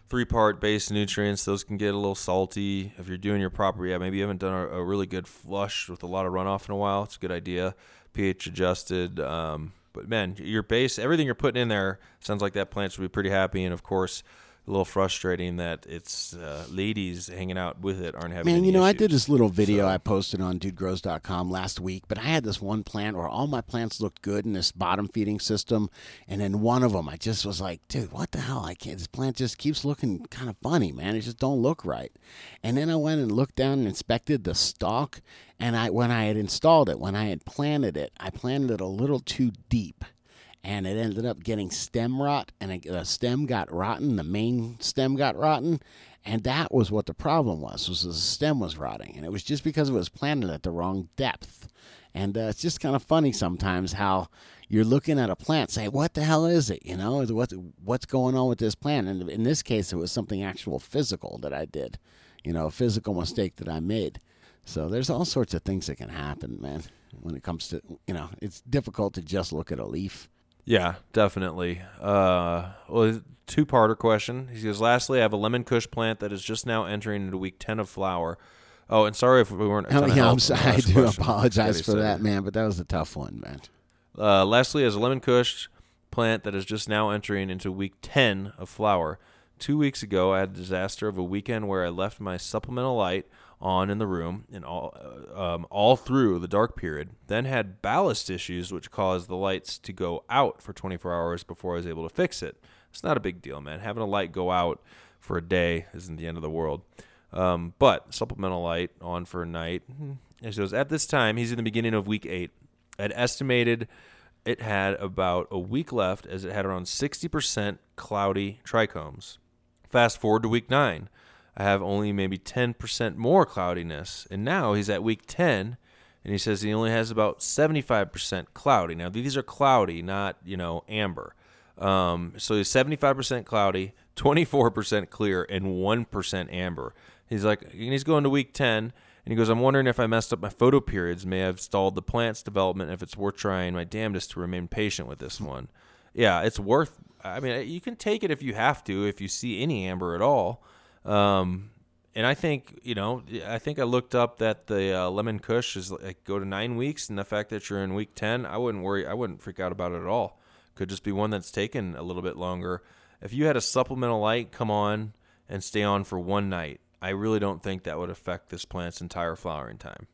Speaker 1: three-part base nutrients, those can get a little salty. If you're doing your proper, yeah, maybe you haven't done a, a really good flush with a lot of runoff in a while. It's a good idea. pH adjusted. Um, but man, your base, everything you're putting in there sounds like that plant should be pretty happy. And of course, a little frustrating that it's uh, ladies hanging out with it aren't having.
Speaker 2: Man, you know, I did this little video
Speaker 1: So-
Speaker 2: I posted on dudegrows.com last week, but I had this one plant where all my plants looked good in this bottom feeding system, and then one of them, I just was like, dude, what the hell? I can't. This plant just keeps looking kind of funny, man. It just don't look right. And then I went and looked down and inspected the stalk, and I when I had installed it, when I had planted it, I planted it a little too deep and it ended up getting stem rot and the stem got rotten the main stem got rotten and that was what the problem was was the stem was rotting and it was just because it was planted at the wrong depth. And uh, it's just kind of funny sometimes how you're looking at a plant say what the hell is it? You know what what's going on with this plant? And in this case it was something actual physical that i did you know a physical mistake that i made. So there's all sorts of things that can happen man when it comes to you know it's difficult to just look at a leaf
Speaker 1: Yeah, definitely. Uh, well, two parter question. He says, lastly, I have a lemon kush plant that is just now entering into week 10 of flower. Oh, and sorry if we weren't.
Speaker 2: Oh, yeah, I'm sorry. I do
Speaker 1: question.
Speaker 2: apologize for that, man, but that was a tough one, man.
Speaker 1: Uh, lastly, as a lemon kush plant that is just now entering into week 10 of flower. Two weeks ago, I had a disaster of a weekend where I left my supplemental light on in the room and all um, all through the dark period. Then had ballast issues, which caused the lights to go out for 24 hours before I was able to fix it. It's not a big deal, man. Having a light go out for a day isn't the end of the world. Um, but supplemental light on for a night. hmm. And so at this time, he's in the beginning of week eight. I'd estimated it had about a week left as it had around 60% cloudy trichomes. Fast forward to week nine, I have only maybe 10% more cloudiness. And now he's at week 10 and he says he only has about 75% cloudy. Now, these are cloudy, not, you know, amber. Um, so he's 75% cloudy, 24% clear, and 1% amber. He's like, and he's going to week 10, and he goes, I'm wondering if I messed up my photo periods, may have stalled the plant's development, if it's worth trying my damnedest to remain patient with this one. Yeah, it's worth, I mean, you can take it if you have to, if you see any amber at all. Um, and I think you know, I think I looked up that the uh, lemon kush is like go to nine weeks, and the fact that you're in week ten, I wouldn't worry, I wouldn't freak out about it at all. Could just be one that's taken a little bit longer. If you had a supplemental light come on and stay on for one night, I really don't think that would affect this plant's entire flowering time.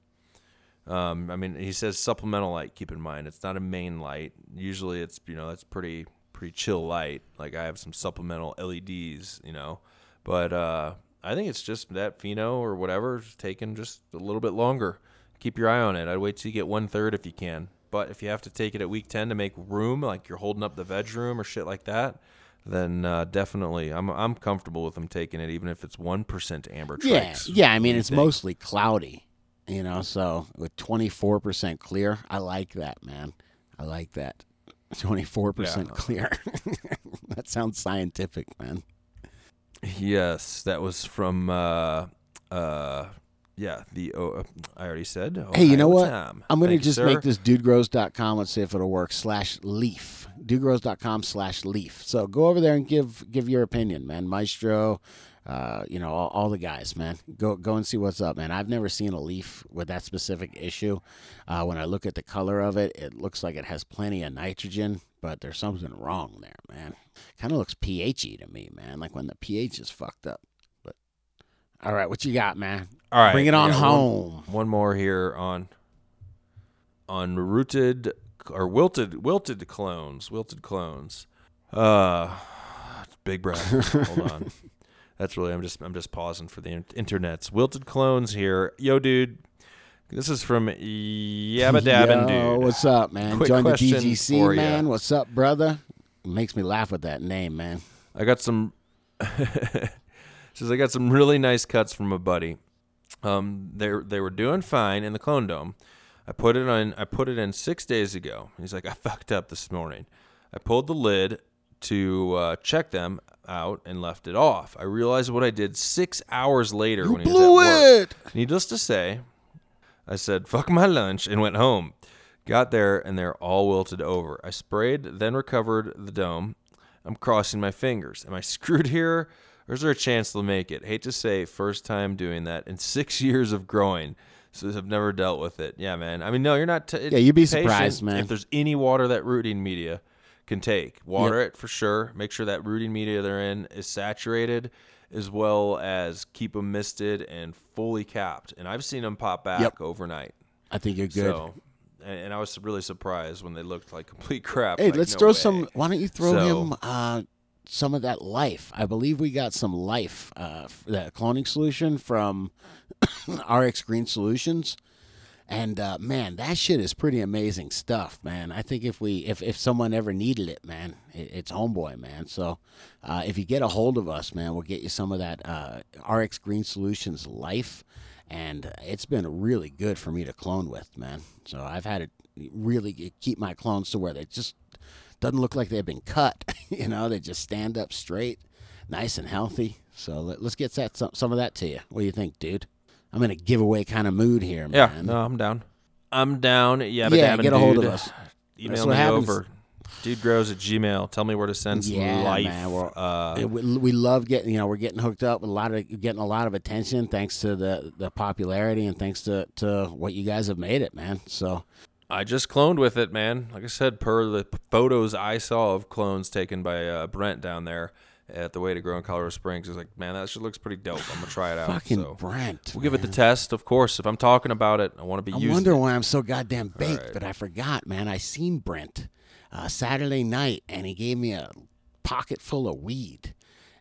Speaker 1: Um, I mean, he says supplemental light. Keep in mind, it's not a main light. Usually, it's you know that's pretty pretty chill light. Like I have some supplemental LEDs, you know, but uh, I think it's just that pheno or whatever is taking just a little bit longer. Keep your eye on it. I'd wait till you get one third if you can. But if you have to take it at week ten to make room, like you're holding up the veg room or shit like that, then uh, definitely I'm I'm comfortable with them taking it, even if it's one percent amber.
Speaker 2: Yeah, yeah. I mean, it's mostly cloudy, you know. So with 24% clear, I like that, man. I like that. 24%
Speaker 1: Yeah.
Speaker 2: clear. that sounds scientific, man.
Speaker 1: Yes, that was from uh uh yeah, the oh, I already said.
Speaker 2: Hey, you know what?
Speaker 1: Tom.
Speaker 2: I'm going to
Speaker 1: Thank you,
Speaker 2: just make this dudegrows.com. Let's see if it'll work. Slash leaf. Dudegrows.com slash leaf. So go over there and give give your opinion, man. Maestro, uh, you know, all, all the guys, man. Go go and see what's up, man. I've never seen a leaf with that specific issue. Uh, when I look at the color of it, it looks like it has plenty of nitrogen, but there's something wrong there, man. Kind of looks pHy to me, man. Like when the pH is fucked up. But all right, what you got, man?
Speaker 1: All right,
Speaker 2: bring it on
Speaker 1: got one-
Speaker 2: home.
Speaker 1: One, more here on on rooted or wilted wilted clones, wilted clones. Uh, big breath. Hold on. That's really. I'm just. I'm just pausing for the internets. Wilted clones here. Yo, dude. This is from Yabba Dabbin' Dude.
Speaker 2: what's up, man?
Speaker 1: Quick
Speaker 2: Join the
Speaker 1: question
Speaker 2: DGC,
Speaker 1: for ya.
Speaker 2: man. What's up, brother? makes me laugh with that name, man.
Speaker 1: I got some. says I got some really nice cuts from a buddy. Um, they they were doing fine in the clone dome. I put it on. I put it in six days ago. He's like, I fucked up this morning. I pulled the lid to uh, check them out and left it off. I realized what I did six hours later when he was
Speaker 2: blew
Speaker 1: at work.
Speaker 2: it!
Speaker 1: Needless to say, I said, fuck my lunch and went home. Got there and they're all wilted over. I sprayed, then recovered the dome. I'm crossing my fingers. Am I screwed here or is there a chance they'll make it? Hate to say, first time doing that in six years of growing. So I've never dealt with it. Yeah, man. I mean, no, you're not. T-
Speaker 2: Yeah, you'd be surprised, man.
Speaker 1: If there's any water that rooting media can take, water it for sure. Make sure that rooting media they're in is saturated, as well as keep them misted and fully capped. And I've seen them pop back
Speaker 2: Yep.
Speaker 1: overnight.
Speaker 2: I think you're good.
Speaker 1: So, and, I was really surprised when they looked like complete crap.
Speaker 2: hey,
Speaker 1: Like,
Speaker 2: let's
Speaker 1: no
Speaker 2: throw
Speaker 1: way.
Speaker 2: some. Why don't you throw
Speaker 1: So-
Speaker 2: him uh, some of that life? I believe we got some life, uh, that cloning solution from RX Green Solutions. And uh, man, that shit is pretty amazing stuff, man. I think if we, if, if someone ever needed it, man, it, it's homeboy, man. So uh, if you get a hold of us, man, we'll get you some of that uh, RX Green Solutions Life, and it's been really good for me to clone with, man. So I've had it really keep my clones to where they just doesn't look like they've been cut. you know, they just stand up straight, nice and healthy. So let, us get that some, some of that to you. What do you think, dude? I'm in a giveaway kind of mood here, man.
Speaker 1: Yeah, no, I'm down. I'm down. Yeah,
Speaker 2: Yeah, get a hold of
Speaker 1: dude.
Speaker 2: us.
Speaker 1: Email
Speaker 2: That's
Speaker 1: me over. Dude grows at Gmail. Tell me where to send some
Speaker 2: Yeah,
Speaker 1: life.
Speaker 2: man. We're,
Speaker 1: uh,
Speaker 2: Uh, we, we love getting you know we're getting hooked up with a lot of getting a lot of attention thanks to the the popularity and thanks to to what you guys have made it, man. So
Speaker 1: I just cloned with it, man. Like I said, per the photos I saw of clones taken by uh, Brent down there at the Way to Grow in Colorado Springs, was like, man, that shit looks pretty dope. I'm gonna try it out.
Speaker 2: fucking
Speaker 1: so.
Speaker 2: Brent.
Speaker 1: We'll give it the test, of course. If I'm talking about it, I want to be
Speaker 2: I
Speaker 1: using
Speaker 2: wonder
Speaker 1: it.
Speaker 2: why I'm so goddamn baked,
Speaker 1: right.
Speaker 2: but I forgot, man. I seen Brent uh, Saturday night, and he gave me a pocket full of weed,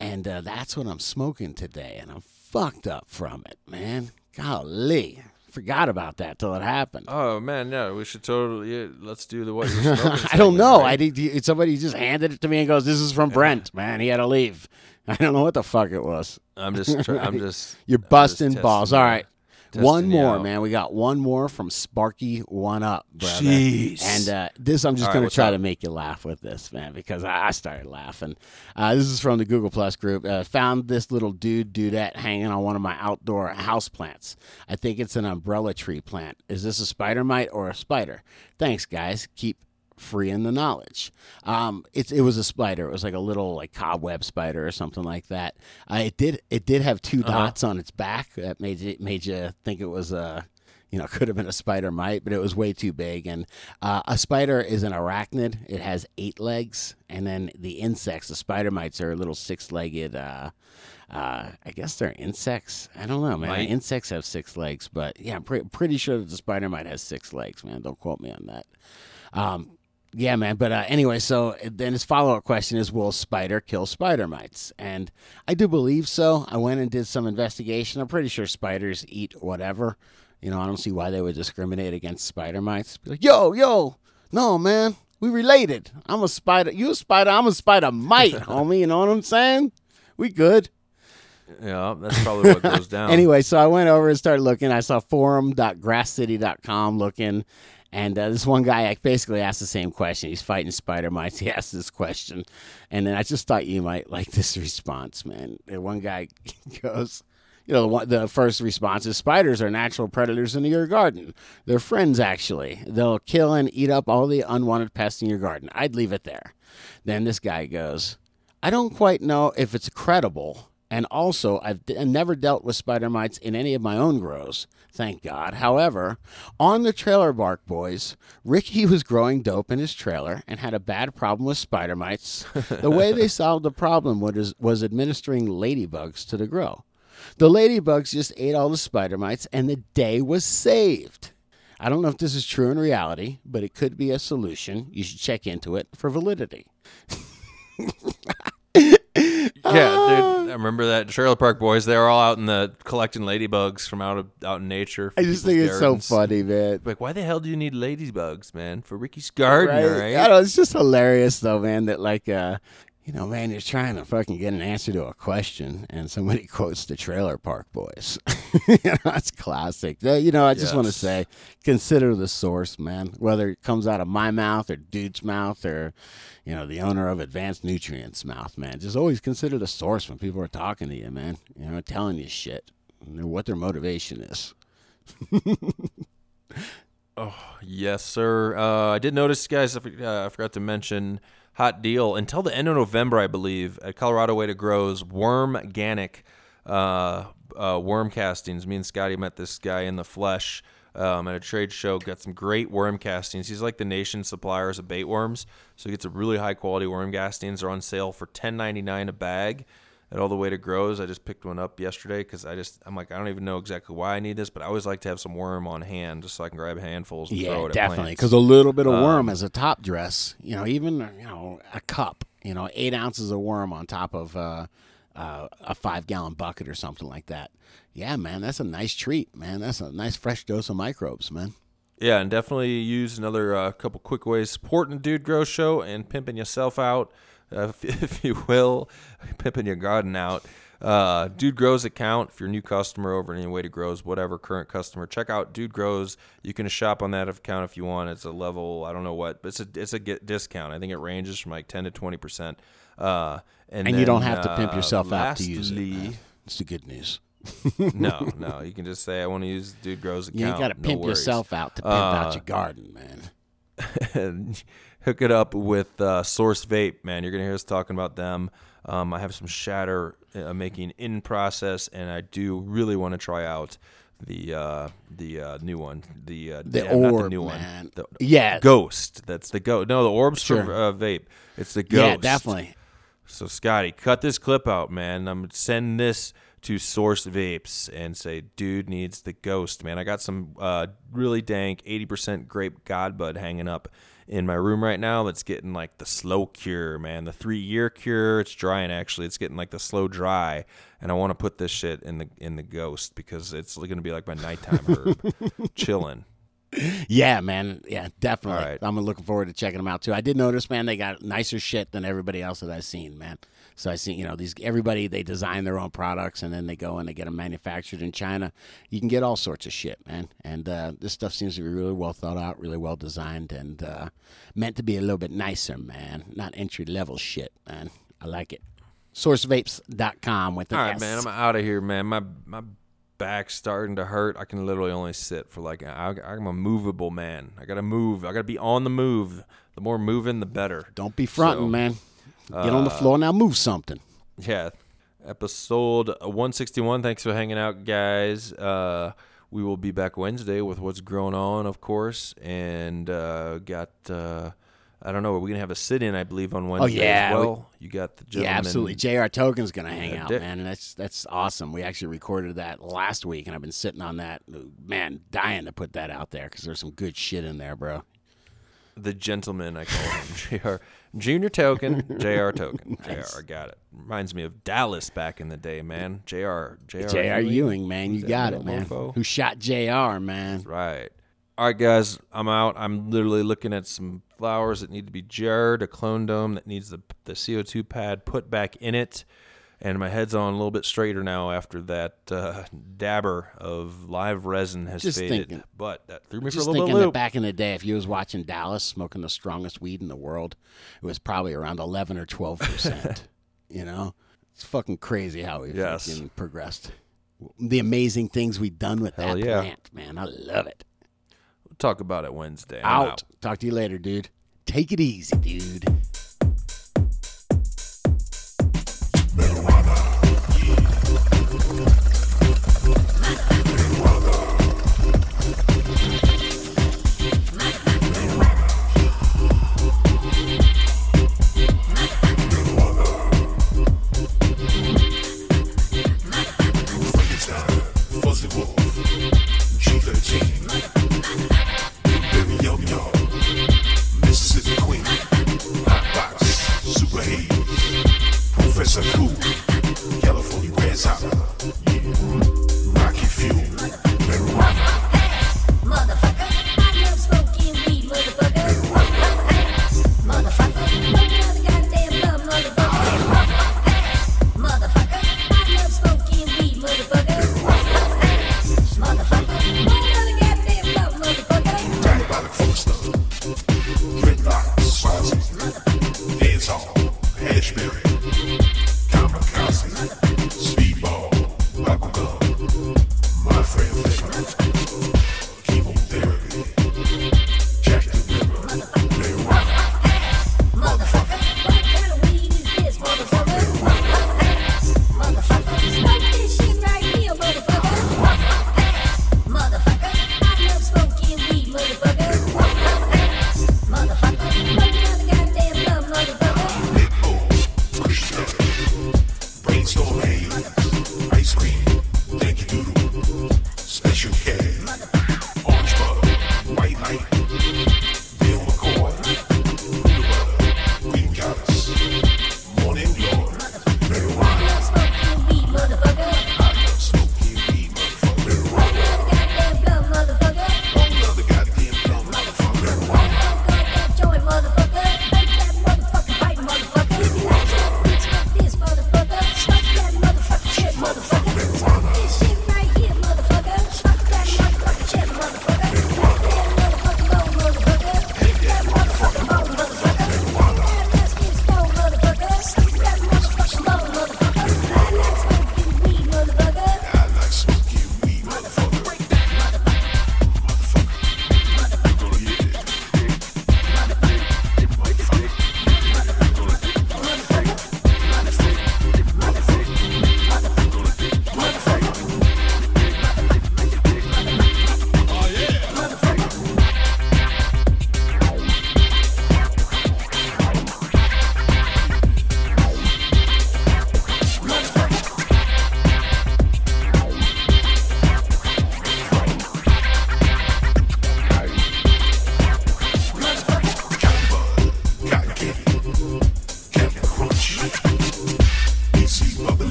Speaker 2: and uh, that's what I'm smoking today, and I'm fucked up from it, man. Golly, forgot about that till it happened.
Speaker 1: Oh man, yeah, we should totally yeah, let's do the what you're smoking.
Speaker 2: I don't know.
Speaker 1: right?
Speaker 2: I did. Somebody just handed it to me and goes, "This is from Brent, man. He had to leave." I don't know what the fuck it was.
Speaker 1: I'm just, try, I'm just.
Speaker 2: You're
Speaker 1: I'm just
Speaker 2: busting balls. All right.
Speaker 1: Testing
Speaker 2: One more,
Speaker 1: out.
Speaker 2: man. We got one more from Sparky One Up, brother.
Speaker 1: Jeez.
Speaker 2: And uh, this, I'm just
Speaker 1: All right,
Speaker 2: going to
Speaker 1: what's
Speaker 2: try
Speaker 1: up?
Speaker 2: to make you laugh with this, man, because I I started laughing. Uh, this is from the Google Plus group. Uh, found this little dude dudette hanging on one of my outdoor house plants. I think it's an umbrella tree plant. Is this a spider mite or a spider? Thanks, guys. Keep freeing the knowledge. Um, it, it was a spider. It was like a little like cobweb spider or something like that. Uh, it did it did have 2 dots on its back that made it made you think it was a you know could have been a spider mite, but it was way too big. And uh, a spider is an arachnid. It has eight legs, and then the insects, the spider mites, are little six legged. Uh, uh, I guess they're insects. I don't know, man.
Speaker 1: Mite?
Speaker 2: Insects have six legs, but yeah, I'm pre- pretty sure that the spider mite has six legs, man. Don't quote me on that. Um, yeah, man. But uh, anyway, so then his follow up question is Will spider kill spider mites? And I do believe so. I went and did some investigation. I'm pretty sure spiders eat whatever. You know, I don't see why they would discriminate against spider mites. Be like, yo, yo, no, man. We related. I'm a spider. You a spider. I'm a spider mite, homie. You know what I'm saying? We good.
Speaker 1: Yeah, that's probably what goes down.
Speaker 2: Anyway, so I went over and started looking. I saw forum.grasscity.com looking. And uh, this one guy basically asked the same question. He's fighting spider mites. He asked this question. And then I just thought you might like this response, man. And one guy goes, you know, the, first response is spiders are natural predators in your garden. They're friends, actually. They'll kill and eat up all the unwanted pests in your garden. I'd leave it there. Then this guy goes, I don't quite know if it's credible. And also, I've d- never dealt with spider mites in any of my own grows, thank God. However, on the Trailer Park Boys, Ricky was growing dope in his trailer and had a bad problem with spider mites. the way they solved the problem was, was administering ladybugs to the grow. The ladybugs just ate all the spider mites, and the day was saved. I don't know if this is true in reality, but it could be a solution. You should check into it for validity.
Speaker 1: Yeah, dude. I remember that Trailer Park Boys. They were all out in the collecting ladybugs from out of, out in nature.
Speaker 2: I just think it's so funny, man.
Speaker 1: Like, why the hell do you need ladybugs, man? For Ricky's garden,
Speaker 2: Right?
Speaker 1: right?
Speaker 2: I know it's just hilarious though, man. That like, uh, you know, man, you're trying to fucking get an answer to a question, and somebody quotes the Trailer Park Boys. you know, that's classic. You know, I just want to say, consider the source, man. Whether it comes out of my mouth or dude's mouth or, you know, the owner of Advanced Nutrients' mouth, man. Just always consider the source when people are talking to you, man. You know, telling you shit, and what their motivation is.
Speaker 1: Yes, sir. Uh, I did notice, guys. I, uh, I forgot to mention hot deal until the end of November, I believe, at Colorado Way to Grow's Worm Organic uh, uh, worm castings. Me and Scotty met this guy in the flesh um, at a trade show. Got some great worm castings. He's like the nation's suppliers of bait worms, so he gets a really high quality worm castings. They're on sale for ten ninety nine a bag at all the way to grows. I just picked one up yesterday because I just I'm like I don't even know exactly why I need this, but I always like to have some worm on hand just so I can grab handfuls and throw
Speaker 2: Yeah,
Speaker 1: it
Speaker 2: definitely. Because a little bit of worm as a top dress, you know, even you know a cup, you know, eight ounces of worm on top of uh, uh, a five gallon bucket or something like that. Yeah, man, that's a nice treat, man. That's a nice fresh dose of microbes, man.
Speaker 1: Yeah, and definitely use another uh, couple quick ways supporting Dude Grow Show and pimping yourself out, if, if you will, pimping your garden out. Uh, Dude Grows account if you're a new customer over any way to grows, whatever current customer, check out Dude Grows. You can shop on that account if you want. It's a level I don't know what, but it's a it's a get discount. I think it ranges from like ten to twenty percent. Uh, and
Speaker 2: And you don't
Speaker 1: then,
Speaker 2: have to pimp
Speaker 1: uh,
Speaker 2: yourself out to use it. It's the good news.
Speaker 1: no, no, you can just say I want to use Dude Grows account.
Speaker 2: You got to pimp
Speaker 1: worries.
Speaker 2: yourself out to pimp out your garden, man.
Speaker 1: hook it up with uh, Source Vape, man. You're gonna hear us talking about them. Um, I have some shatter uh, making in process, and I do really want to try out the uh, the uh, new one, the uh,
Speaker 2: The
Speaker 1: yeah, not the new
Speaker 2: man.
Speaker 1: one, the
Speaker 2: Yeah.
Speaker 1: Ghost. That's the go. No, the orb's
Speaker 2: Sure.
Speaker 1: for uh, vape. It's the Ghost.
Speaker 2: Yeah, definitely.
Speaker 1: So Scotty, cut this clip out, man. I'm gonna send this to Source Vapes and say, dude needs the ghost, man. I got some uh, really dank 80% grape Godbud hanging up in my room right now. That's getting like the slow cure, man. The three year cure. It's drying actually. It's getting like the slow dry, and I want to put this shit in the in the ghost because it's gonna be like my nighttime herb, chilling.
Speaker 2: Yeah, man. Yeah, definitely.
Speaker 1: Right.
Speaker 2: I'm looking forward to checking them out too. I did notice, man, they got nicer shit than everybody else that I've seen, man. So I see, you know, these everybody they design their own products and then they go and they get them manufactured in China. You can get all sorts of shit, man. And uh, this stuff seems to be really well thought out, really well designed, and uh, meant to be a little bit nicer, man. Not entry level shit, man. I like it. Sourcevapes.com with the
Speaker 1: All right,
Speaker 2: S.
Speaker 1: man. I'm out of here, man. My my back's starting to hurt. I can literally only sit for like I, I'm a movable man. I gotta move. I gotta be on the move. The more moving, the better.
Speaker 2: Don't be fronting,
Speaker 1: So,
Speaker 2: man. Get on the floor now. Move something.
Speaker 1: Yeah. Episode 161. Thanks for hanging out, guys. Uh, we will be back Wednesday with what's going on, of course, and uh, got. Uh, I don't know. We're gonna have a sit-in, I believe, on Wednesday
Speaker 2: Oh, yeah,
Speaker 1: as
Speaker 2: we-
Speaker 1: well. you got the gentleman.
Speaker 2: Yeah, absolutely. Jr. Token's gonna hang
Speaker 1: Yeah,
Speaker 2: out,
Speaker 1: Dick.
Speaker 2: man, and that's that's awesome. We actually recorded that last week, and I've been sitting on that, man, dying to put that out there because there's some good shit in there, bro.
Speaker 1: the gentleman I call him Jr. Junior Token, Jr. Token, Jr. I got it. Reminds me of Dallas back in the day, man. Jr. Jr.
Speaker 2: Jr. Ewing, man, you got it, man.
Speaker 1: mofo?
Speaker 2: Who shot Jr. Man?
Speaker 1: Right. All right, guys, I'm out. I'm literally looking at some flowers that need to be jarred, a clone dome that needs the the CO2 pad put back in it, and my head's on a little bit straighter now after that uh, dabber of live resin has
Speaker 2: Just
Speaker 1: faded.
Speaker 2: thinking-
Speaker 1: but that threw me for a little bit
Speaker 2: thinking
Speaker 1: loop.
Speaker 2: back in the day, if you was watching Dallas smoking the strongest weed in the world, it was probably around eleven or twelve percent. you know, it's fucking crazy how we've
Speaker 1: Yes.
Speaker 2: fucking progressed. The amazing things we've done with
Speaker 1: Hell
Speaker 2: that
Speaker 1: yeah.
Speaker 2: plant, man. I love it.
Speaker 1: We'll talk about it Wednesday. I'm
Speaker 2: out. Talk to you later, dude. Take it easy, dude.